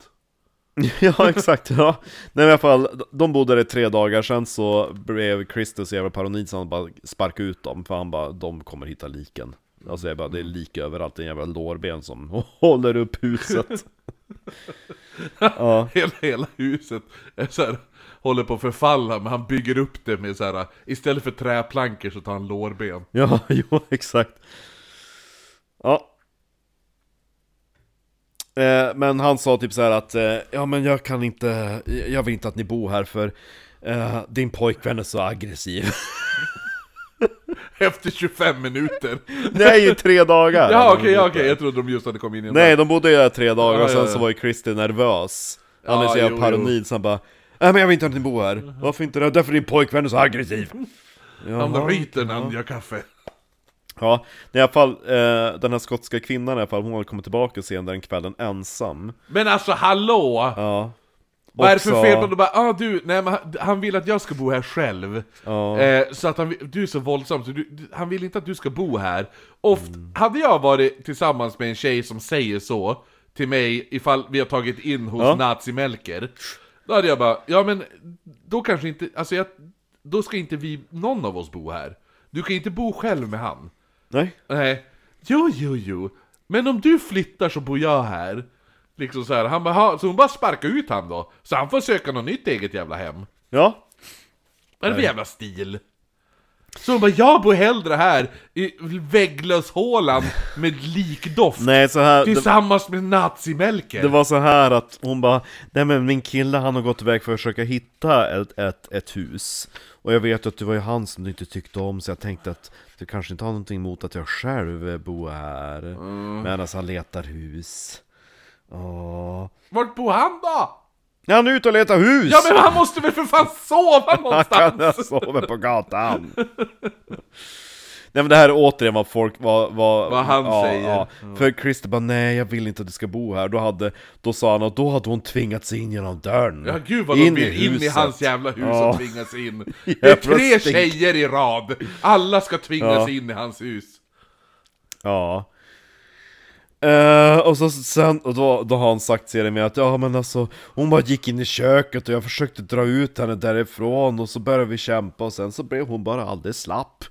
<laughs> ja, exakt. Ja. Nej, men i alla fall, de bodde där i tre dagar, sen så blev Christer så jävla paranoid så han bara sparkade ut dem, för han bara, de kommer hitta liken. Alltså jag bara, det är lik överallt, en jävla lårben som <laughs> håller upp huset. <laughs> ja. Hela, hela huset är så här, håller på att förfalla, men han bygger upp det med så här. istället för träplankor så tar han lårben. Ja, jo, exakt. Ja. Eh, men han sa typ så här att, eh, ja men jag kan inte, jag vill inte att ni bor här för eh, din pojkvän är så aggressiv. <laughs> Efter 25 minuter. <laughs> Nej, i tre dagar! Ja okej, ja, okej, jag trodde de just hade kommit in i Nej, de bodde där tre dagar Ja, och sen ja, ja. så var ju Christer nervös. Han är Ja, så jävla paranoid så han bara Nej men jag vill inte att ni bor här. Varför inte det? Därför din pojkvän är så aggressiv. Han Jaha. ryter när han gör kaffe. Ja, i alla fall, eh, den här skotska kvinnan i alla fall, hon hade kommit tillbaka sen den kvällen ensam. Men alltså hallå! Ja. Vad är det för fel på det? Bara, ah, du, nej, men han- han vill att jag ska bo här själv. Ja. Eh, så att han, du är så våldsam, så du- han vill inte att du ska bo här. Oft, Mm. hade jag varit tillsammans med en tjej som säger så till mig ifall vi har tagit in hos Ja. Nazi-Melker, då hade jag bara, ja men då kanske inte, alltså jag, då ska inte vi, någon av oss bo här. Du kan inte bo själv med han. Nej. Nej, jo, jo, jo. Men om du flyttar så bor jag här. Liksom så här, han bara, "Ha." så hon bara sparkar ut han då. Så han får söka något nytt eget jävla hem. Ja. Vad är det för jävla stil? Så hon bara, jag bor hellre här i vägglöshålan med likdoft. Nej, så här, det, Tillsammans med nazimelker. det var så här att hon bara Nej men min kille han har gått iväg för att försöka hitta ett, ett, ett hus Och jag vet att det var ju han som du inte tyckte om så jag tänkte att du kanske inte har någonting emot att jag själv bor här Medan han letar hus Åh Vart bor han då? Ja, han är ute och letar hus! Ja men han måste väl för fan sova <laughs> Han kan någonstans? sova på gatan! Nej men det här är återigen vad folk, vad, vad, Vad han säger. För Christer bara nej jag vill inte att du ska bo här, då, hade, då sa han att då hade hon tvingats sig in genom dörren Ja gud vad de In i vill in i hans jävla hus Ja. och tvingas in. <laughs> Det är tre stink. tjejer i rad. Alla ska tvingas Ja. in i hans hus. Ja Eh, och så sen, och då, då har han sagt till med att ja men alltså Hon bara gick in i köket och jag försökte dra ut henne därifrån och så började vi kämpa och sen så blev hon bara alldeles slapp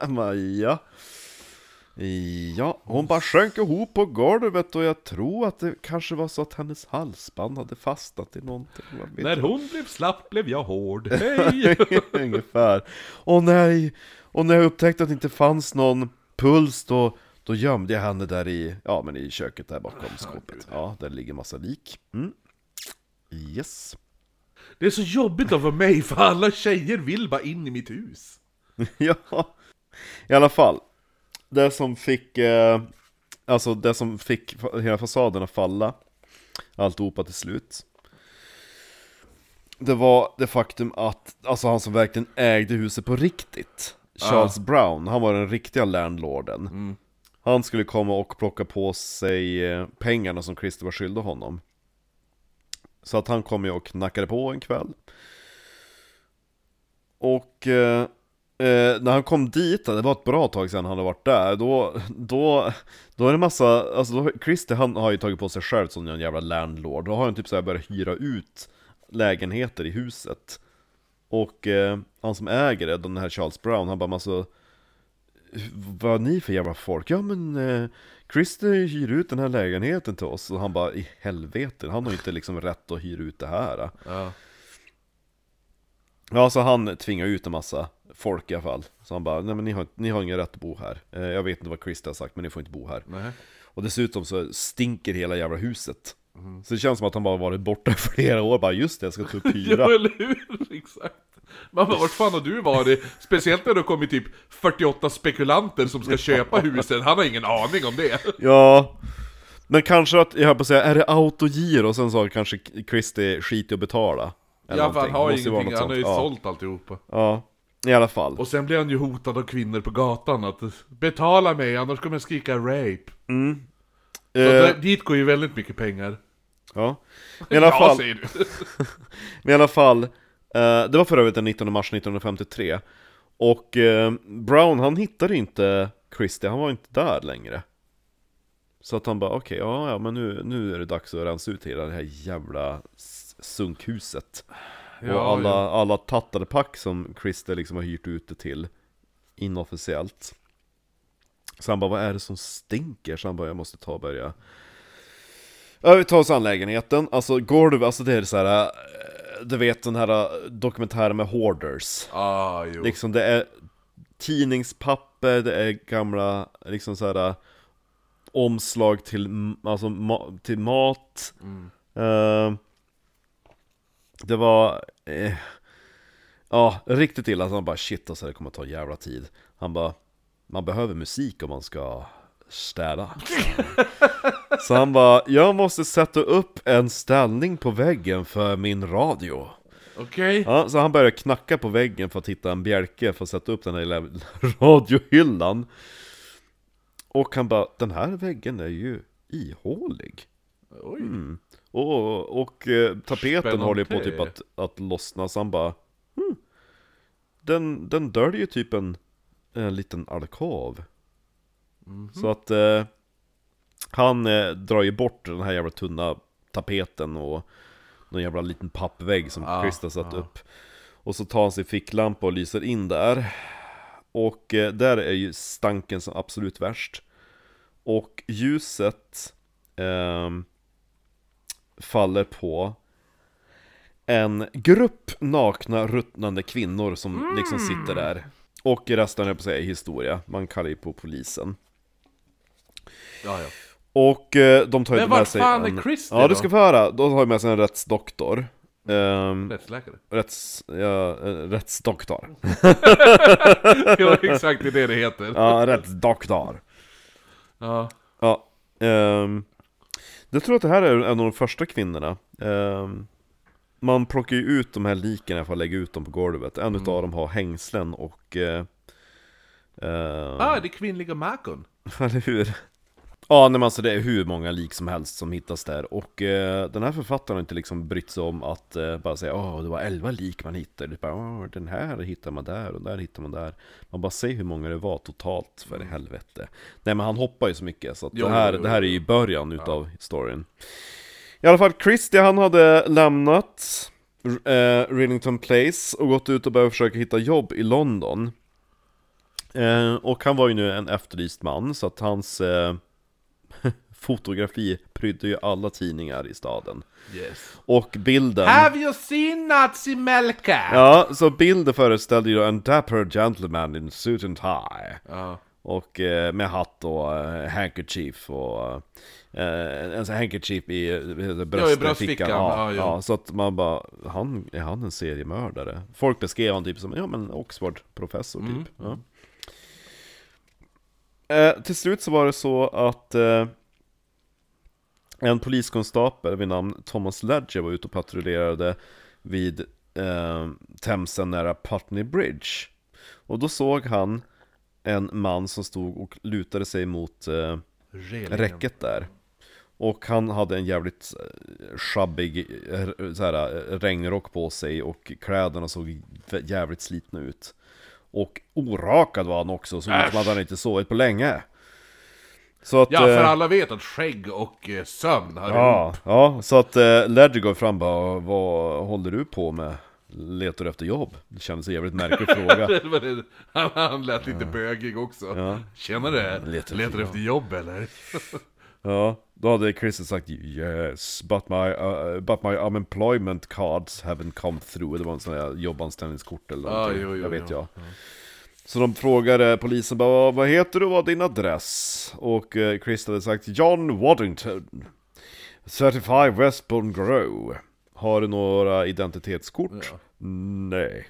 <laughs> bara, ja Ja, hon bara sjönk ihop på golvet och jag tror att det kanske var så att hennes halsband hade fastnat i någonting När hon blev slapp blev jag hård. <laughs> Hej! Ungefär. Och nej, och när jag upptäckte att det inte fanns någon puls då, då gömde jag henne där i, ja men i köket där bakom skåpet. Ja, där ligger massa lik. Mm. Yes. Det är så jobbigt att vara mig för alla tjejer vill bara in i mitt hus. <laughs> ja, i alla fall. Det som fick, eh, alltså det som fick hela fasaden att falla, alltihopa till slut. Det var det faktum att, alltså han som verkligen ägde huset på riktigt, Charles Brown, han var den riktiga landlorden. Han skulle komma och plocka på sig eh, pengarna som Christer var skyldig honom. Så att han kom ju och knackade på en kväll. Och eh, eh, när han kom dit, det var ett bra tag sedan han hade varit där, då, då, då är det massa, alltså då, Christer han har ju tagit på sig själv som en jävla landlord, då har han typ så här börjat hyra ut lägenheter i huset. Och eh, han som äger det, den här Charles Brown, han bara massa vad ni för jävla folk? Ja men eh, Christer hyr ut den här lägenheten till oss och han bara i helvete, han har inte liksom rätt att hyra ut det här. Ja. Ja, så han tvingar ut en massa folk i alla fall. Så han bara, nej men ni har, ni har ingen rätt att bo här. Eh, jag vet inte vad Christer har sagt, men ni får inte bo här. Nej. Och dessutom så stinker hela jävla huset. Så det känns som att han bara varit borta i <laughs> flera år, bara just det, jag ska ta upp hyra. <laughs> Ja, eller hur? Exakt. Man bara, vart fan har du varit? Speciellt när det har kommit typ 48 spekulanter som ska köpa huset. Han har ingen aning om det. Ja, men kanske att, jag höll på att säga, är det autogiro? Och sen har kanske Christer skit i att betala. Eller Ja, för han har ju ingenting, han har ju sånt. sålt alltihopa. Ja. ja, i alla fall. Och sen blir han ju hotad av kvinnor på gatan att betala mig annars kommer jag skrika rape. Så Eh, där, dit går ju väldigt mycket pengar. ja. I alla ja, fall, säger du. <laughs> I alla fall, eh, det var för övrigt den 19 mars 1953 Och eh, Brown han hittade inte Christie, han var inte där längre Så att han bara, okej, ja, ja, men nu, nu är det dags att rensa ut hela det här jävla sunkhuset. Ja, och alla, ja. alla tattade pack som Christer liksom har hyrt ut det till inofficiellt. Så han bara, vad är det som stinker? Så han bara, jag måste ta och börja Ja, vi tar oss an lägenheten, alltså golv, alltså det är så här. Du vet den här eh, dokumentären med hoarders. Ah, jo. Liksom det är tidningspapper, det är gamla liksom så här omslag till, alltså, ma- till mat. Eh, Det var eh, Ja, riktigt illa, så han bara shit alltså det kommer ta jävla tid. Han bara Man behöver musik om man ska städa <laughs> Så han bara Jag måste sätta upp en ställning på väggen för min radio. Okej. Ja, så han började knacka på väggen för att hitta en bjälke för att sätta upp den här lilla <laughs> radiohyllan. Och han bara, den här väggen är ju ihålig. Oj. Och, och eh, tapeten Spännande. håller på typ att, att lossna, så han bara hmm, Den, den döljer ju typ en, en liten alkov. Så att eh, Han eh, drar ju bort den här jävla tunna tapeten och Någon jävla liten pappvägg som Ah, Krista satt upp. Och så tar han sin ficklampa och lyser in där. Och eh, där är ju stanken som absolut värst. Och ljuset ehm, faller på en grupp nakna ruttnande kvinnor som liksom sitter där. Och resten är på säga är historia, man kallar ju på polisen. Ja, ja. Och eh, de tar ju Men med vart sig fan är en... Christer Ja, du ska få höra. De har ju med sig en rättsdoktor. Um, Rättsläkare. rätts... Ja, eh, rättsdoktor. <laughs> ja, exakt det är det det heter. Ja, rättsdoktor. Ja. Ja, ehm, jag tror att det här är en av de första kvinnorna. Ehm, man plockar ju ut de här liken för att lägga ut dem på golvet. En utav dem har hängslen och... Uh, Ah, det är kvinnliga makon. <laughs> eller hur? Ja, nej, men alltså det är hur många lik som helst som hittas där. Och eh, den här författaren har inte liksom brytt sig om att eh, bara säga Åh, det var elva lik man hittade. Det bara, Åh, den här hittar man där och där hittar man där. Man bara ser hur många det var totalt, för i helvete. Nej men han hoppar ju så mycket, så att Jo, det, här, jo, jo, det här är ju början utav storyn. I alla fall, Christie han hade lämnat eh, Rillington Place och gått ut och börjat försöka hitta jobb i London. Eh, och han var ju nu en efterlyst man, så att hans eh, fotografi prydde ju alla tidningar i staden. Yes. Och bilden... Have you seen Nazi Melka? Ja, så bilden föreställde ju en dapper gentleman in suit and tie. Ja. Och eh, med hatt och eh, handkerchief och eh, en sån handkerchief i eh, bröst, bröstfickan, Ja, ja, jo. ja, så att man bara, han, är han en seriemördare? Folk beskrev honom typ som, ja men Oxford-professor typ. Mm. Ja. Eh, till slut så var det så att eh, en poliskonstapel vid namn Thomas Ledger var ute och patrullerade vid eh, Themsen nära Putney Bridge. Och då såg han en man som stod och lutade sig mot eh, räcket där. Och han hade en jävligt eh, sjabbig eh, så här, eh, regnrock på sig och kläderna såg jävligt slitna ut. Och orakad var han också, så som att han inte sovit på länge. Så att, Ja, för eh, alla vet att skägg och eh, sömn hör Ja, ihop. ja, så att eh, Ledger går fram bara, vad håller du på med? Letar du efter jobb? Det kändes en jävligt märklig <laughs> fråga. Han, han lät lite bögig också. Ja. Tjenare, Letar letar, efter efter jobb eller? <laughs> Ja, då hade Chris sagt yes, but my, uh, but my unemployment cards haven't come through. Det var en sån här jobbanställningskort eller Ja, någonting, jo, jo, jag vet jo. jag. Så de frågade polisen bara, vad heter du och vad är din adress? Och eh, Chris hade sagt John Waddington 35 Westbourne Grove Har du några identitetskort? Nej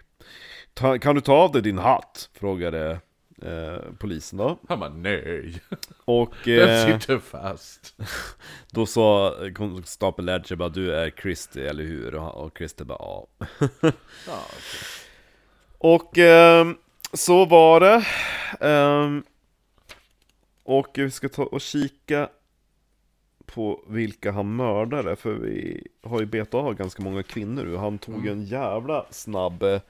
Ta, Kan du ta av dig din hatt? Frågade eh, polisen då Han bara nej. Och <laughs> Den eh, sitter fast. <laughs> då sa konstapel Ledger bara Du är Christer, eller hur? Och, Christer bara ja Ja, <laughs> Och ehm, så var det. Ehm, och vi ska ta och kika på vilka han mördade, för vi har ju betat av ganska många kvinnor nu. Han tog ju en jävla snabb eh,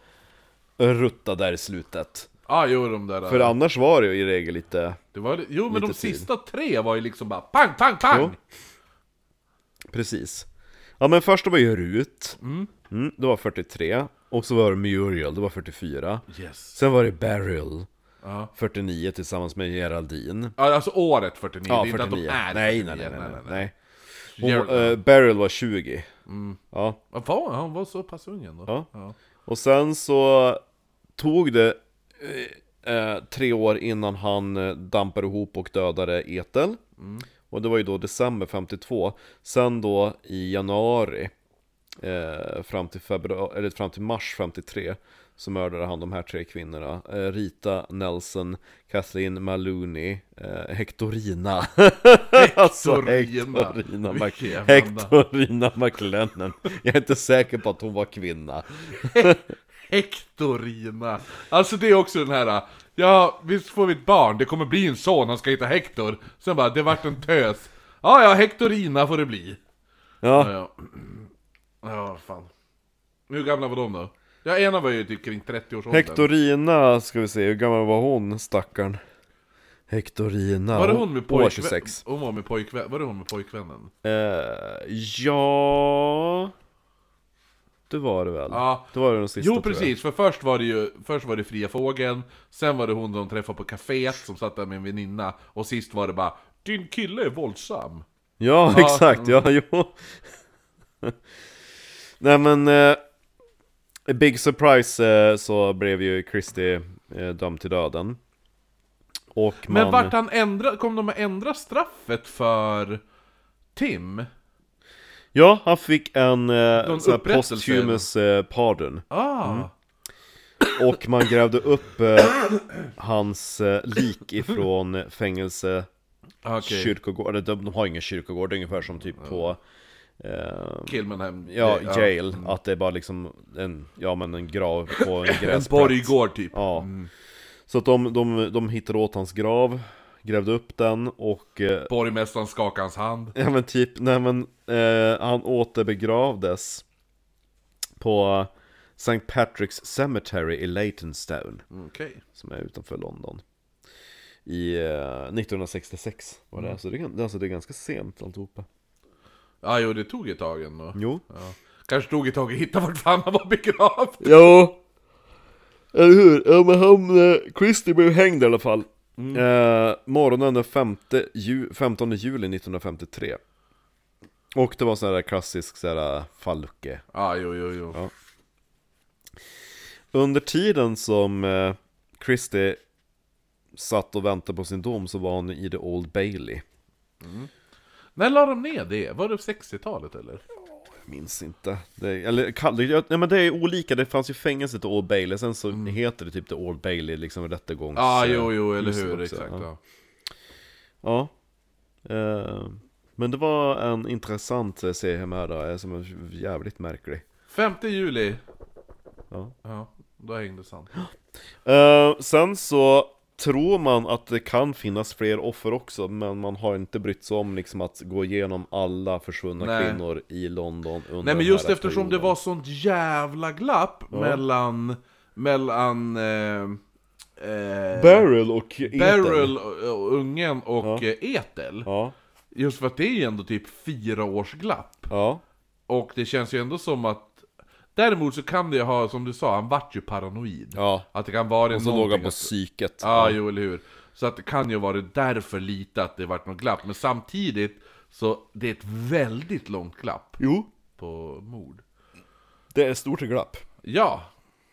rutta där i slutet. ah, jo de där... För annars var det ju i regel lite, det var, jo men de tid. sista tre var ju liksom bara pang, pang, pang! Jo. precis. Ja men första var ju Rut, mm. det var 43. Och så var det Muriel, det var 44. Yes. Sen var det Beryl, Ja. 49 tillsammans med Geraldine. Ja, alltså året 49, Ja, det är inte att 49. de är nej, 49, nej, nej, nej, nej. Gerald- Hon, eh, Beryl var 20. Ja, Vad var han? Han var så pass ung ändå. Ja. Och sen så tog det eh, eh, tre år innan han eh, dampade ihop och dödade Ethel. Och det var ju då december 52. Sen då i januari eh, fram, till februari, eller fram till mars 53 så mördade han de här tre kvinnorna. Eh, Rita Nelson, Kathleen Maloney, eh, Hectorina. <laughs> alltså Hectorina. Mac-. Hectorina McLennan. Jag är inte säker på att hon var kvinna. <laughs> Hectorina. Alltså det är också den här, ja visst får vi ett barn, det kommer bli en son, han ska heta Hector. Sen bara, det vart en tös. Ja, ja, Hectorina får det bli. Ja, Ja, ja. Ja, fan. Hur gamla var de då? Ja, ena var ju typ kring 30 års ålder. Hectorina, ska vi se, hur gammal var hon, stackarn? Hectorina, Var det hon med pojkvän? 26 Hon var med pojkvän, var det hon med pojkvännen? eh, Ja... Det var det väl? Ja. Det var det den sista Jo precis, för först var det ju, först var det Fria Fågeln, sen var det hon de träffade på kaféet som satt där med en väninna, och sist var det bara 'Din kille är våldsam' Ja, Ja, <laughs> exakt, ja, jo Nej men eh, Big surprise eh, så blev ju Christie eh, dömd till döden Och man... Men vart han ändra, kom de att ändra straffet för Tim? Ja, han fick en eh, sån här posthumous eh, pardon Ah, Mm. Och man grävde upp eh, hans eh, lik ifrån fängelse <laughs> okej. kyrkogård, de, de har ingen kyrkogård, ungefär som typ på eh, Killmanhem. Ja, det- jail, att det är bara liksom en, ja men en grav på en <laughs> En gräsplätt borggård typ. Ja, så att de, de, de hittade åt hans grav, grävde upp den och eh, Borgmästaren skakade hans hand. <laughs> Ja men typ, nej men eh, han återbegravdes på St. Patrick's Cemetery i Leytonstone Okej. Som är utanför London I eh, 1966 var det, så det, är- alltså det är ganska sent alltihopa Ja, jo det tog ett tag ändå. Jo Ja. Kanske tog ett tag att hitta vart fan han var begravd. Ja Eller hur? Ja men han, eh, Christie blev hängd i alla fall eh, Morgonen den 5 ju, 15 juli 1953 Och det var sån här klassisk sån här fallucke Ja, jo, jo, jo. Ja. Under tiden som eh, Christie satt och väntade på sin dom så var han i The Old Bailey När la de ner det? Var det 60-talet eller? Jag minns inte det, Eller kall- det- ja, men det är olika, det fanns ju fängelset i Old Bailey Sen så heter det typ The Old Bailey, liksom rättegångs... Ja, eh, jo, jo, eller hur, också, exakt. ja. Ja. Eh, Men det var en intressant serie med då, som är jävligt märklig 5 juli. Ja. Ja, då hängdes han. Eh, sen så tror man att det kan finnas fler offer också, men man har inte brytt sig om liksom att gå igenom alla försvunna Nej. kvinnor i London under Nej men just eftersom det perioden. var sånt jävla glapp mellan, mellan eh, eh, Beryl och Ethel. Beryl och, ungen och Ja. eh, Ethel. Ja, Just för att det är ju ändå typ fyra års glapp. ja, Och det känns ju ändå som att Däremot så kan det ju ha, som du sa, han vart ju paranoid. ja. Att det kan vara Och så låg han på att- psyket. Ja, jo eller hur. Så att det kan ju vara därför lite att det vart något glapp. Men samtidigt, så det är ett väldigt långt glapp Jo, på mord. det är stort glapp. Ja,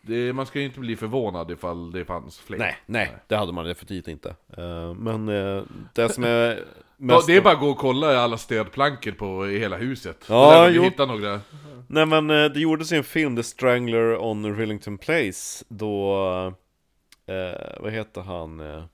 det, man ska ju inte bli förvånad ifall det fanns fler. Nej, nej, det hade man definitivt inte. Eh, men eh, det som är mest... det är bara att gå och kolla i alla stödplankor på i hela huset. Ja, jo. hittar några. Nej men eh, det gjordes ju en film, The Strangler on Rillington Place, då, eh, vad heter han, eh,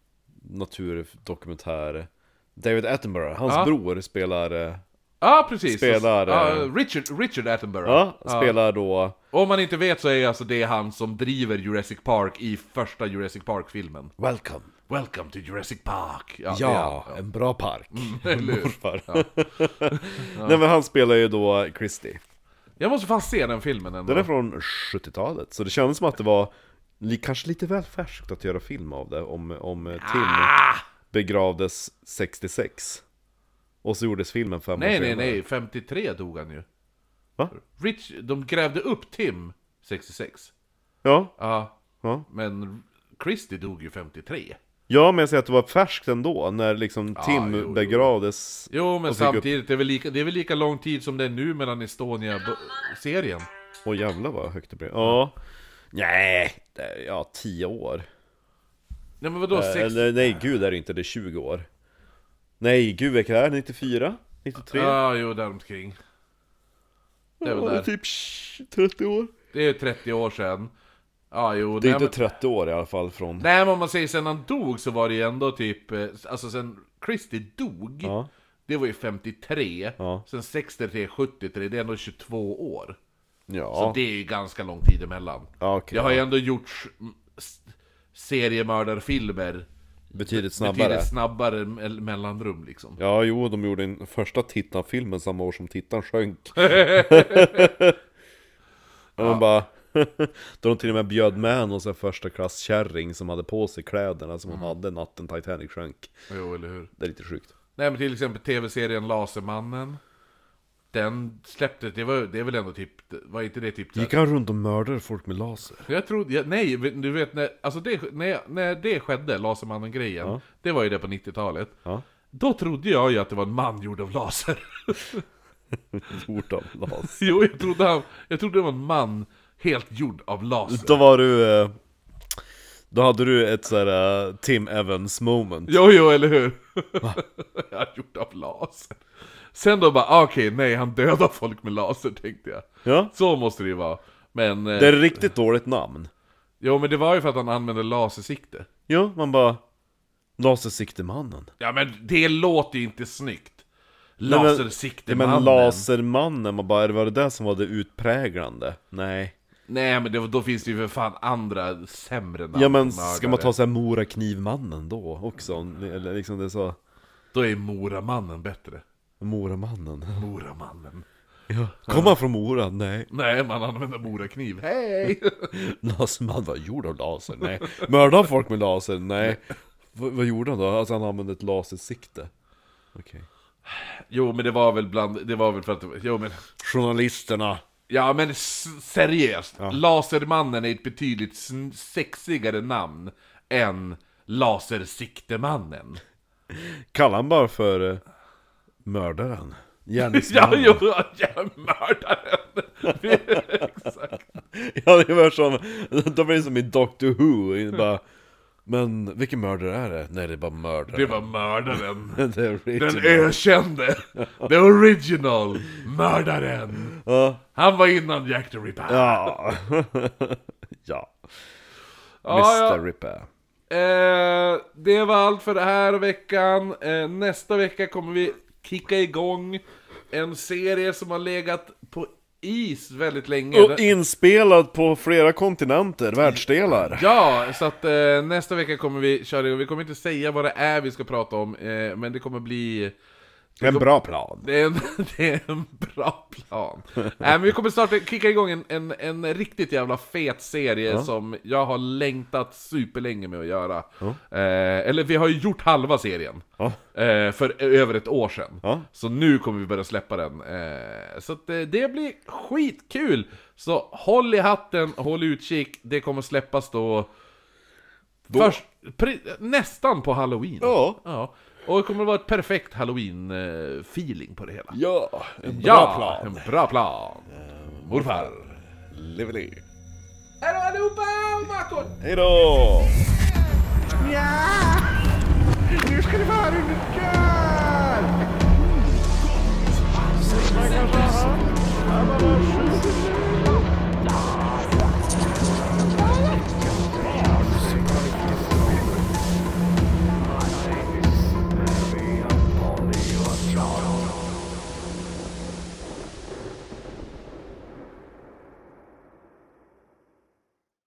naturdokumentär, David Attenborough, hans Ja. bror spelar, eh, Ja, precis. Spelar, Ja, eh, Richard, Richard Attenborough. ja, spelar då, Om man inte vet så är alltså det han som driver Jurassic Park i första Jurassic Park-filmen. Welcome! Welcome to Jurassic Park! Ja, det är Ja, en bra park. <laughs> eller hur? Morfar. <laughs> Nej men han spelar ju då Christie. Jag måste fan se den filmen ändå. Den är från 70-talet, så det kändes som att det var kanske lite väl färskt att göra film av det om, om eh, Tim Ah! begravdes 66 Och så gjordes filmen fem Nej år nej senare. nej, 53 dog han ju. Va? Rich, de grävde upp Tim 66. Ja, Ja, ja. men Christie dog ju 53. Ja, men jag säger att det var färskt ändå när liksom Tim jo, jo. begravdes Jo, men Och så gick upp- samtidigt, det är, väl lika, det är väl lika lång tid som det är nu mellan Estonia-serien. Åh jävlar vad högt det blev Ja Nej, är, ja 10 år Nej men vadå, Eh, sex... eller, Nej gud är det inte, det är 20 år Nej gud vilka är det? 94? 93? Ja, jo, däromkring. Det är väl Ja, där. typ sh- 30 år Det är 30 år sedan. Ja, jo, Det är nej, inte men, 30 år i alla fall från nej men om man säger sen han dog så var det ju ändå typ, eh, alltså sen Christie dog, Ja, det var ju 53, Ja. sen 63, 73, det är ändå 22 år. Så ja, det är ju ganska lång tid emellan. ja okej Det har ju ja. ändå gjorts seriemördarfilmer Betydligt snabbare betydligt snabbare me- mellanrum liksom. Ja, jo, de gjorde den första Tittan-filmen samma år som Tittan sjönk <laughs> <laughs> Och man bara <laughs> Då de till och med bjöd med någon sån här första klass kärring som hade på sig kläderna som hon hade natten Titanic sjönk Jo, eller hur? Det är lite sjukt Nej men till exempel tv-serien Lasermannen. Den släpptes, det var, det är väl ändå typ, var inte det typ... Gick han runt och mördade folk med laser? Jag trodde, jag, nej, du vet när, alltså det, när, när det skedde, Lasermannen-grejen, Ja. det var ju det på 90-talet. Ja, Då trodde jag ju att det var en man gjord av laser. <laughs> gjort av laser <laughs> jo, jag trodde, han, jag trodde det var en man helt gjord av laser. Då var du... eh, Då hade du ett såhär Tim Evans moment Jo, jo, eller hur? <laughs> jag är gjord av laser. Sen då bara, ah, okej, nej, han dödar folk med laser, tänkte jag. Ja, Så måste det ju vara. Men, eh, det är ett riktigt dåligt namn jo men det var ju för att han använde lasersikte. Jo, man bara Lasersiktemannen Ja men det låter ju inte snyggt. Nej, men- Lasersiktemannen. Men Lasermannen, man bara, var det det som var det utpräglande? Nej Nej men det, då finns det ju för fan andra sämre namn. Ja men ska man ta såhär Moraknivmannen då också? Eller liksom det är så Då är Moramannen bättre. Moramannen Moramannen. ja. Kommer han från Mora? Nej Nej, man använder morakniv. Hej! <laughs> Laserman var gjord av laser? Nej Mördade han folk med laser? Nej V- Vad gjorde han då? Alltså han använde ett lasersikte Okej jo men det var väl bland, det var väl för att, jo men Journalisterna Ja men seriöst, Lasermannen är ett betydligt sexigare namn än Lasersiktemannen. Kallar han bara för eh, mördaren? <laughs> Ja, Gärningsmannen? jo, ja, mördaren! <laughs> Exakt. Ja, det var som, de blir som i Doctor Who, bara Men vilken mördare är det? Nej det är bara mördare Det var mördaren. Det är <laughs> Den original. ökände, the original, mördaren. Ja, Han var innan Jack the Ripper. ja <laughs> Ja Ja, Mr. Ripper Eh, det var allt för den här veckan. Eh, nästa vecka kommer vi kicka igång en serie som har legat på is väldigt länge. Och inspelad på flera kontinenter, världsdelar Ja, så att eh, nästa vecka kommer vi köra. Vi kommer inte säga vad det är vi ska prata om, eh, men det kommer bli... En bra plan Det är en, <laughs> det är en bra plan. Nej men vi kommer starta, kicka igång en, en, en riktigt jävla fet serie som jag har längtat superlänge med att göra. Eh, eller vi har ju gjort halva serien. Ja. Eh, för över ett år sedan. Ja. Så nu kommer vi börja släppa den. Eh, så att, eh, det blir skitkul! Så håll i hatten, håll utkik, det kommer släppas då... Först, pre, nästan på halloween. Ja. Ja. Och det kommer att vara ett perfekt halloween-feeling på det hela. Ja, en Ja, en bra plan. Morfar. Lively Hej då allihopa! Makon! Hejdå! Nu ska det vara under kör! Man kanske har...